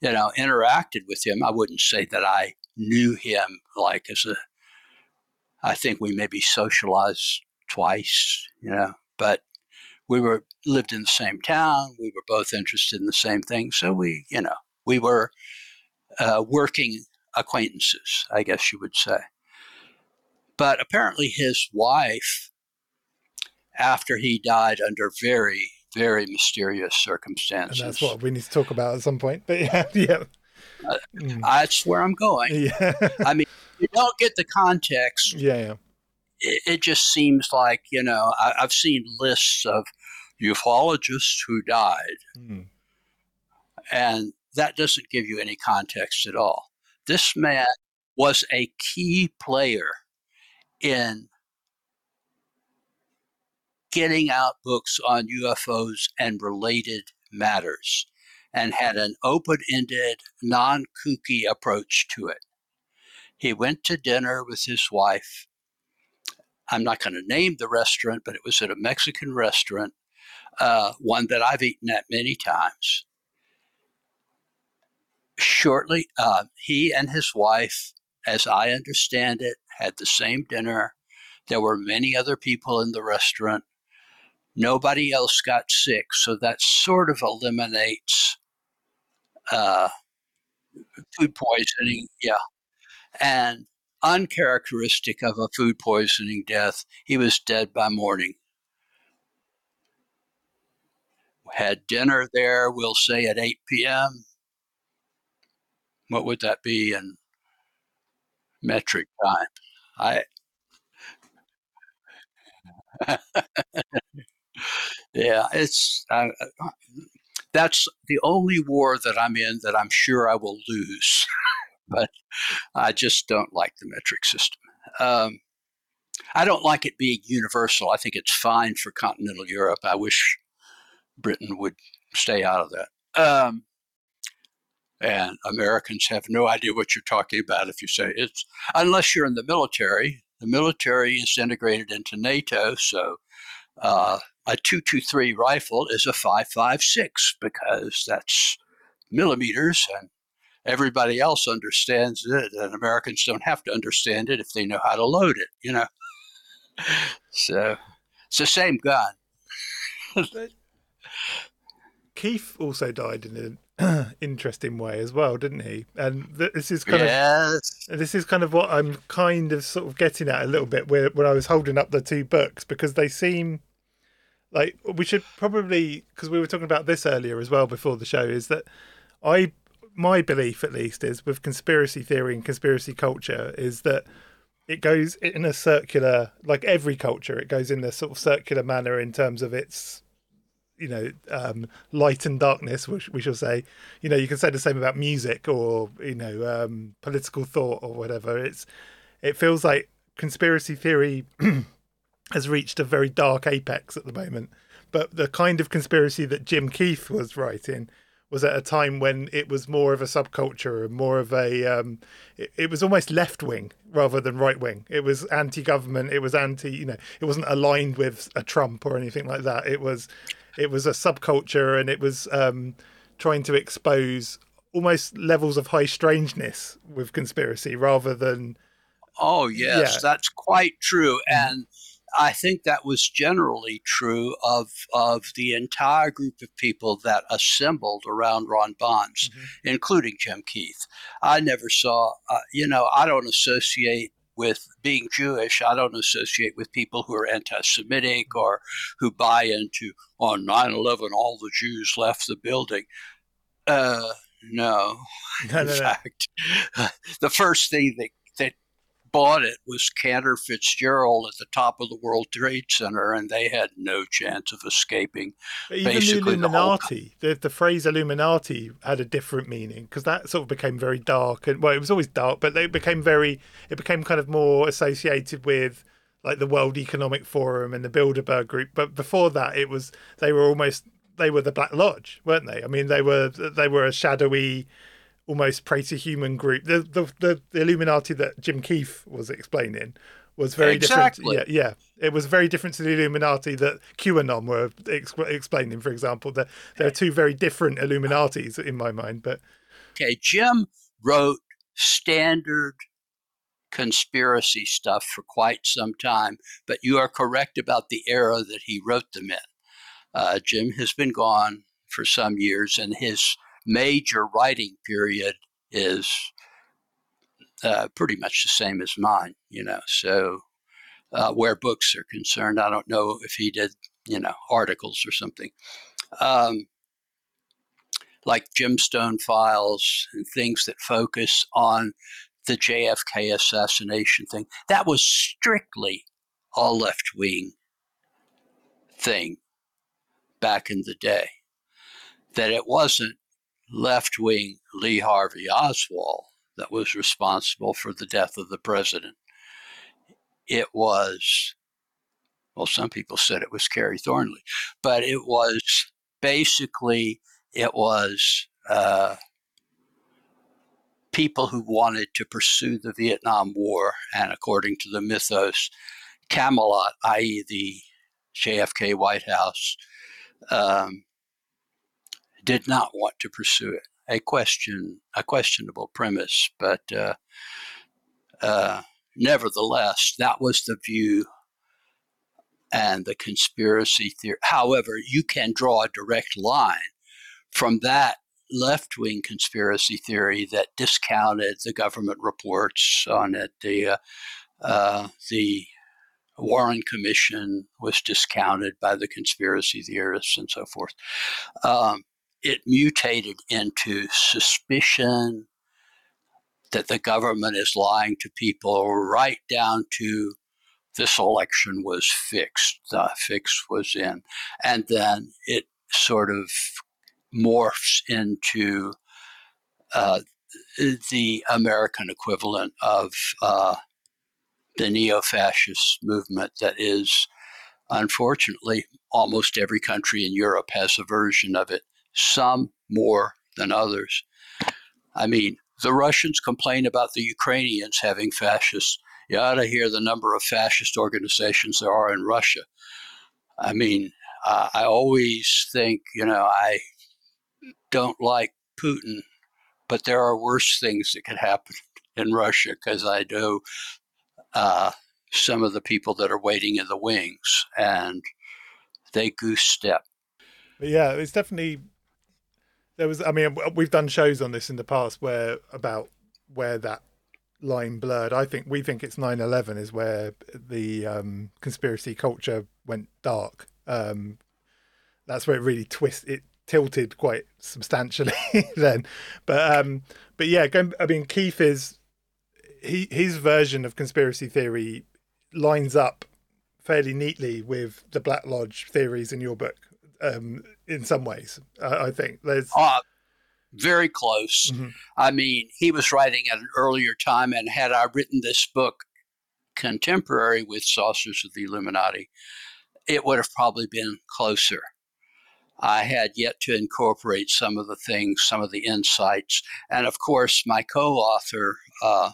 you know interacted with him. I wouldn't say that I knew him like as a. I think we maybe socialized twice, you know, but we were lived in the same town. We were both interested in the same thing, so we you know We were uh, working acquaintances, I guess you would say. But apparently, his wife, after he died under very, very mysterious circumstances. And that's what we need to talk about at some point. But (laughs) yeah, yeah. Uh, mm. That's where I'm going. Yeah. I mean, you don't get the context. Yeah, yeah. It, it just seems like, you know, I, have seen lists of ufologists who died. Mm. And that doesn't give you any context at all. This man was a key player in getting out books on UFOs and related matters and had an open ended, non kooky approach to it. He went to dinner with his wife. I'm not going to name the restaurant, but it was at a Mexican restaurant, uh, one that I've eaten at many times. Shortly, uh, he and his wife, as I understand it, had the same dinner. There were many other people in the restaurant. Nobody else got sick, so that sort of eliminates uh, food poisoning. Yeah. And uncharacteristic of a food poisoning death, he was dead by morning. Had dinner there, we'll say at 8 p.m. What would that be in metric time? I (laughs) (laughs) yeah, it's uh, that's the only war that I'm in that I'm sure I will lose. (laughs) but I just don't like the metric system. Um, I don't like it being universal. I think it's fine for continental Europe. I wish Britain would stay out of that. Um, and Americans have no idea what you're talking about if you say it's unless you're in the military. The military is integrated into NATO, so uh, a 223 rifle is a 556 because that's millimeters and everybody else understands it and Americans don't have to understand it if they know how to load it, you know. (laughs) So it's the same gun. (laughs) Keith also died in an (clears throat) interesting way as well, didn't he? And this is kind yes. of this is kind of what I'm kind of sort of getting at a little bit where when I was holding up the two books because they seem like we should probably because we were talking about this earlier as well before the show is that I my belief at least is with conspiracy theory and conspiracy culture is that it goes in a circular like every culture it goes in a sort of circular manner in terms of its you know um, light and darkness which we shall say. You know you can say the same about music or you know um, political thought or whatever. It's it feels like conspiracy theory (clears throat) has reached a very dark apex at the moment. But the kind of conspiracy that Jim Keith was writing was at a time when it was more of a subculture and more of a um, it, it, was almost left wing rather than right wing it was anti-government it was anti you know it wasn't aligned with a trump or anything like that it was it was a subculture and it was um, trying to expose almost levels of high strangeness with conspiracy rather than oh yes yeah. that's quite true mm-hmm. I think that was generally true of of the entire group of people that assembled around Ron Bonds, mm-hmm. including Jim Keith. I never saw, uh, you know, I don't associate with being Jewish. I don't associate with people who are anti-Semitic mm-hmm. or who buy into on 9/11 all the Jews left the building. Uh, no. no in no, fact, no. (laughs) the first thing that bought it was Cantor Fitzgerald at the top of the World Trade Center, and they had no chance of escaping. But even the Illuminati, the, the, the, phrase Illuminati had a different meaning because that sort of became very dark. And well, it was always dark, but they became very. It became kind of more associated with like the World Economic Forum and the Bilderberg Group. But before that, it was they were almost they were the Black Lodge, weren't they? I mean, they were they were a shadowy almost proto-human group. The, the, the the Illuminati that Jim Keith was explaining was very exactly. different. Yeah, yeah, it was very different to the Illuminati that QAnon were ex- explaining. For example, that there are two very different Illuminatis in my mind. But okay, Jim wrote standard conspiracy stuff for quite some time, but you are correct about the era that he wrote them in. Uh, Jim has been gone for some years, and his major writing period is uh, pretty much the same as mine, you know. So, uh, where books are concerned, I don't know if he did, you know, articles or something. Um, like Gemstone files and things that focus on the JFK assassination thing. That was strictly a left wing thing back in the day. That it wasn't left wing Lee Harvey Oswald that was responsible for the death of the president. It was, well, some people said it was Kerry Thornley, but it was basically, it was uh, people who wanted to pursue the Vietnam War, and according to the mythos, Camelot, i.e., the JFK White House, um, did not want to pursue it. A question, a questionable premise, but uh, uh, nevertheless, that was the view and the conspiracy theory. However, you can draw a direct line from that left wing conspiracy theory that discounted the government reports on it. The uh, uh, the Warren Commission was discounted by the conspiracy theorists and so forth. Um, it mutated into suspicion that the government is lying to people, right down to this election was fixed, the fix was in. And then it sort of morphs into uh, the American equivalent of uh, the neo fascist movement that is, unfortunately, almost every country in Europe has a version of it, some more than others. I mean, the Russians complain about the Ukrainians having fascists. You ought to hear the number of fascist organizations there are in Russia. I mean, uh, I always think, you know, I don't like Putin, but there are worse things that could happen (laughs) in Russia because I know uh, some of the people that are waiting in the wings and they goose step. yeah, it's definitely there was. I mean, we've done shows on this in the past where about where that line blurred. I think we think it's 9/11 is where the um, conspiracy culture went dark. Um, that's where it really twist it tilted quite substantially (laughs) then. But um, but yeah, going, I mean Keith is he his version of conspiracy theory lines up fairly neatly with the Black Lodge theories in your book. Um, in some ways, I, I think there's uh, very close. Mm-hmm. I mean, he was writing at an earlier time, and had I written this book contemporary with Saucers of the Illuminati, it would have probably been closer. I had yet to incorporate some of the things, some of the insights. And of course, my co author uh,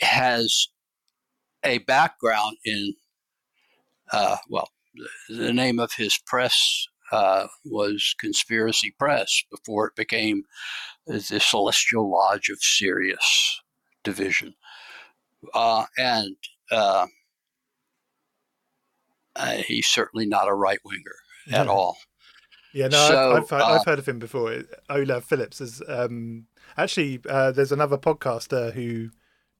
has a background in, uh, well, the, name of his press uh, was Conspiracy Press before it became the Celestial Lodge of Sirius division. Uh, and uh, uh, he's certainly not a right winger at all. Yeah, no, so, I've, I've, uh, I've, heard of him before. Olav Phillips is um, actually uh, there's another podcaster who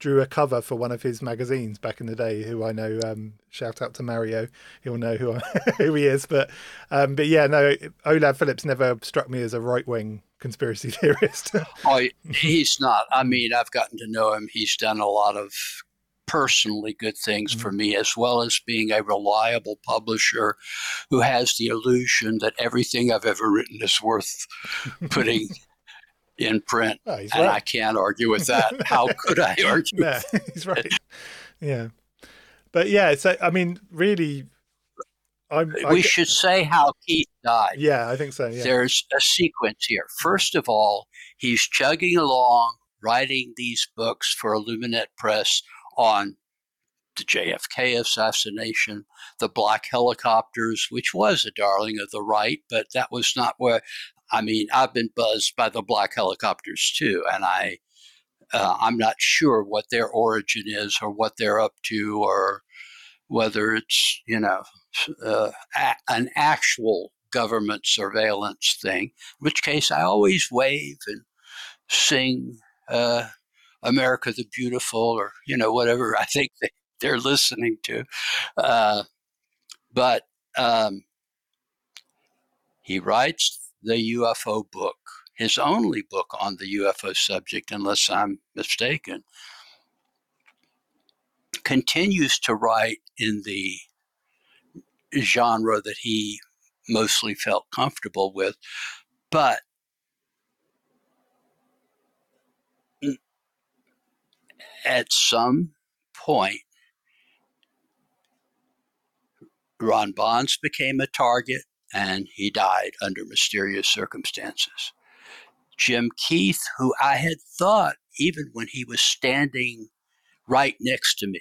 drew a cover for one of his magazines back in the day. Who I know. Um, shout out to Mario. He'll know who I, (laughs) who he is. But um, but yeah, no, Olav Phillips never struck me as a right wing conspiracy (laughs) theorist. (laughs) oh, he's not. I mean, I've gotten to know him. He's done a lot of personally good things mm-hmm. for me, as well as being a reliable publisher who has the illusion that everything I've ever written is worth putting in print. Oh, and right. I can't argue with that. (laughs) How could I argue? no, (laughs) he's right. Yeah. But yeah, so I mean, really, I'm, we should say how Keith died. Yeah, I think so. Yeah. There's a sequence here. First of all, he's chugging along, writing these books for IllumiNet Press on the JFK assassination, the black helicopters, which was a darling of the right, but that was not where. I mean, I've been buzzed by the black helicopters too, and I, uh, I'm not sure what their origin is or what they're up to, or whether it's you know uh, a- an actual government surveillance thing, in which case I always wave and sing uh, America the Beautiful or, you know, whatever I think they, they're listening to. Uh, but um, he writes the UFO book, his only book on the UFO subject, unless I'm mistaken, continues to write in the genre that he mostly felt comfortable with. But at some point, Ron Bonds became a target and he died under mysterious circumstances. Jim Keith, who I had thought, even when he was standing right next to me,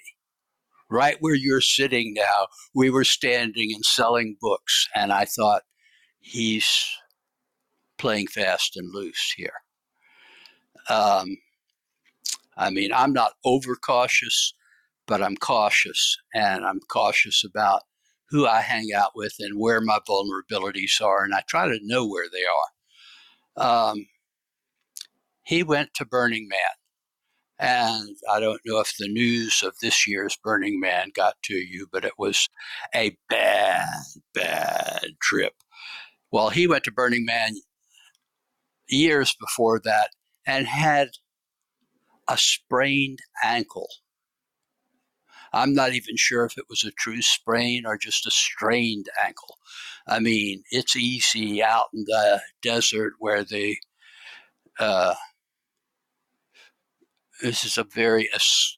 right where you're sitting now, we were standing and selling books. And I thought, he's playing fast and loose here. Um, I mean, I'm not overcautious, but I'm cautious, and I'm cautious about who I hang out with and where my vulnerabilities are, and I try to know where they are. Um, he went to Burning Man. And I don't know if the news of this year's Burning Man got to you, but it was a bad, bad trip. Well, he went to Burning Man years before that and had a sprained ankle. I'm not even sure if it was a true sprain or just a strained ankle. I mean, it's easy out in the desert where the uh, this is a very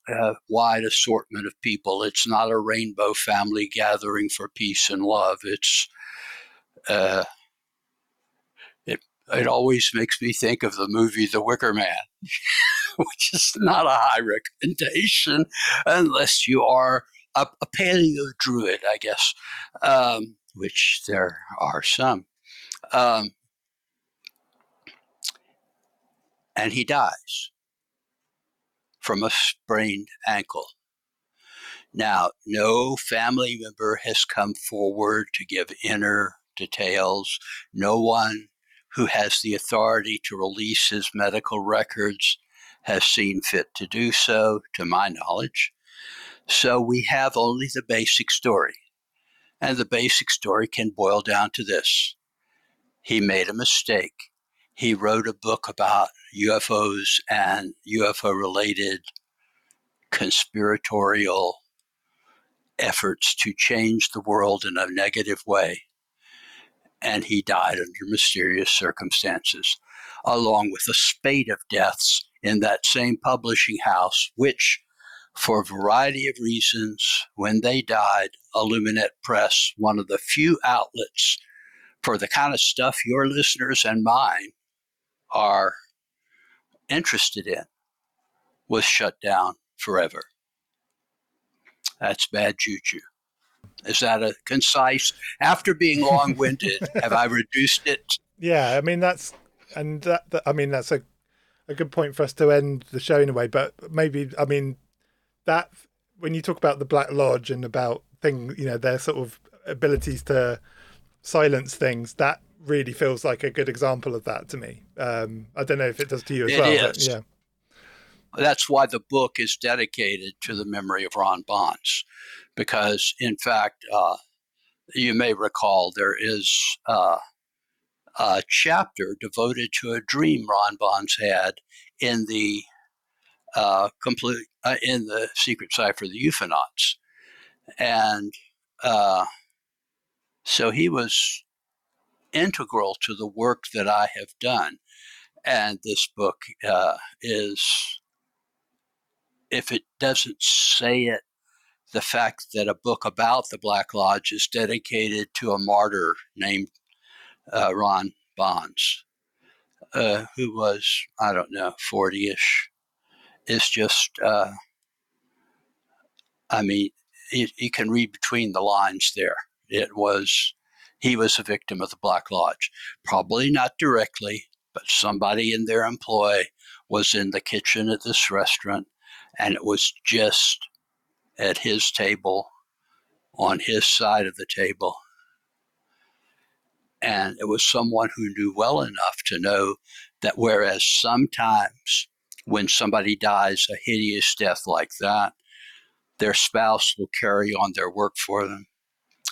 uh, wide assortment of people. It's not a rainbow family gathering for peace and love. It's uh, it always makes me think of the movie The Wicker Man, (laughs) which is not a high recommendation unless you are a, a paleo druid, I guess, um, which there are some. Um, and he dies from a sprained ankle. Now, no family member has come forward to give inner details. No one who has the authority to release his medical records has seen fit to do so, to my knowledge. So we have only the basic story. And the basic story can boil down to this he made a mistake he wrote a book about UFOs and UFO related conspiratorial efforts to change the world in a negative way. And he died under mysterious circumstances, along with a spate of deaths in that same publishing house, which, for a variety of reasons, when they died, IllumiNet Press, one of the few outlets for the kind of stuff your listeners and mine are interested in was shut down forever. That's bad juju. Is that a concise? After being long-winded, (laughs) have I reduced it? Yeah, I mean that's and that, that, I mean that's a a good point for us to end the show in a way. But maybe I mean that when you talk about the Black Lodge and about things, you know, their sort of abilities to silence things, that really feels like a good example of that to me. Um, I don't know if it does to you as it well. Is. yeah. That's why the book is dedicated to the memory of Ron Bonds, because in fact, uh, you may recall there is uh, a chapter devoted to a dream Ron Bonds had in the uh, complete uh, in the secret cipher, of the UFOnauts, and uh, so he was integral to the work that I have done. And this book uh, is, if it doesn't say it, the fact that a book about the Black Lodge is dedicated to a martyr named uh, Ron Bonds, uh, who was, I don't know, 40 ish, is just, uh, I mean, you, you can read between the lines there. It was he was a victim of the Black Lodge. Probably not directly, but somebody in their employ was in the kitchen at this restaurant, and it was just at his table, on his side of the table. And it was someone who knew well enough to know that whereas sometimes when somebody dies a hideous death like that, their spouse will carry on their work for them.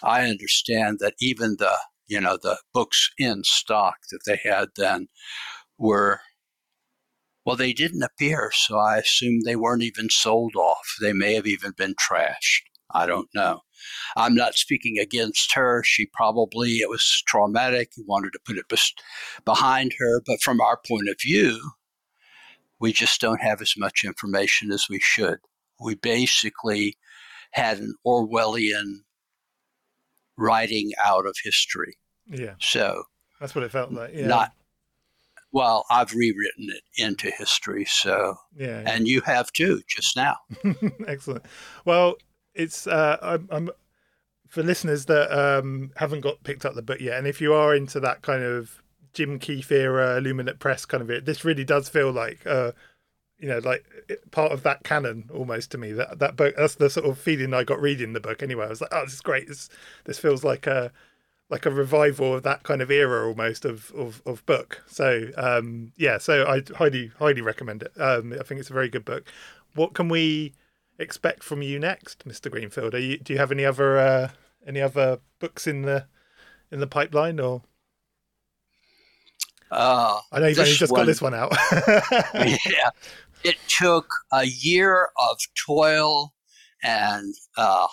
I understand that even the you know the books in stock that they had then were well they didn't appear so i assume they weren't even sold off they may have even been trashed i don't know i'm not speaking against her she probably it was traumatic he wanted to put it behind her but from our point of view we just don't have as much information as we should we basically had an orwellian writing out of history. Yeah. So that's what it felt like. Yeah. Not well, I've rewritten it into history. So yeah, yeah. and you have too, just now. (laughs) Excellent. Well, it's uh, I'm, I'm for listeners that um, haven't got picked up the book yet, and if you are into that kind of Jim Keith era, IllumiNet Press kind of it, this really does feel like. Uh, you know, like part of that canon almost to me. That that book, that's the sort of feeling I got reading the book. Anyway, I was like, oh, this is great. This this feels like a like a revival of that kind of era almost of of, of book. So um, yeah, so I highly highly recommend it. Um, I think it's a very good book. What can we expect from you next, Mr. Greenfield? You, do you have any other uh, any other books in the in the pipeline or? Uh, I know you've only just one, got this one out. (laughs) (laughs) yeah, it took a year of toil and uh,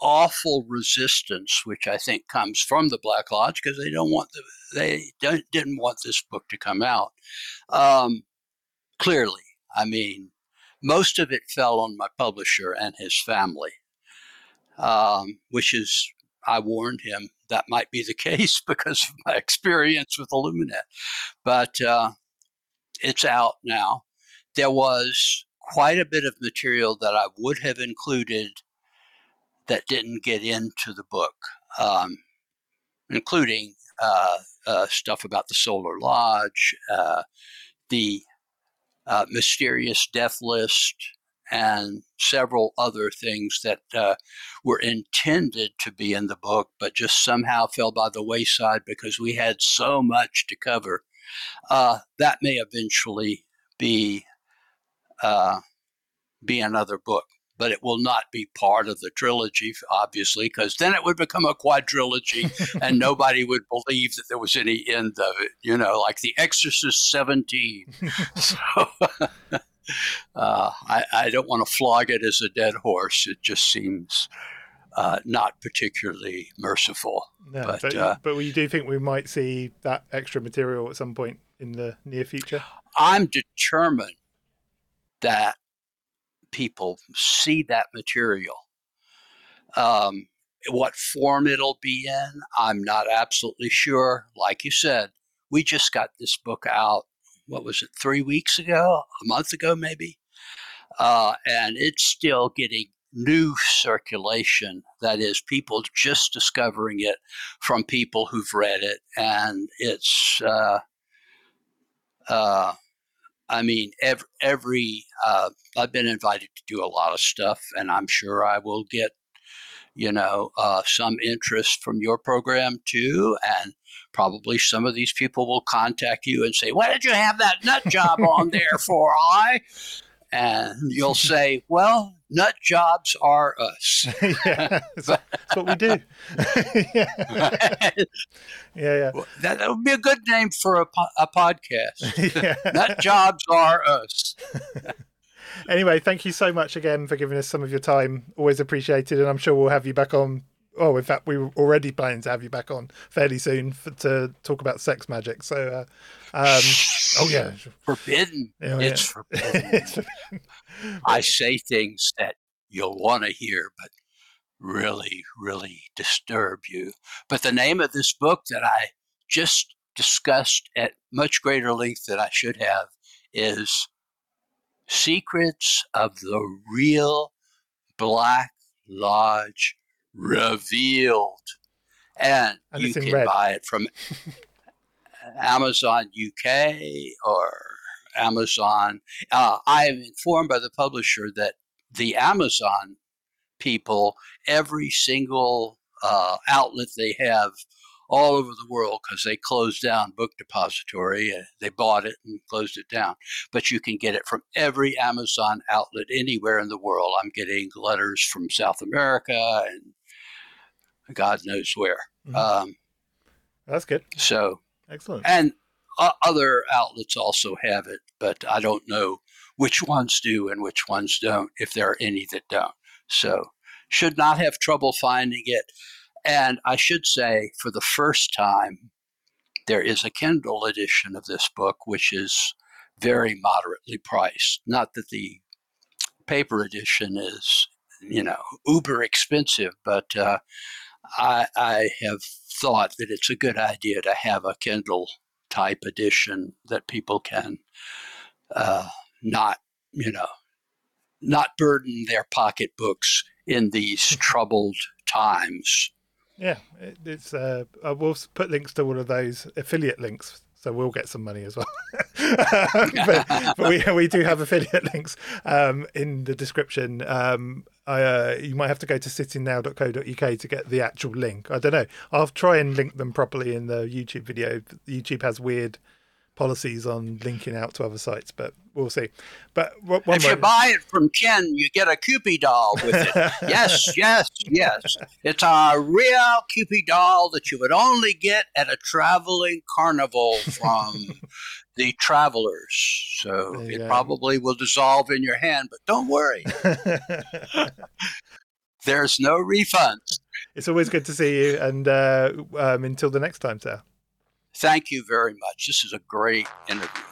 awful resistance, which I think comes from the Black Lodge because they don't want the they don't, didn't want this book to come out. Um, clearly, I mean, most of it fell on my publisher and his family, um, which is I warned him that might be the (laughs) case because of my experience with IllumiNet, but uh, it's out now there was quite a bit of material that I would have included that didn't get into the book, um, including uh, uh, stuff about the Solar Lodge, uh, the uh, mysterious death list, and several other things that uh, were intended to be in the book, but just somehow fell by the wayside because we had so much to cover. Uh, that may eventually be be another book. But it will not be part of the trilogy, obviously, because then it would become a quadrilogy (laughs) and nobody would believe that there was any end of it, you know, like The Exorcist 17. (laughs) so (laughs) uh, I, I, don't want to flog it as a dead horse. It just seems uh, not particularly merciful. No, but, but, uh, but you do think we might see that extra material at some point in the near future? I'm determined that people see that material. Um, what form it'll be in, I'm not absolutely sure. Like you said, we just got this book out, what was it, three weeks ago, a month ago, maybe? Uh, and it's still getting new circulation. That is, people just discovering it from people who've read it. And it's, uh, uh, I mean, every, every uh, I've been invited to do a lot of stuff, and I'm sure I will get, you know, uh, some interest from your program too, and probably some of these people will contact you and say, "Why did you have that nut job on there (laughs) for?" I and (laughs) you'll say, "Well, nut jobs are us." (laughs) yeah, that's, what we do. (laughs) yeah, yeah. yeah. Well, that, that, would be a good name for a, a podcast. yeah. Nut jobs are us. anyway, thank you so much again for giving us some of your time. Always appreciated, and I'm sure we'll have you back on oh, in fact, we were already planning to have you back on fairly soon for, to talk about sex magic. So, uh, um, oh yeah, forbidden. Oh, it's, yeah. forbidden. (laughs) it's forbidden. I say things that you'll want to hear, but really, really disturb you. But the name of this book that I just discussed at much greater length than I should have is Secrets of the Real Black Lodge revealed. And, and you can red. buy it from (laughs) Amazon UK or Amazon. Uh, I am informed by the publisher that the Amazon people, every single uh, outlet they have all over the world because they closed down Book Depository. Uh, they bought it and closed it down. But you can get it from every Amazon outlet anywhere in the world. I'm getting letters from South America and God knows where. Mm-hmm. Um, That's good. So excellent. And uh, other outlets also have it, but I don't know which ones do and which ones don't, if there are any that don't. So should not have trouble finding it. And I should say, for the first time, there is a Kindle edition of this book, which is very moderately priced. Not that the paper edition is, you know, uber expensive, but uh, I, I have thought that it's a good idea to have a Kindle type edition that people can uh, not, you know, not burden their pocketbooks in these (laughs) troubled times. Yeah, it's. Uh, we'll put links to all of those affiliate links, so we'll get some money as well. (laughs) but, but, we we do have affiliate links um, in the description. Um, uh, you might have to go to sittingnow.co.uk to get the actual link. I don't know. I'll try and link them properly in the YouTube video. YouTube has weird policies on linking out to other sites, but we'll see. But if moment. you buy it from Ken, you get a Kewpie doll with it. (laughs) yes, yes, yes. It's a real Kewpie doll that you would only get at a traveling carnival from (laughs) the travelers. So it go. probably will dissolve in your hand, but don't worry. (laughs) There's no refunds. It's always good to see you, and uh, um, until the next time, sir. Thank you very much. This is a great interview.